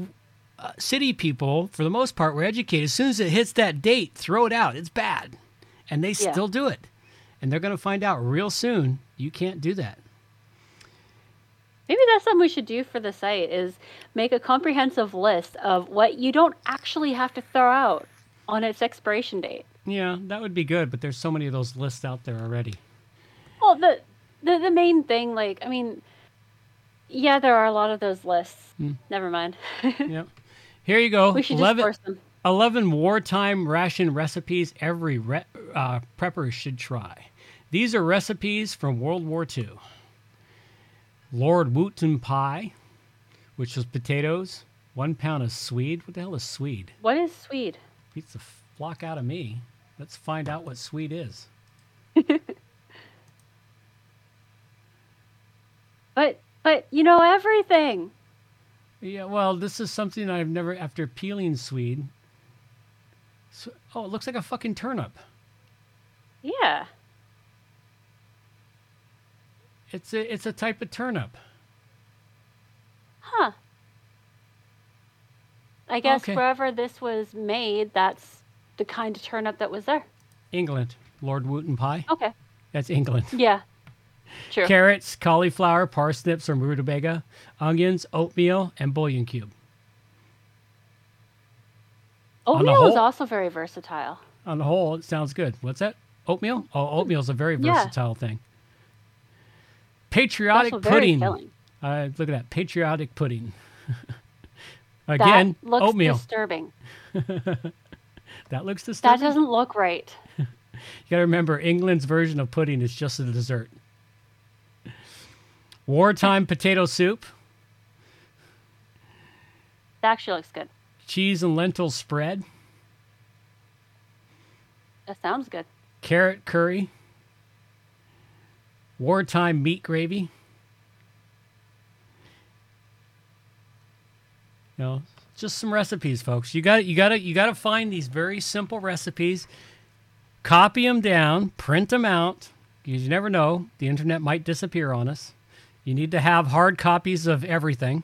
Speaker 1: uh, city people for the most part were educated. As soon as it hits that date, throw it out. It's bad, and they
Speaker 2: Yeah.
Speaker 1: still do it, and they're going to find out real soon. You can't do that.
Speaker 2: Maybe that's something we should do for the site is make a comprehensive list of what you don't actually have to throw out on its expiration date.
Speaker 1: Yeah, that would be good, but there's so many of those lists out there already.
Speaker 2: Well, the the, the main thing, like, I mean, yeah, there are a lot of those lists. Hmm. Never mind. [LAUGHS]
Speaker 1: yep. Here you go.
Speaker 2: we should just
Speaker 1: 11,
Speaker 2: force them.
Speaker 1: 11 wartime ration recipes every re- uh, prepper should try. These are recipes from World War II. Lord Woolton pie, which was potatoes, one pound of Swede. What the hell is Swede?
Speaker 2: What is Swede?
Speaker 1: Beats the flock out of me. Let's find out what Swede is. [LAUGHS]
Speaker 2: But but you know everything.
Speaker 1: Yeah, well, this is something I've never, after peeling Swede. So, oh, it looks like a fucking turnip.
Speaker 2: Yeah.
Speaker 1: It's a, it's a type of turnip.
Speaker 2: Huh. I guess
Speaker 1: Okay.
Speaker 2: wherever this was made, that's the kind of turnip that was there.
Speaker 1: England, Lord Woolton pie.
Speaker 2: Okay.
Speaker 1: That's England.
Speaker 2: Yeah. [LAUGHS] True.
Speaker 1: Carrots, cauliflower, parsnips or rutabaga, onions, oatmeal, and bouillon cube.
Speaker 2: Oatmeal is also very versatile.
Speaker 1: On the whole, it sounds good. What's that? Oatmeal? Oh, oatmeal's a very
Speaker 2: Yeah.
Speaker 1: versatile thing. Patriotic pudding. Uh, look at that. Patriotic pudding. [LAUGHS] Again,
Speaker 2: that looks
Speaker 1: oatmeal.
Speaker 2: disturbing. [LAUGHS]
Speaker 1: that looks disturbing.
Speaker 2: That doesn't look right. [LAUGHS]
Speaker 1: You got to remember, England's version of pudding is just a dessert. Wartime potato soup,
Speaker 2: That actually looks good.
Speaker 1: Cheese and lentil spread,
Speaker 2: That sounds good.
Speaker 1: carrot curry, wartime meat gravy. You know, just some recipes, folks. You got you got to you got to find these very simple recipes, copy them down, print them out. Because you never know, the internet might disappear on us. You need to have hard copies of everything,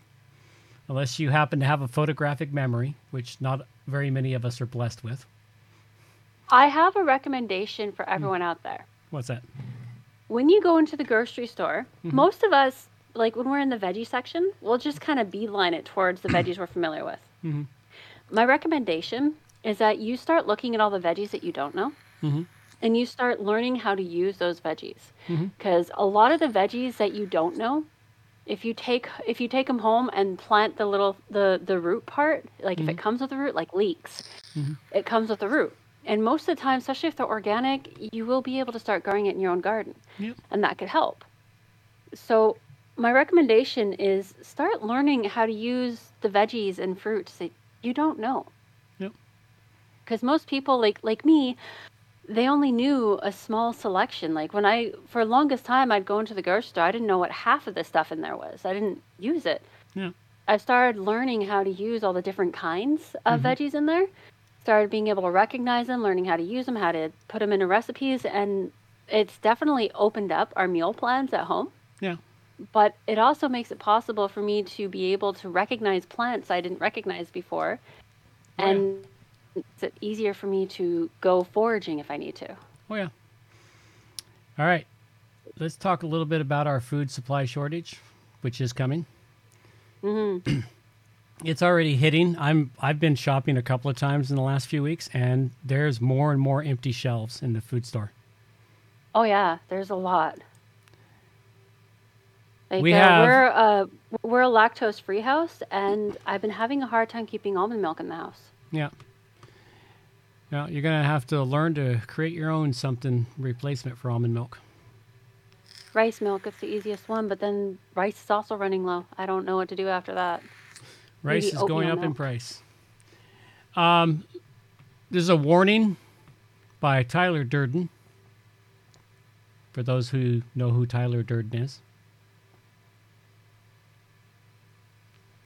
Speaker 1: unless you happen to have a photographic memory, which not very many of us are blessed with.
Speaker 2: I have a recommendation for everyone out there.
Speaker 1: What's that?
Speaker 2: When you go into the grocery store,
Speaker 1: Mm-hmm.
Speaker 2: most of us, like when we're in the veggie section, we'll just kind of beeline it towards the [CLEARS THROAT] veggies we're familiar with.
Speaker 1: Mhm.
Speaker 2: My recommendation is that you start looking at all the veggies that you don't know
Speaker 1: Mhm.
Speaker 2: and you start learning how to use those veggies. Because a lot of the veggies that you don't know, if you take if you take them home and plant the little the the root part, like if it mm-hmm. comes with the root, like leeks, mm-hmm. it comes with the root. And most of the time, especially if they're organic, you will be able to start growing it in your own garden,
Speaker 1: Yep.
Speaker 2: and that could help. So my recommendation is start learning how to use the veggies and fruits that you don't know.
Speaker 1: Yep.
Speaker 2: Because most people, like like me, they only knew a small selection. Like when I, for the longest time, I'd go into the grocery store, I didn't know what half of the stuff in there was. I didn't use it.
Speaker 1: Yeah.
Speaker 2: I started learning how to use all the different kinds of mm-hmm. veggies in there. Started being able to recognize them, learning how to use them, how to put them into recipes, and it's definitely opened up our meal plans at home.
Speaker 1: Yeah.
Speaker 2: But it also makes it possible for me to be able to recognize plants I didn't recognize before,
Speaker 1: Oh, yeah.
Speaker 2: It's easier for me to go foraging if I need to.
Speaker 1: Oh yeah. All right. Let's talk a little bit about our food supply shortage, which is coming.
Speaker 2: Mm-hmm. [CLEARS THROAT]
Speaker 1: It's already hitting. I'm I've been shopping a couple of times in the last few weeks and there's more and more empty shelves in the food store.
Speaker 2: Oh yeah, there's a lot. Like,
Speaker 1: We
Speaker 2: uh,
Speaker 1: have-
Speaker 2: we're uh, we're a lactose free house, and I've been having a hard time keeping almond milk in the house.
Speaker 1: Yeah. Now you're gonna have to learn to create your own something replacement for almond milk.
Speaker 2: Rice milk is the easiest one, but then rice is also running low. I don't know what to do after that.
Speaker 1: Rice
Speaker 2: Maybe
Speaker 1: is going up in price. Um, there's a warning by Tyler Durden. For those who know who Tyler Durden is,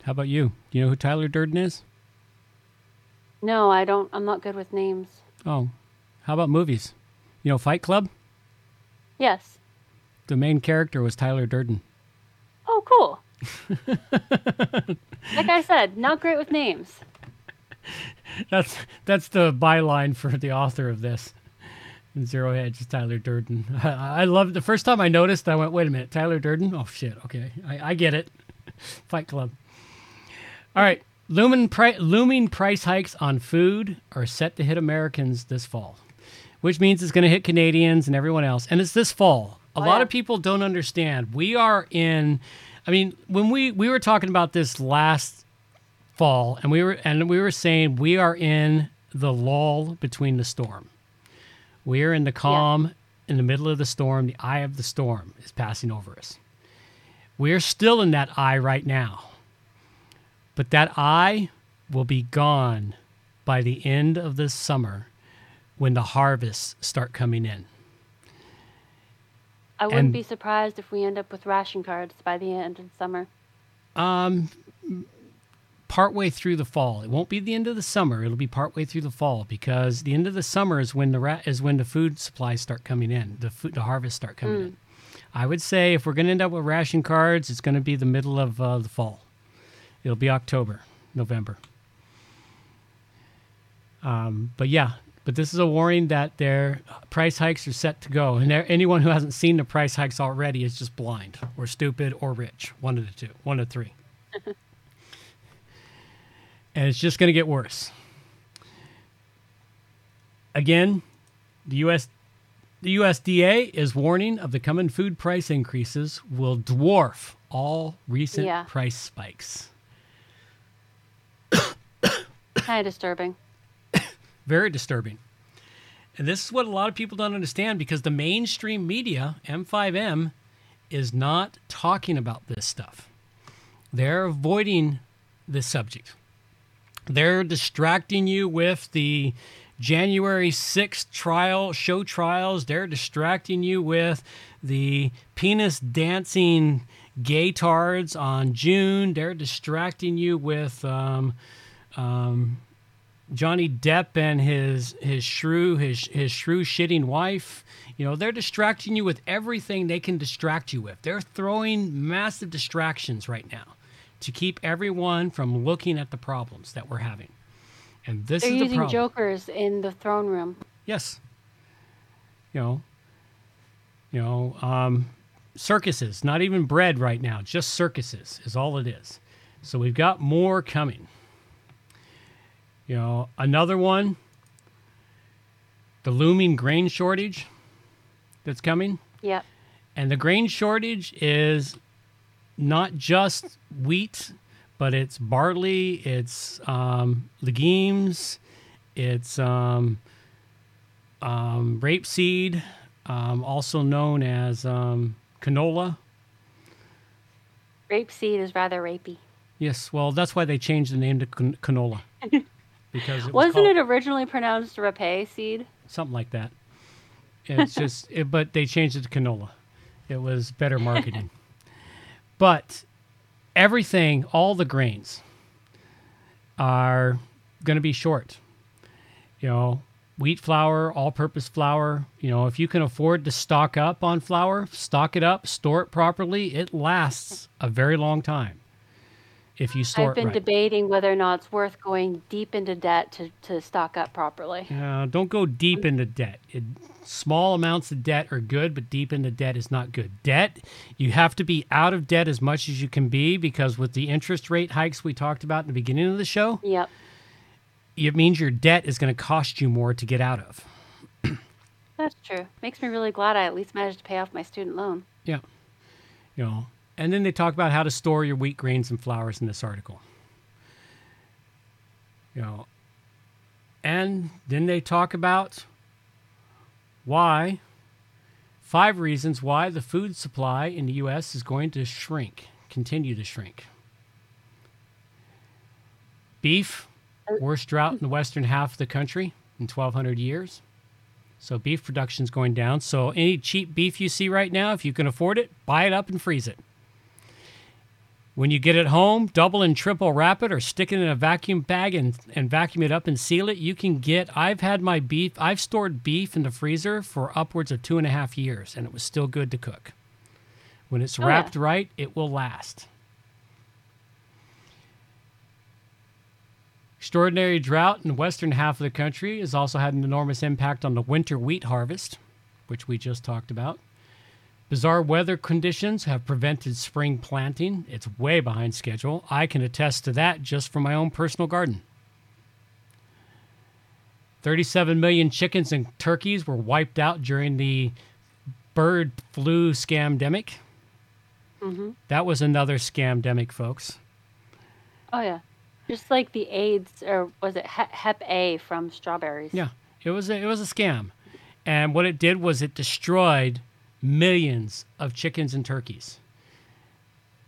Speaker 1: How about you? Do you know who Tyler Durden is?
Speaker 2: No, I don't. I'm not good with names.
Speaker 1: Oh, how about movies? You know Fight Club?
Speaker 2: Yes.
Speaker 1: The main character was Tyler Durden.
Speaker 2: Oh, cool. like I said, not great with names. [LAUGHS]
Speaker 1: That's that's the byline for the author of this. Zero Hedge is Tyler Durden. [LAUGHS] I, I love the first time I noticed. I went, wait a minute, Tyler Durden. Oh shit. Okay, I, I get it. [LAUGHS] Fight Club. All right, looming pri- looming price hikes on food are set to hit Americans this fall, which means it's going to hit Canadians and everyone else. And it's this fall. A
Speaker 2: Oh,
Speaker 1: lot
Speaker 2: yeah.
Speaker 1: of people don't understand. We are in. I mean, when we we were talking about this last fall, and we were and we were saying we are in the lull between the storm. We are in the calm in the middle of the storm. The eye of the storm is passing over us. We are still in that eye right now. But that eye will be gone by the end of this summer when the harvests start coming in.
Speaker 2: I wouldn't
Speaker 1: And-
Speaker 2: be surprised if we end up with ration cards by the end of the summer.
Speaker 1: Um, partway through the fall. It won't be the end of the summer. It'll be partway through the fall because the end of the summer is when the ra- is when the food supplies start coming in. The food, the harvests start coming in. I would say if we're going to end up with ration cards, it's going to be the middle of uh, the fall. It'll be October, November. Um, but yeah, but this is a warning that their price hikes are set to go, and there, anyone who hasn't seen the price hikes already is just blind, or stupid, or rich. One of the two, one of three. [LAUGHS] and it's just going to get worse. Again, the U.S. The USDA is warning of the coming food price increases will dwarf all recent
Speaker 2: Yeah.
Speaker 1: price spikes.
Speaker 2: Kind of disturbing.
Speaker 1: Very disturbing. And this is what a lot of people don't understand because the mainstream media, MSM, is not talking about this stuff. They're avoiding this subject. They're distracting you with the January 6th trial, show trials. They're distracting you with the penis dancing gaytards on June. They're distracting you with um, um, Johnny Depp and his his shrew his his shrew shitting wife. You know, they're distracting you with everything they can distract you with. They're throwing massive distractions right now to keep everyone from looking at the problems that we're having. And this
Speaker 2: They're
Speaker 1: is the
Speaker 2: using
Speaker 1: problem.
Speaker 2: jokers in the throne room.
Speaker 1: Yes. You know, you know, um, circuses, not even bread right now, just circuses is all it is. So we've got more coming. You know, another one, the looming grain shortage that's coming.
Speaker 2: Yep.
Speaker 1: And the grain shortage is not just wheat, but it's barley, it's um, legumes, it's um, um, rapeseed, um, also known as um, canola.
Speaker 2: Rapeseed is rather rapey.
Speaker 1: Yes, well, that's why they changed the name to can- canola [LAUGHS] because it was
Speaker 2: Wasn't
Speaker 1: called-
Speaker 2: it originally pronounced rape seed?
Speaker 1: something like that. It's [LAUGHS] just, it, but they changed it to canola. It was better marketing. but everything, all the grains, are going to be short. You know, wheat flour, all-purpose flour. You know, if you can afford to stock up on flour, stock it up, store it properly. It lasts a very long time. If you store
Speaker 2: I've been
Speaker 1: it right.
Speaker 2: debating whether or not it's worth going deep into debt to, to stock up properly.
Speaker 1: Uh, don't go deep into debt. It, small amounts of debt are good, but deep into debt is not good. Debt, you have to be out of debt as much as you can be because with the interest rate hikes we talked about in the beginning of the show,
Speaker 2: Yep.
Speaker 1: It means your debt is going to cost you more to get out of.
Speaker 2: That's true. Makes me really glad I at least managed to pay off my student loan.
Speaker 1: Yeah. You know, and then they talk about how to store your wheat grains and flours in this article. You know, and then they talk about why five reasons why the food supply in the US is going to shrink, continue to shrink. Beef, worst drought in the western half of the country in 1200 years. So beef production's going down. So any cheap beef you see right now, if you can afford it, buy it up and freeze it. When you get it home, double and triple wrap it or stick it in a vacuum bag and, and vacuum it up and seal it. You can get, I've had my beef, I've stored beef in the freezer for upwards of two and a half years and it was still good to cook. When it's
Speaker 2: Oh, yeah.
Speaker 1: wrapped right, it will last. Extraordinary drought in the western half of the country has also had an enormous impact on the winter wheat harvest, which we just talked about. Bizarre weather conditions have prevented spring planting. It's way behind schedule. I can attest to that just from my own personal garden. 37 million chickens and turkeys were wiped out during the bird flu scamdemic. Mm-hmm. That was another scamdemic, folks.
Speaker 2: Oh yeah, just like the AIDS or was it Hep, A from strawberries?
Speaker 1: Yeah, it was a, it was a scam, and what it did was it destroyed millions of chickens and turkeys,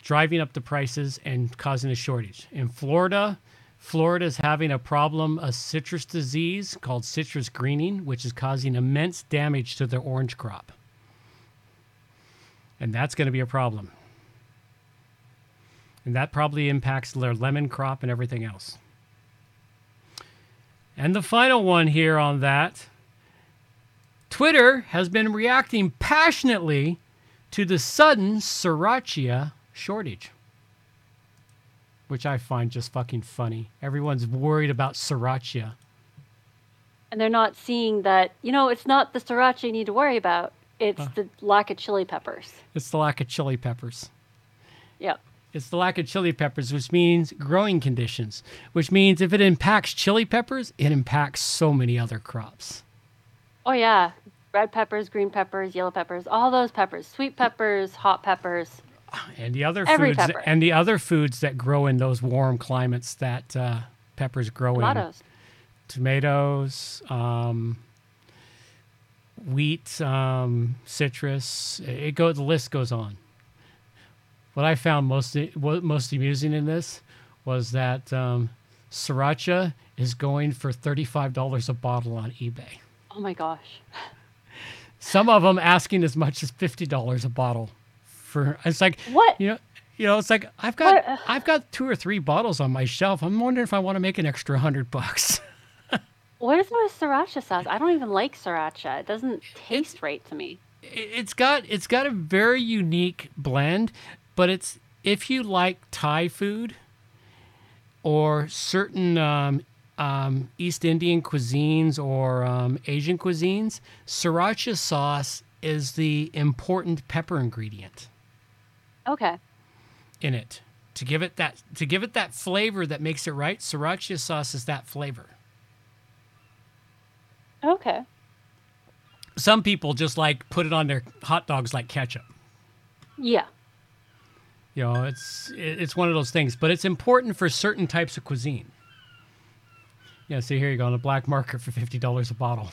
Speaker 1: driving up the prices and causing a shortage. In Florida, Florida is having a problem, a citrus disease called citrus greening, which is causing immense damage to their orange crop, and that's going to be a problem. And that probably impacts their lemon crop and everything else. And the final one here on that Twitter has been reacting passionately to the sudden sriracha shortage, which I find just fucking funny. Everyone's worried about sriracha.
Speaker 2: And they're not seeing that. You know, it's not the sriracha you need to worry about. It's the lack of chili peppers.
Speaker 1: It's the lack of chili peppers.
Speaker 2: Yeah.
Speaker 1: It's the lack of chili peppers, which means growing conditions, which means if it impacts chili peppers, it impacts so many other crops.
Speaker 2: Oh yeah, red peppers, green peppers, yellow peppers, all those peppers, sweet peppers, hot peppers.
Speaker 1: and the other
Speaker 2: Every
Speaker 1: foods
Speaker 2: pepper.
Speaker 1: and the other foods that grow in those warm climates that uh, peppers grow in
Speaker 2: Tomatoes.
Speaker 1: tomatoes um, wheat um, citrus it go the list goes on what i found most what most amusing in this was that um, sriracha is going for $35 a bottle on ebay
Speaker 2: Oh my gosh.
Speaker 1: some of them asking as much as $50 a bottle for it's like
Speaker 2: What?
Speaker 1: you know you know it's like i've got
Speaker 2: What?
Speaker 1: i've got two or three bottles on my shelf i'm wondering if i want to make an extra 100 bucks
Speaker 2: What is with sriracha sauce? I don't even like sriracha. It doesn't taste right to me.
Speaker 1: It's got it's got a very unique blend but it's if you like thai food or certain um, um, east indian cuisines or um, asian cuisines sriracha sauce is the important pepper ingredient
Speaker 2: Okay.
Speaker 1: in it to give it that to give it that flavor that makes it right sriracha sauce is that flavor
Speaker 2: Okay.
Speaker 1: some people just like put it on their hot dogs like ketchup
Speaker 2: Yeah.
Speaker 1: You know it's it's one of those things but it's important for certain types of cuisine yeah see here you go on the black market for $50 a bottle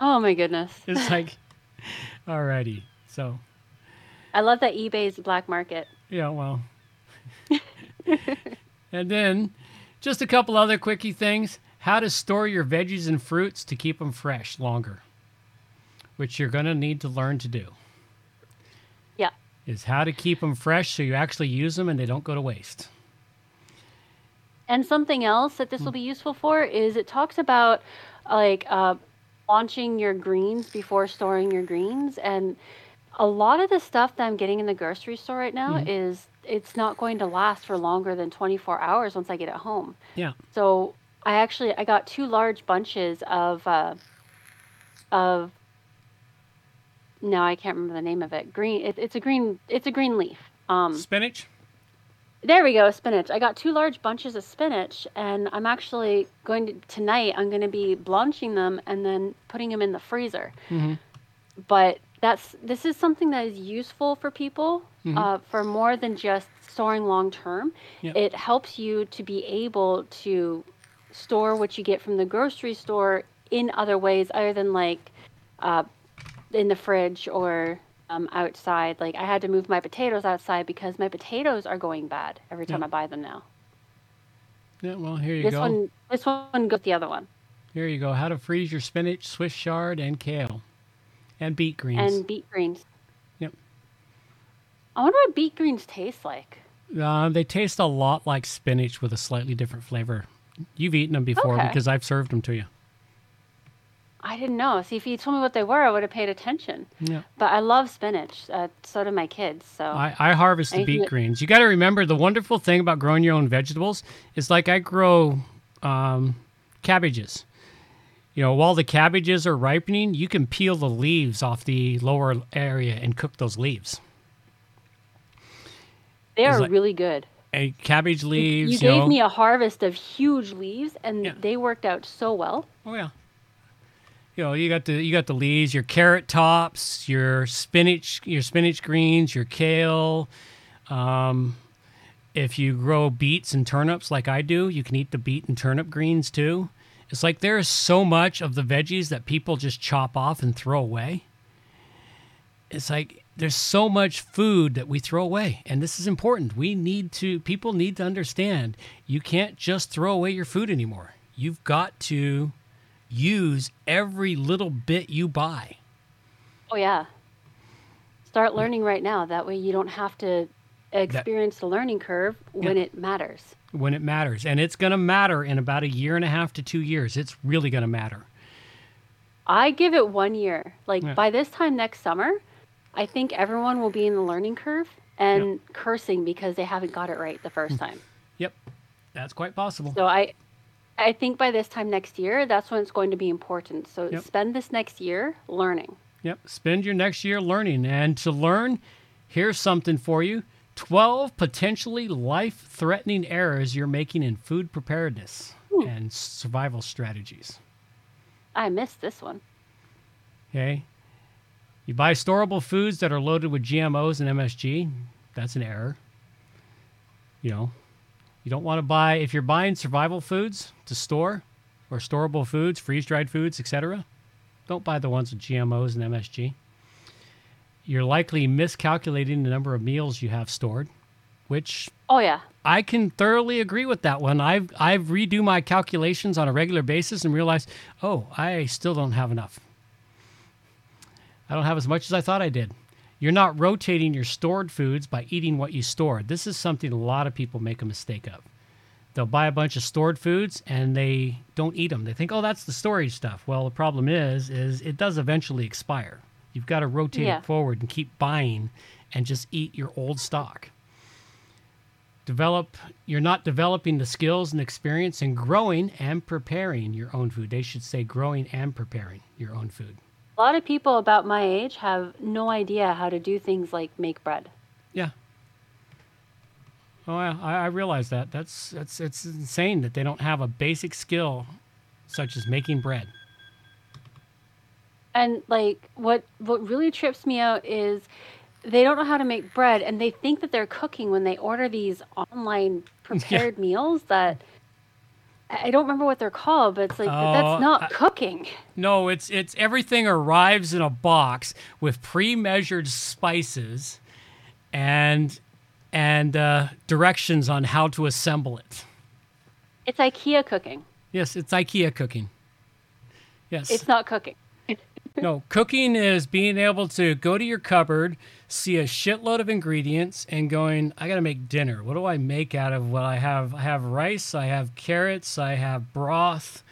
Speaker 2: Oh my goodness.
Speaker 1: it's [LAUGHS] like alrighty so
Speaker 2: I love that eBay's black market.
Speaker 1: Yeah, well. [LAUGHS] and then just a couple other quickie things. How to store your veggies and fruits to keep them fresh longer, which you're going to need to learn to do. Is how to keep them fresh so you actually use them and they don't go to waste.
Speaker 2: And something else that this will be useful for is it talks about like uh, blanching your greens before storing your greens. And a lot of the stuff that I'm getting in the grocery store right now is it's not going to last for longer than 24 hours once I get it home.
Speaker 1: Yeah.
Speaker 2: So I actually I got two large bunches of uh, of no I can't remember the name of it. Green. It, it's a green. It's a green leaf. Um,
Speaker 1: Spinach?
Speaker 2: there we go, spinach. I got two large bunches of spinach, and I'm actually going to tonight. I'm going to be blanching them and then putting them in the freezer. But that's this is something that is useful for people uh, for more than just storing long term.
Speaker 1: Yep.
Speaker 2: It helps you to be able to store what you get from the grocery store in other ways other than like uh, in the fridge or um, outside. Like I had to move my potatoes outside because my potatoes are going bad every time
Speaker 1: Yeah.
Speaker 2: I buy them now.
Speaker 1: Yeah, well, here you go.
Speaker 2: This
Speaker 1: go.
Speaker 2: one, this one goes with the other one,
Speaker 1: Here you go. How to freeze your spinach, Swiss chard, and kale. And beet greens.
Speaker 2: and beet greens.
Speaker 1: Yep.
Speaker 2: I wonder what beet greens taste like.
Speaker 1: Uh, they taste a lot like spinach with a slightly different flavor. You've eaten them before
Speaker 2: Okay.
Speaker 1: because I've served them to you.
Speaker 2: I didn't know. See, if you told me what they were, I would have paid attention.
Speaker 1: Yeah.
Speaker 2: But I love spinach. Uh, so do my kids. So
Speaker 1: I, I harvest the
Speaker 2: I
Speaker 1: beet greens. You got to remember the wonderful thing about growing your own vegetables is like I grow um, cabbages. You know, while the cabbages are ripening, you can peel the leaves off the lower area and cook those leaves.
Speaker 2: they
Speaker 1: it's
Speaker 2: are
Speaker 1: like-
Speaker 2: really good.
Speaker 1: A cabbage leaves.
Speaker 2: you
Speaker 1: You,
Speaker 2: gave
Speaker 1: know,
Speaker 2: me a harvest of huge leaves, and
Speaker 1: Yeah.
Speaker 2: they worked out so well.
Speaker 1: Oh yeah. You know, you got the you got the leaves, your carrot tops, your spinach, your spinach greens, your kale. Um, if you grow beets and turnips like I do, you can eat the beet and turnip greens too. It's like there is so much of the veggies that people just chop off and throw away. It's like there's so much food that we throw away, and this is important. We need to people need to understand you can't just throw away your food anymore. You've got to use every little bit you buy.
Speaker 2: Oh yeah. Start learning right now. That way you don't have to experience the learning curve when it matters.
Speaker 1: when it matters. And it's going to matter in about a year and a half to two years. It's really going to matter.
Speaker 2: I give it one year. Like
Speaker 1: Yeah.
Speaker 2: by this time next summer, I think everyone will be in the learning curve and cursing because they haven't got it right the first hmm. time.
Speaker 1: Yep, that's quite possible.
Speaker 2: So I I think by this time next year, that's when it's going to be important. So
Speaker 1: Yep.
Speaker 2: spend this next year learning.
Speaker 1: Yep, spend your next year learning. And to learn, here's something for you 12 potentially life threatening errors you're making in food preparedness hmm. and survival strategies.
Speaker 2: I missed this one.
Speaker 1: Okay. You buy storable foods that are loaded with GMOs and MSG. That's an error. You know, you don't want to buy, if you're buying survival foods to store or storable foods, freeze dried foods, etc., don't buy the ones with GMOs and MSG. You're likely miscalculating the number of meals you have stored, which
Speaker 2: Oh yeah.
Speaker 1: I can thoroughly agree with that one. I've I've redo my calculations on a regular basis and realized, oh, I still don't have enough. I don't have as much as I thought I did. You're not rotating your stored foods by eating what you stored. This is something a lot of people make a mistake of. They'll buy a bunch of stored foods and they don't eat them. They think, "Oh, that's the storage stuff." Well, the problem is is it does eventually expire. You've got to rotate
Speaker 2: Yeah.
Speaker 1: it forward and keep buying and just eat your old stock develop you're not developing the skills and experience in growing and preparing your own food they should say growing and preparing your own food
Speaker 2: A lot of people about my age have no idea how to do things like make bread.
Speaker 1: yeah oh yeah, I, I realize that. That's that's it's insane that they don't have a basic skill such as making bread.
Speaker 2: And like what what really trips me out is they don't know how to make bread and they think that they're cooking when they order these online prepared [LAUGHS] meals that I don't remember what they're called, but it's like
Speaker 1: Oh,
Speaker 2: that's not
Speaker 1: I-
Speaker 2: cooking.
Speaker 1: no it's it's everything arrives in a box with pre-measured spices and and uh, directions on how to assemble it
Speaker 2: It's IKEA cooking.
Speaker 1: yes it's ikea cooking yes
Speaker 2: It's not cooking.
Speaker 1: No, cooking is being able to go to your cupboard, see a shitload of ingredients, and going, I got to make dinner. What do I make out of what I have? I have rice, I have carrots, I have broth,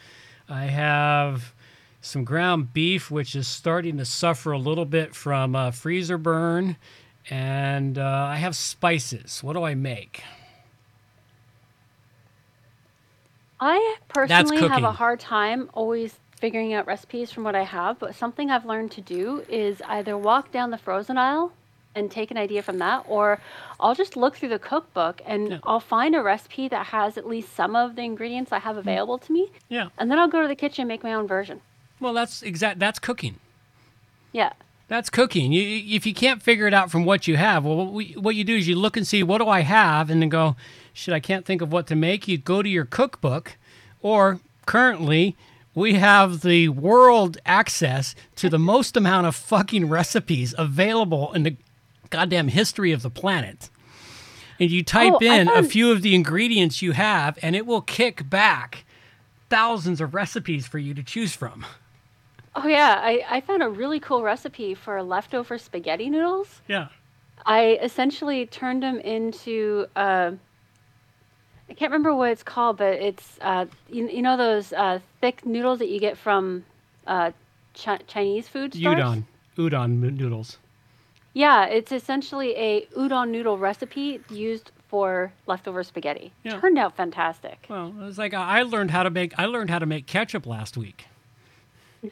Speaker 1: I have some ground beef, which is starting to suffer a little bit from uh, freezer burn, and uh, I have spices. What do I make?
Speaker 2: I personally have a hard time always figuring out recipes from what I have, but something I've learned to do is either walk down the frozen aisle and take an idea from that, or I'll just look through the cookbook and
Speaker 1: Yeah.
Speaker 2: I'll find a recipe that has at least some of the ingredients I
Speaker 1: Mm.
Speaker 2: have available to me,
Speaker 1: Yeah.
Speaker 2: and then I'll go to the kitchen and make my own version.
Speaker 1: Well, that's exact. That's cooking.
Speaker 2: Yeah.
Speaker 1: That's cooking. You, if you can't figure it out from what you have, well, what, we, what you do is you look and see what do I have, and then go, shit, I can't think of what to make. You go to your cookbook, or currently we have the world access to the most amount of fucking recipes available in the goddamn history of the planet. And you type
Speaker 2: Oh,
Speaker 1: in a few of the ingredients you have, and it will kick back thousands of recipes for you to choose from.
Speaker 2: Oh yeah, I, I found a really cool recipe for leftover spaghetti noodles.
Speaker 1: Yeah.
Speaker 2: I essentially turned them into. Uh, I can't remember what it's called, but it's uh, you, you know those uh, thick noodles that you get from uh, Chi- Chinese food stores.
Speaker 1: Udon, udon noodles.
Speaker 2: Yeah, it's essentially a udon noodle recipe used for leftover spaghetti.
Speaker 1: Yeah.
Speaker 2: Turned out fantastic.
Speaker 1: Well, it was like I learned how to make I learned how to make ketchup last week.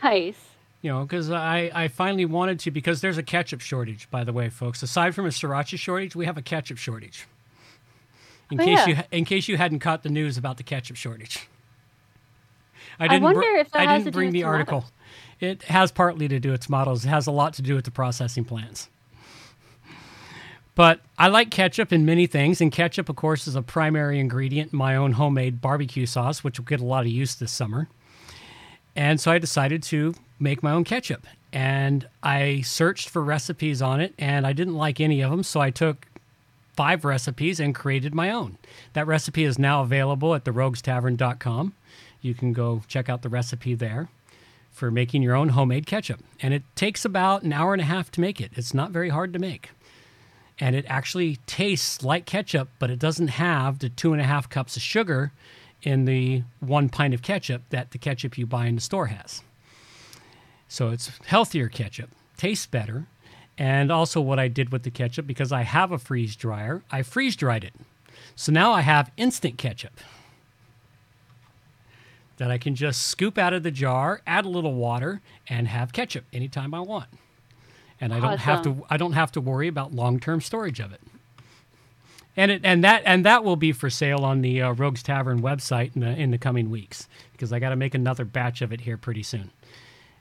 Speaker 2: Nice.
Speaker 1: You know, because I, I finally wanted to because there's a ketchup shortage, by the way, folks. Aside from a sriracha shortage, we have a ketchup shortage. In
Speaker 2: Oh,
Speaker 1: case
Speaker 2: yeah.
Speaker 1: you in case you hadn't caught the news about the ketchup shortage. I
Speaker 2: I
Speaker 1: didn't
Speaker 2: wonder
Speaker 1: br-
Speaker 2: if that
Speaker 1: I
Speaker 2: has
Speaker 1: didn't
Speaker 2: to do
Speaker 1: bring
Speaker 2: with
Speaker 1: the
Speaker 2: tomatoes.
Speaker 1: article. It has partly to do with tomatoes. It has a lot to do with the processing plants. But I like ketchup in many things, and ketchup, of course, is a primary ingredient in my own homemade barbecue sauce, which will get a lot of use this summer. And so I decided to make my own ketchup. And I searched for recipes on it, and I didn't like any of them. So I took five recipes and created my own. That recipe is now available at theroguestavern.com. You can go check out the recipe there for making your own homemade ketchup. And it takes about an hour and a half to make it. It's not very hard to make. And it actually tastes like ketchup, but it doesn't have the two and a half cups of sugar in the one pint of ketchup that the ketchup you buy in the store has. So it's healthier ketchup, tastes better. And also, what I did with the ketchup, because I have a freeze dryer, I freeze dried it. So now I have instant ketchup that I can just scoop out of the jar, add a little water, and have ketchup anytime I want. And I don't have to I don't have to worry about long-term storage of it. And it and that and that will be for sale on the uh, Rogues Tavern website in the in the coming weeks because I got to make another batch of it here pretty soon.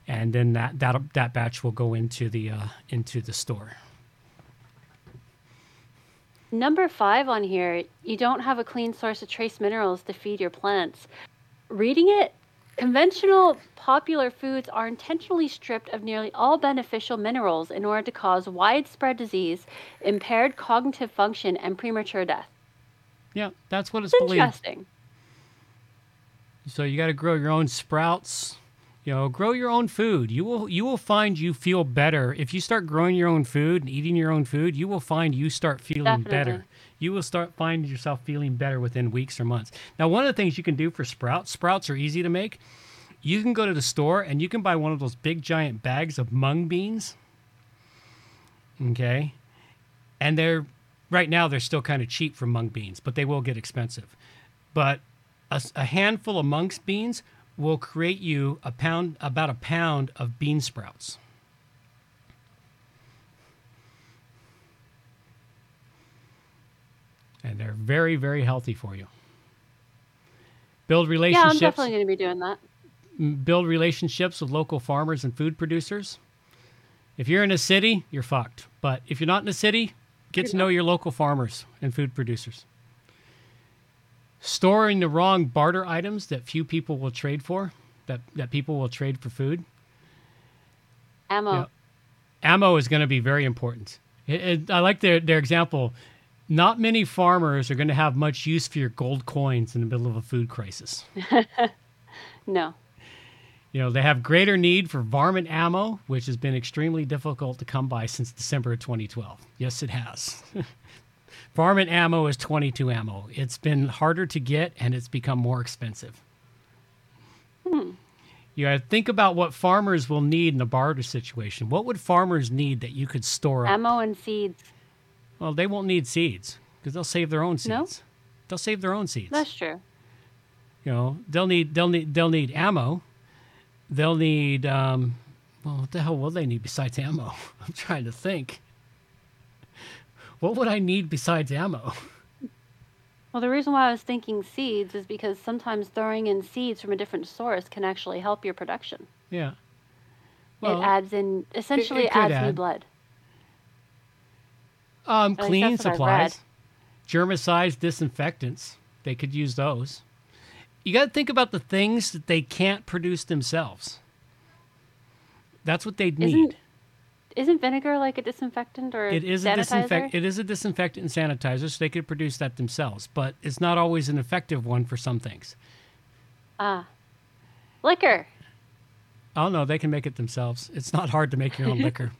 Speaker 1: And then that that that batch will go into the uh, into the store.
Speaker 2: Number five on here, you don't have a clean source of trace minerals to feed your plants. Reading it, conventional popular foods are intentionally stripped of nearly all beneficial minerals in order to cause widespread disease, impaired cognitive function, and premature death.
Speaker 1: Yeah, that's what it's
Speaker 2: It's
Speaker 1: believed.
Speaker 2: interesting.
Speaker 1: So you got to grow your own sprouts. You know, grow your own food. You will you will find you feel better if you start growing your own food and eating your own food. You will find you start feeling better. You will start finding yourself feeling better within weeks or months. Now, one of the things you can do for sprouts, sprouts are easy to make. You can go to the store and you can buy one of those big giant bags of mung beans. Okay. And they're right now they're still kind of cheap for mung beans, but they will get expensive. But a handful of mung beans will create you a pound about a pound of bean sprouts. And they're very, very healthy for you. Build relationships.
Speaker 2: Yeah, I'm definitely going to be doing that.
Speaker 1: build relationships with local farmers and food producers. If you're in a city, you're fucked. But if you're not in a city, get to know your local farmers and food producers. Storing the wrong barter items that few people will trade for, that, that people will trade for food.
Speaker 2: Ammo.
Speaker 1: Yeah. Ammo is going to be very important. It, it, I like their, their example. Not many farmers are going to have much use for your gold coins in the middle of a food crisis. [LAUGHS]
Speaker 2: No.
Speaker 1: You know, they have greater need for varmint ammo, which has been extremely difficult to come by since December of 2012. Yes, it has. [LAUGHS] varmint ammo is 22 ammo. It's been harder to get and it's become more expensive. Hmm. You got to think about what farmers will need in a barter situation. What would farmers need that you could store up?
Speaker 2: Ammo and seeds.
Speaker 1: Well, they won't need seeds because they'll save their own seeds.
Speaker 2: No?
Speaker 1: They'll save their own seeds.
Speaker 2: That's true.
Speaker 1: You know, they'll need they'll need they'll need ammo. They'll need um well what the hell will they need besides ammo? [LAUGHS] I'm trying to think. What would I need besides ammo? [LAUGHS]
Speaker 2: Well, the reason why I was thinking seeds is because sometimes throwing in seeds from a different source can actually help your production.
Speaker 1: Yeah.
Speaker 2: it adds in, essentially,
Speaker 1: it could
Speaker 2: adds new blood.
Speaker 1: um
Speaker 2: At
Speaker 1: cleaning
Speaker 2: that's what I
Speaker 1: supplies, germicides, disinfectants. They could use those. You got to think about the things that they can't produce themselves. That's what they'd need.
Speaker 2: Isn't vinegar like a disinfectant or
Speaker 1: It is a
Speaker 2: sanitizer?
Speaker 1: disinfect. It is a disinfectant and sanitizer, so they could produce that themselves. But it's not always an effective one for some things.
Speaker 2: ah, liquor.
Speaker 1: Oh no, they can make it themselves. It's not hard to make your own [LAUGHS] liquor.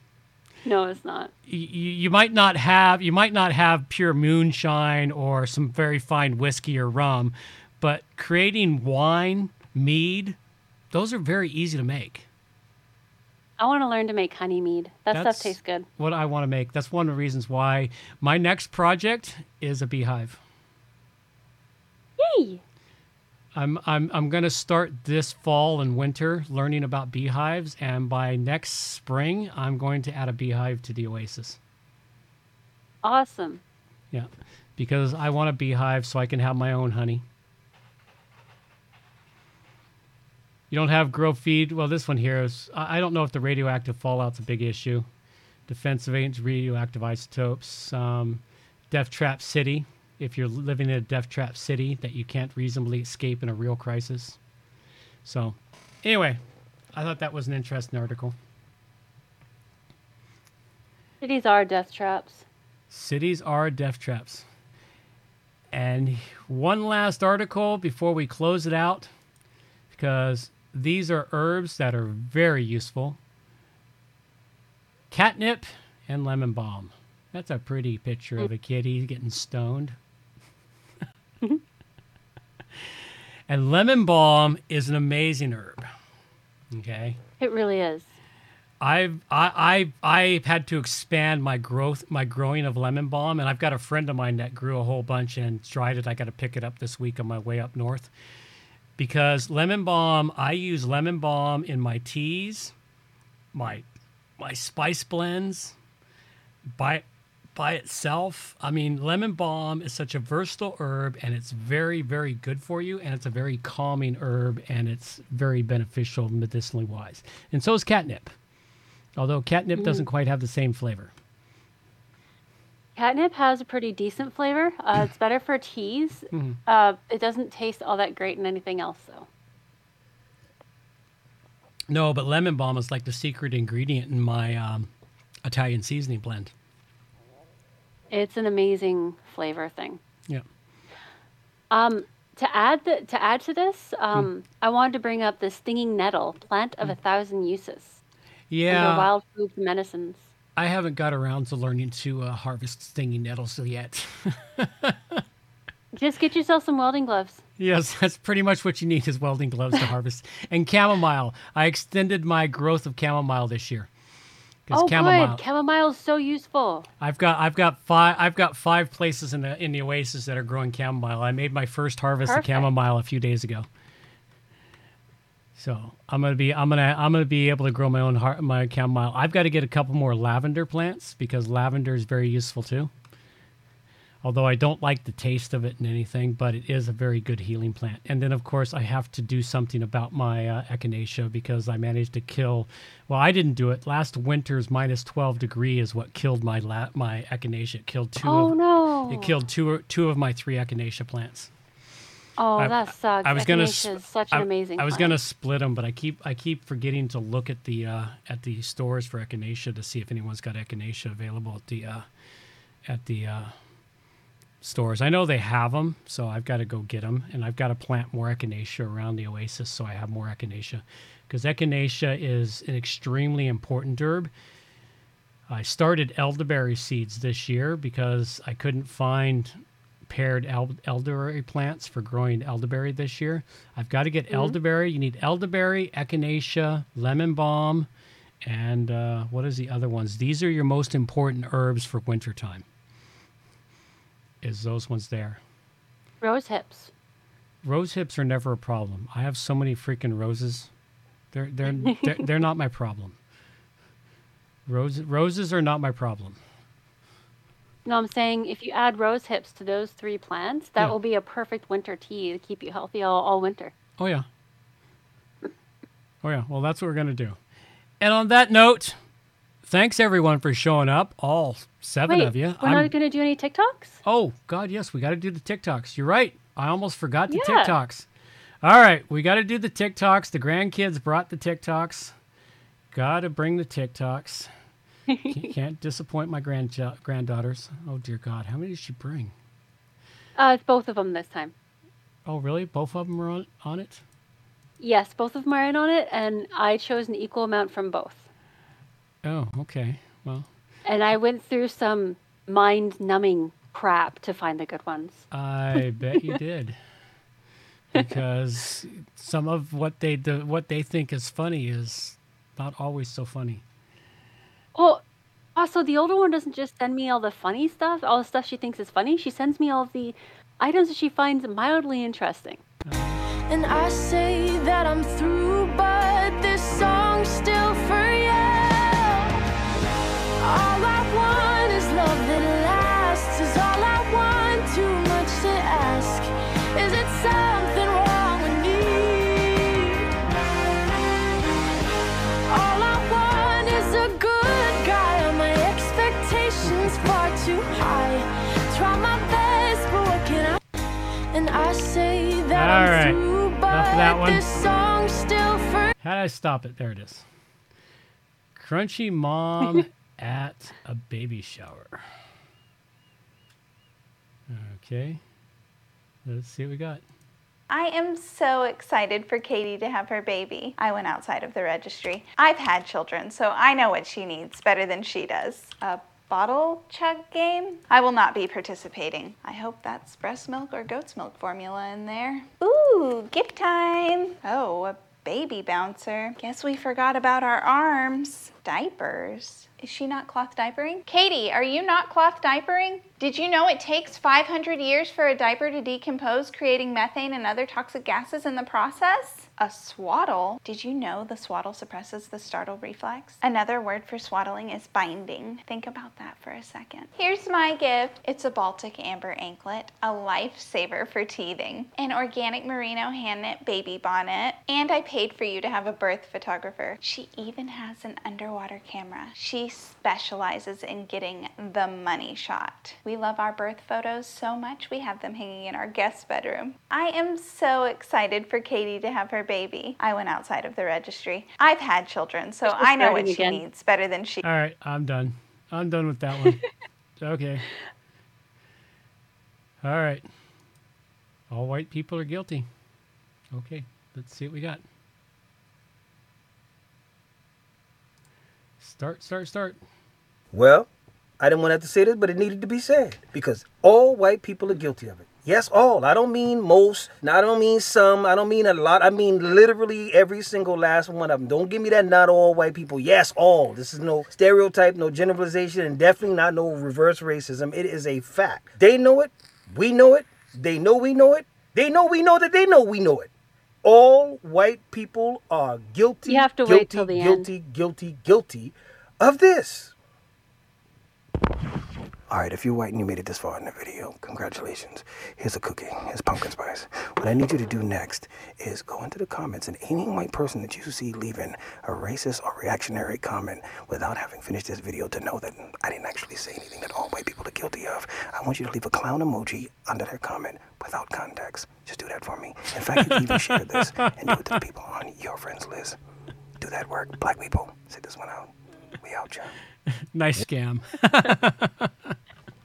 Speaker 2: No, it's not.
Speaker 1: you, you might not have you might not have pure moonshine or some very fine whiskey or rum, but creating wine, mead, those are very easy to make.
Speaker 2: I want to learn to make honey mead. That
Speaker 1: That's
Speaker 2: stuff tastes good.
Speaker 1: What I want to make. That's one of the reasons why my next project is a beehive.
Speaker 2: Yay!
Speaker 1: I'm I'm I'm going to start this fall and winter learning about beehives and by next spring I'm going to add a beehive to the oasis.
Speaker 2: Awesome.
Speaker 1: Yeah. Because I want a beehive so I can have my own honey. You don't have grow feed. Well, this one here is. I don't know if the radioactive fallout's a big issue. Defensive agents, radioactive isotopes, um, death trap city. If you're living in a death trap city that you can't reasonably escape in a real crisis. So, anyway, I thought that was an interesting article.
Speaker 2: Cities are death traps.
Speaker 1: Cities are death traps. And one last article before we close it out, because these are herbs that are very useful catnip and lemon balm. That's a pretty picture of a kitty getting stoned. [LAUGHS] and lemon balm is an amazing herb. Okay.
Speaker 2: It really is.
Speaker 1: I've I I I've had to expand my growth my growing of lemon balm, and I've got a friend of mine that grew a whole bunch and tried it. I got to pick it up this week on my way up north because lemon balm. I use lemon balm in my teas, my my spice blends, by by itself. I mean, lemon balm is such a versatile herb, and it's very very good for you, and it's a very calming herb, and it's very beneficial medicinally wise. And so is catnip although catnip doesn't mm. quite have the same flavor.
Speaker 2: Catnip has a pretty decent flavor. Uh, it's better for teas. [LAUGHS]
Speaker 1: Mm-hmm.
Speaker 2: Uh, it doesn't taste all that great in anything else, though.
Speaker 1: No, but lemon balm is like the secret ingredient in my um, Italian seasoning blend.
Speaker 2: It's an amazing flavor thing.
Speaker 1: Yeah.
Speaker 2: Um, to add the, to add to this, um, I wanted to bring up the stinging nettle, plant of a thousand uses.
Speaker 1: Yeah.
Speaker 2: wild food medicines.
Speaker 1: I haven't got around to learning to uh, harvest stinging nettles yet.
Speaker 2: Just get yourself some welding gloves.
Speaker 1: yes, that's pretty much what you need is welding gloves to harvest. And chamomile. I extended my growth of chamomile this year.
Speaker 2: Oh,
Speaker 1: chamomile,
Speaker 2: good. Chamomile is so useful.
Speaker 1: I've got I've got five I've got five places in the in the oasis that are growing chamomile. I made my first harvest
Speaker 2: Perfect.
Speaker 1: of chamomile a few days ago. So I'm gonna be I'm gonna I'm gonna be able to grow my own heart, my chamomile. I've got to get a couple more lavender plants because lavender is very useful too. Although I don't like the taste of it and anything, but it is a very good healing plant. And then of course I have to do something about my uh, echinacea because I managed to kill. Well, I didn't do it. Last winter's minus 12 degree is what killed my la- my echinacea. It killed two.
Speaker 2: Oh
Speaker 1: of,
Speaker 2: no.
Speaker 1: It killed two two of my three echinacea plants.
Speaker 2: Oh,
Speaker 1: I-
Speaker 2: that sucks.
Speaker 1: I was s-
Speaker 2: is such an
Speaker 1: I,
Speaker 2: amazing.
Speaker 1: I was gonna split them, but I keep I keep forgetting to look at the uh, at the stores for echinacea to see if anyone's got echinacea available at the uh, at the uh, stores. I know they have them, so I've got to go get them, and I've got to plant more echinacea around the oasis so I have more echinacea, because echinacea is an extremely important herb. I started elderberry seeds this year because I couldn't find paired el- elderberry plants for growing elderberry this year. I've got to get elderberry. You need elderberry, echinacea, lemon balm, and uh, what is the other ones? These are your most important herbs for wintertime. Is those ones there?
Speaker 2: rose hips.
Speaker 1: Rose hips are never a problem. I have so many freaking roses. They're they're [LAUGHS] they're, they're not my problem. Roses roses are not my problem.
Speaker 2: No, I'm saying if you add rose hips to those three plants, that
Speaker 1: Yeah.
Speaker 2: will be a perfect winter tea to keep you healthy all, all winter.
Speaker 1: Oh yeah. Oh yeah. Well, that's what we're gonna do. And on that note, thanks everyone for showing up. All seven
Speaker 2: Wait,
Speaker 1: of you.
Speaker 2: we're
Speaker 1: I'm-
Speaker 2: not going to do any TikToks?
Speaker 1: Oh God, yes, we got to do the TikToks. You're right. I almost forgot the
Speaker 2: Yeah.
Speaker 1: TikToks. All right, we got to do the TikToks. The grandkids brought the TikToks. Got to bring the TikToks. Can't, [LAUGHS] can't disappoint my grand granddaughters. Oh dear God, how many did she bring?
Speaker 2: Uh, it's both of them this time.
Speaker 1: Oh really? Both of them were on on it.
Speaker 2: Yes, both of them are in on it, and I chose an equal amount from both.
Speaker 1: Oh okay. Well,
Speaker 2: And I went through some mind numbing crap to find the good ones. [LAUGHS]
Speaker 1: I bet you did. Because some of what they do, what they think is funny is not always so funny.
Speaker 2: Well, also, the older one doesn't just send me all the funny stuff, all the stuff she thinks is funny. She sends me all the items that she finds mildly interesting.
Speaker 8: And I say that I'm through, but this song's still for you. All I want is love that lasts. Is all I want too much to ask? Is it something And I say that
Speaker 1: All
Speaker 8: I'm
Speaker 1: right.
Speaker 8: through,
Speaker 1: Enough
Speaker 8: but
Speaker 1: of that one.
Speaker 8: this song's still for
Speaker 1: How did I stop it? There it is. Crunchy mom [LAUGHS] at a baby shower. Okay. Let's see what we got.
Speaker 9: I am so excited for Katie to have her baby. I went outside of the registry. I've had children, so I know what she needs better than she does. A bottle chug game? I will not be participating. I hope that's breast milk or goat's milk formula in there. Ooh, gift time. Oh, a baby bouncer. Guess we forgot about our arms. Diapers. Is she not cloth diapering? Katie, are you not cloth diapering? Did you know it takes 500 years for a diaper to decompose, creating methane and other toxic gases in the process? A swaddle? Did you know the swaddle suppresses the startle reflex? Another word for swaddling is binding. Think about that for a second. Here's my gift. It's a Baltic amber anklet, a lifesaver for teething, an organic merino hand knit baby bonnet, and I paid for you to have a birth photographer. She even has an underwater camera. She specializes in getting the money shot. We love our birth photos so much we have them hanging in our guest bedroom. I am so excited for Katie to have her baby. I went outside of the registry. I've had children, so I know what she
Speaker 2: again.
Speaker 9: needs better than she.
Speaker 1: All right, I'm done. I'm done with that one. [LAUGHS] okay. All right. All white people are guilty. Okay, let's see what we got. Start, start, start.
Speaker 10: Well, I didn't want to have to say this, but it needed to be said because all white people are guilty of it. Yes, all. I don't mean most. I don't mean some. I don't mean a lot. I mean literally every single last one of them. Don't give me that not all white people. Yes, all. This is no stereotype, no generalization, and definitely not no reverse racism. It is a fact. They know it. We know it. They know we know it. They know we know that they know we know it. All white people are guilty.
Speaker 2: You have to
Speaker 10: guilty,
Speaker 2: wait till the end.
Speaker 10: guilty, guilty, guilty of this. All right, if you're white and you made it this far in the video, congratulations. Here's a cookie. Here's pumpkin spice. What I need you to do next is go into the comments and any white person that you see leaving a racist or reactionary comment without having finished this video to know that I didn't actually say anything that all white people are guilty of. I want you to leave a clown emoji under their comment without context. Just do that for me. In fact, you can even share this and do it to the people on your friends list. Do that work. Black people, sit this one out. We out, John. [LAUGHS]
Speaker 1: Nice scam.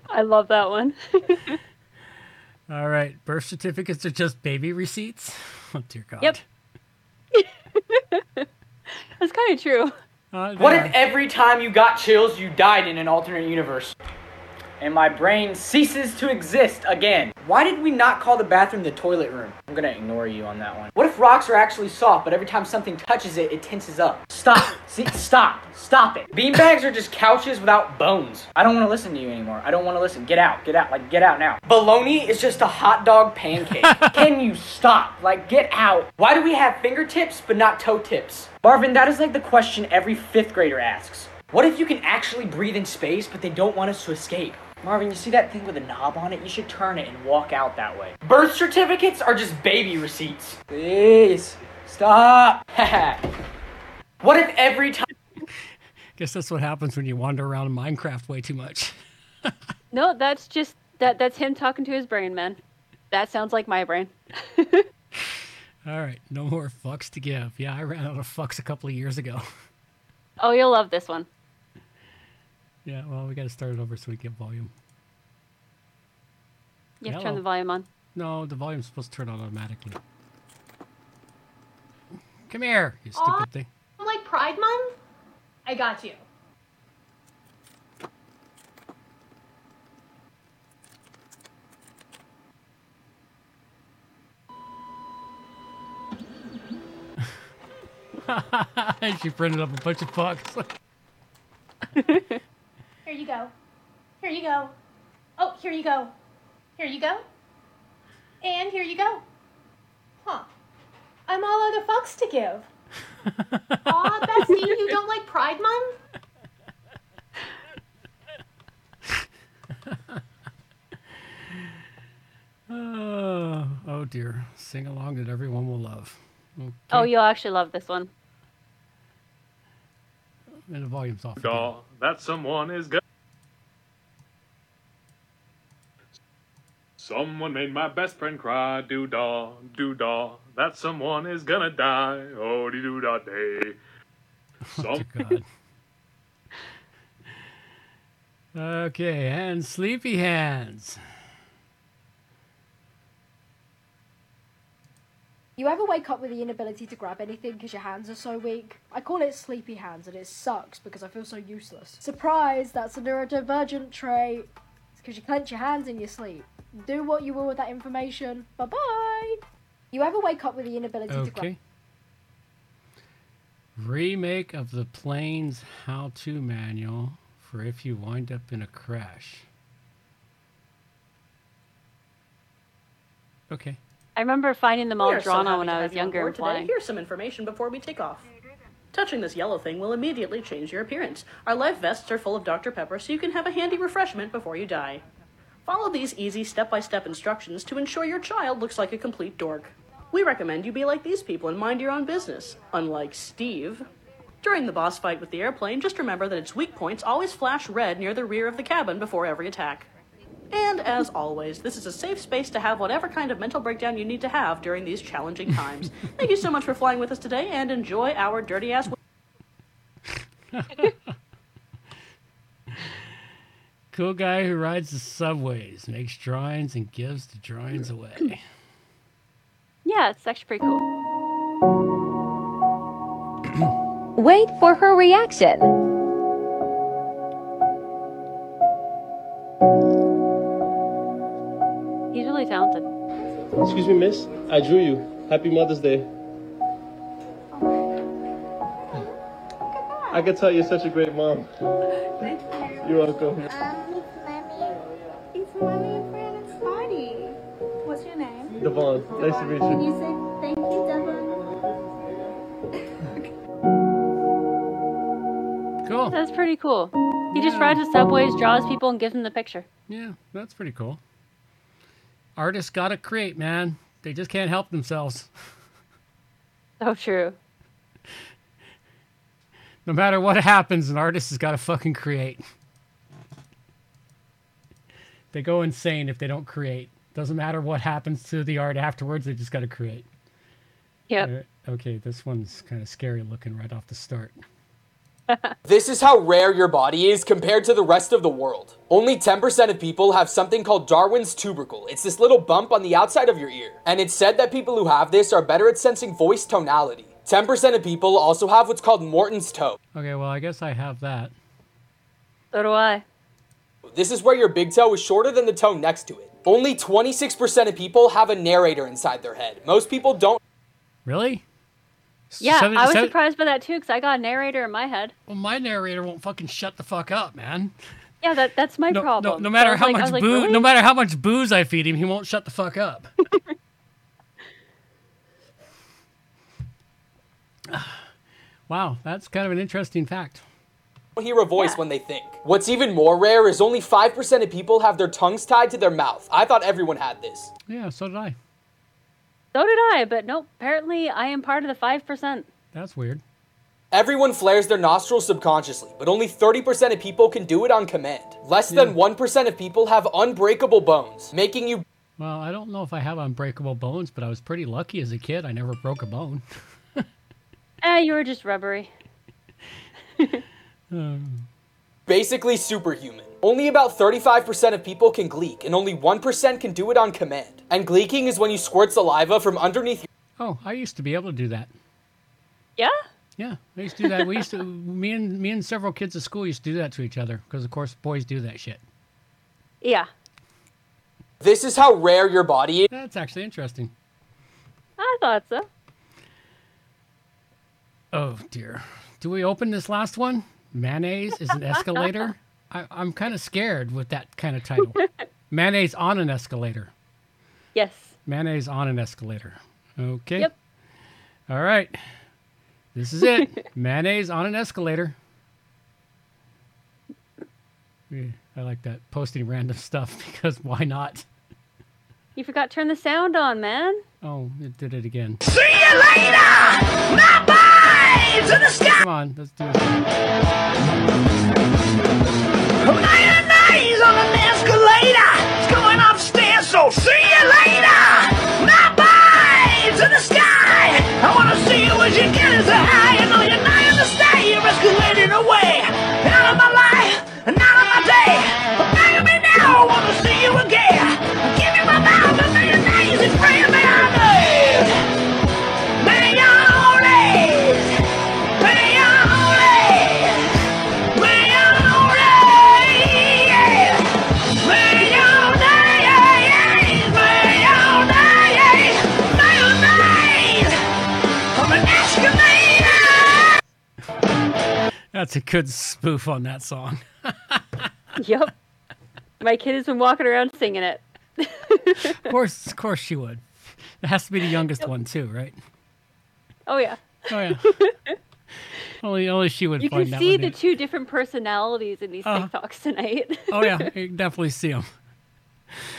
Speaker 2: I love that one. [LAUGHS]
Speaker 1: All right, birth certificates are just baby receipts. Oh dear God.
Speaker 2: Yep. [LAUGHS] That's kind of true.
Speaker 1: Uh,
Speaker 11: What if every time you got chills, you died in an alternate universe? And my brain ceases to exist again. Why did we not call the bathroom the toilet room? I'm gonna ignore you on that one. What if rocks are actually soft, but every time something touches it, it tenses up? Stop! See, stop! Stop it! Beanbags are just couches without bones. I don't wanna listen to you anymore. I don't wanna listen. Get out. Get out. Like, get out now. Bologna is just a hot dog pancake. [LAUGHS] Can you stop? Like, get out. Why do we have fingertips but not toe tips? Marvin, that is like the question every fifth grader asks. What if you can actually breathe in space, but they don't want us to escape? Marvin, you see that thing with a knob on it? You should turn it and walk out that way. Birth certificates are just baby receipts. Please, stop. [LAUGHS] what if every time. [LAUGHS]
Speaker 1: Guess that's what happens when you wander around in Minecraft way too much. [LAUGHS]
Speaker 2: No, that's just that. That's him talking to his brain, man. That sounds like my brain.
Speaker 1: All right, no more fucks to give. Yeah, I ran out of fucks a couple of years ago.
Speaker 2: Oh, you'll love this one.
Speaker 1: Yeah, well, we got to start it over so we get volume.
Speaker 2: You have to turn the volume on.
Speaker 1: No, the volume's supposed to turn on automatically. Come here, you stupid thing.
Speaker 12: I'm like Pride Month? I got you. [LAUGHS]
Speaker 1: she printed up a bunch of fucks. [LAUGHS]
Speaker 12: Here you go. Here you go. Oh, here you go. Here you go. And here you go. Huh. I'm all out of fucks to give. [LAUGHS] Aw, Bestie, you don't like Pride Month? [LAUGHS]
Speaker 1: oh, oh dear. Sing along that everyone will love. Okay.
Speaker 2: Oh, you'll actually love this one.
Speaker 1: And the volume's off.
Speaker 13: Daw, that someone is good. Someone made my best friend cry. Doo dah, doo dah. That someone is gonna die. [LAUGHS] Oh, dee doo dah day. Some.
Speaker 1: God. Okay, and sleepy hands.
Speaker 12: You ever wake up with the inability to grab anything because your hands are so weak? I call it sleepy hands and it sucks because I feel so useless. Surprise, that's a neurodivergent trait. It's because you clench your hands in your sleep. Do what you will with that information. Bye bye. You ever wake up with the inability to grab
Speaker 1: Okay. Remake of the plane's how-to manual for if you wind up in a crash. Okay.
Speaker 2: I remember finding them all
Speaker 14: We are so
Speaker 2: on when I was younger and flying.
Speaker 14: Here's some information before we take off. Touching this yellow thing will immediately change your appearance. Our life vests are full of Dr. Pepper so you can have a handy refreshment before you die. Follow these easy step by step instructions to ensure your child looks like a complete dork. We recommend you be like these people and mind your own business, unlike Steve. During the boss fight with the airplane, just remember that its weak points always flash red near the rear of the cabin before every attack. And as always, this is a safe space to have whatever kind of mental breakdown you need to have during these challenging times. [LAUGHS] Thank you so much for flying with us today and enjoy our dirty ass. [LAUGHS]
Speaker 1: Cool guy who rides the subways, makes drawings, and gives the drawings away. [CLEARS THROAT]
Speaker 2: Yeah, it's actually pretty cool. [CLEARS THROAT]
Speaker 15: Wait for her reaction.
Speaker 2: He's really talented.
Speaker 16: Excuse me, miss. I drew you. Happy Mother's Day. I can tell you're such a great mom.
Speaker 9: Thank you.
Speaker 16: You're welcome.
Speaker 9: Um, it's Mommy and friend, it's Marty. What's your name?
Speaker 16: Devon, nice to meet you.
Speaker 9: Can
Speaker 16: you.
Speaker 9: you say thank you, Devon? [LAUGHS]
Speaker 1: Cool.
Speaker 2: That's pretty cool. He just rides the subways, draws people, and gives them the picture.
Speaker 1: Yeah, that's pretty cool. Artists gotta create, man. They just can't help themselves. [LAUGHS]
Speaker 2: So true.
Speaker 1: No matter what happens, an artist has gotta fucking create. They go insane if they don't create. Doesn't matter what happens to the art afterwards, they just gotta create.
Speaker 2: Yep.
Speaker 1: Uh, okay, this one's kind of scary looking right off the start. [LAUGHS]
Speaker 17: This is how rare your body is compared to the rest of the world. Only 10% of people have something called Darwin's tubercle. It's this little bump on the outside of your ear. And it's said that people who have this are better at sensing voice tonality. 10% of people also have what's called Morton's toe.
Speaker 1: Okay, well, I guess I have that.
Speaker 2: So do I.
Speaker 17: This is where your big toe is shorter than the toe next to it. Only 26% of people have a narrator inside their head. Most people don't.
Speaker 1: Really?
Speaker 2: Yeah,
Speaker 1: Seven-
Speaker 2: I was
Speaker 1: seven-
Speaker 2: surprised by that too because I got a narrator in my head.
Speaker 1: Well, my narrator won't fucking shut the fuck up, man.
Speaker 2: Yeah, that that's my
Speaker 1: No,
Speaker 2: problem.
Speaker 1: no, no matter
Speaker 2: was
Speaker 1: how
Speaker 2: like-
Speaker 1: much
Speaker 2: like,
Speaker 1: booze,
Speaker 2: really?
Speaker 1: no matter how much booze I feed him, he won't shut the fuck up. [LAUGHS] [SIGHS] wow, that's kind of an interesting fact.
Speaker 17: hear a voice when they think. What's even more rare is only 5% of people have their tongues tied to their mouth. I thought everyone had this.
Speaker 1: Yeah, so did I.
Speaker 2: So did I, but nope. Apparently, I am part of the five percent.
Speaker 1: That's weird.
Speaker 17: Everyone flares their nostrils subconsciously, but only 30% of people can do it on command. Less than 1% of people have unbreakable bones, making you
Speaker 1: Well, I don't know if I have unbreakable bones, but I was pretty lucky as a kid. I never broke a bone. [LAUGHS]
Speaker 2: Eh, you were just rubbery.
Speaker 1: Um, [LAUGHS]
Speaker 17: basically superhuman. Only about 35% of people can gleek, and only 1% can do it on command. And gleeking is when you squirt saliva from underneath your
Speaker 1: oh, I used to be able to do that.
Speaker 2: Yeah.
Speaker 1: Yeah, I used to do that. We used to, [LAUGHS] me and me and several kids at school used to do that to each other because, of course, boys do that shit.
Speaker 2: Yeah.
Speaker 17: This is how rare your body is.
Speaker 1: That's actually interesting.
Speaker 2: I thought so.
Speaker 1: Oh dear. Do we open this last one? Mayonnaise is an [LAUGHS] escalator. I, I'm kind of scared with that kind of title. [LAUGHS] Mayonnaise on an escalator.
Speaker 2: Yes.
Speaker 1: Mayonnaise on an escalator. Okay.
Speaker 2: Yep.
Speaker 1: All right. This is it. [LAUGHS] Mayonnaise on an escalator. I like that posting random stuff [LAUGHS] because why not?
Speaker 2: You forgot to turn the sound on, man.
Speaker 1: Oh, it did it again.
Speaker 3: See you later! My boys in the sky!
Speaker 1: Come on, let's do it.
Speaker 3: Mayonnaise on an escalator! It's going upstairs, so see you later! My boys in the sky! I wanna see you as you get
Speaker 1: That's a good spoof on that song. [LAUGHS]
Speaker 2: Yep. My kid has been walking around singing it.
Speaker 1: of course, of course she would. It has to be the youngest one too, right?
Speaker 2: Oh yeah.
Speaker 1: Oh yeah. [LAUGHS] only, only she would
Speaker 2: You can see the two different personalities in these
Speaker 1: Uh-huh.
Speaker 2: TikToks tonight.
Speaker 1: oh yeah, you can definitely see them.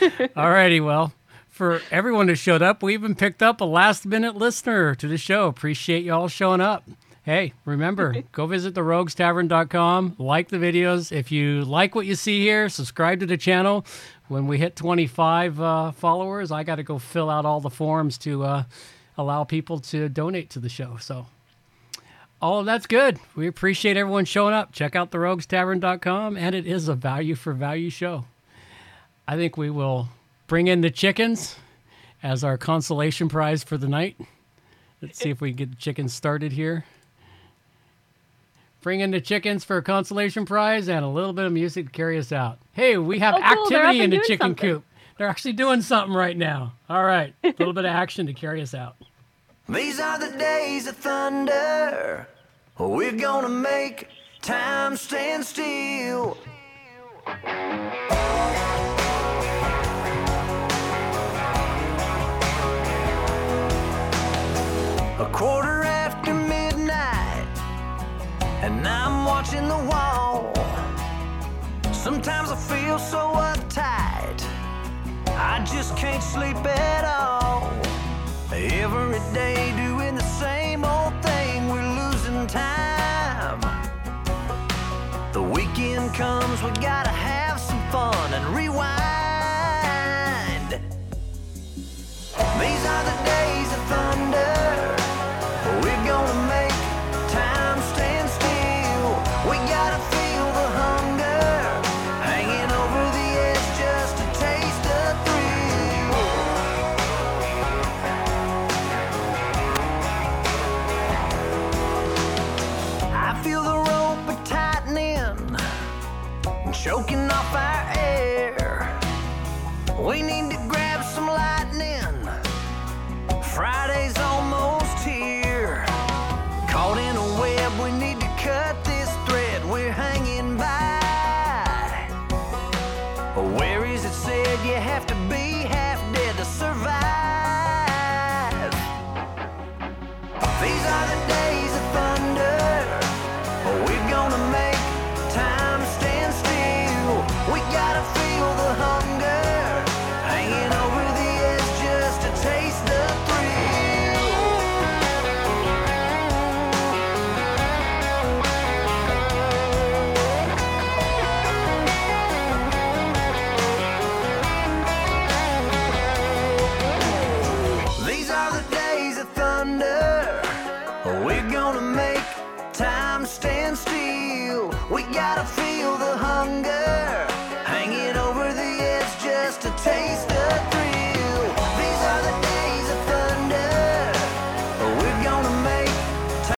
Speaker 1: [LAUGHS] Alrighty, well, for everyone who showed up, we even picked up a last minute listener to the show. Appreciate you all showing up. Hey, remember, [LAUGHS] go visit theroguestavern.com, like the videos. If you like what you see here, subscribe to the channel. When we hit 25 uh, followers, I got to go fill out all the forms to uh, allow people to donate to the show. So, all of that's good. We appreciate everyone showing up. Check out theroguestavern.com, and it is a value for value show. I think we will bring in the chickens as our consolation prize for the night. Let's see if we can get the chickens started here. Bring in the chickens for a consolation prize and a little bit of music to carry us out. Hey, we have
Speaker 2: Oh, cool.
Speaker 1: Activity in the chicken
Speaker 2: something.
Speaker 1: coop. They're actually doing something right now. All right, a little bit of [LAUGHS] action to carry us out.
Speaker 3: These are the days of thunder. We're gonna make time stand still. A quarter watching the wall. Sometimes I feel so uptight, I just can't sleep at all. Every day doing the same old thing, we're losing time. The weekend comes, we gotta have some fun and rewind. These are the days of thunder. choking off our air. We need to grab some lightning. Friday's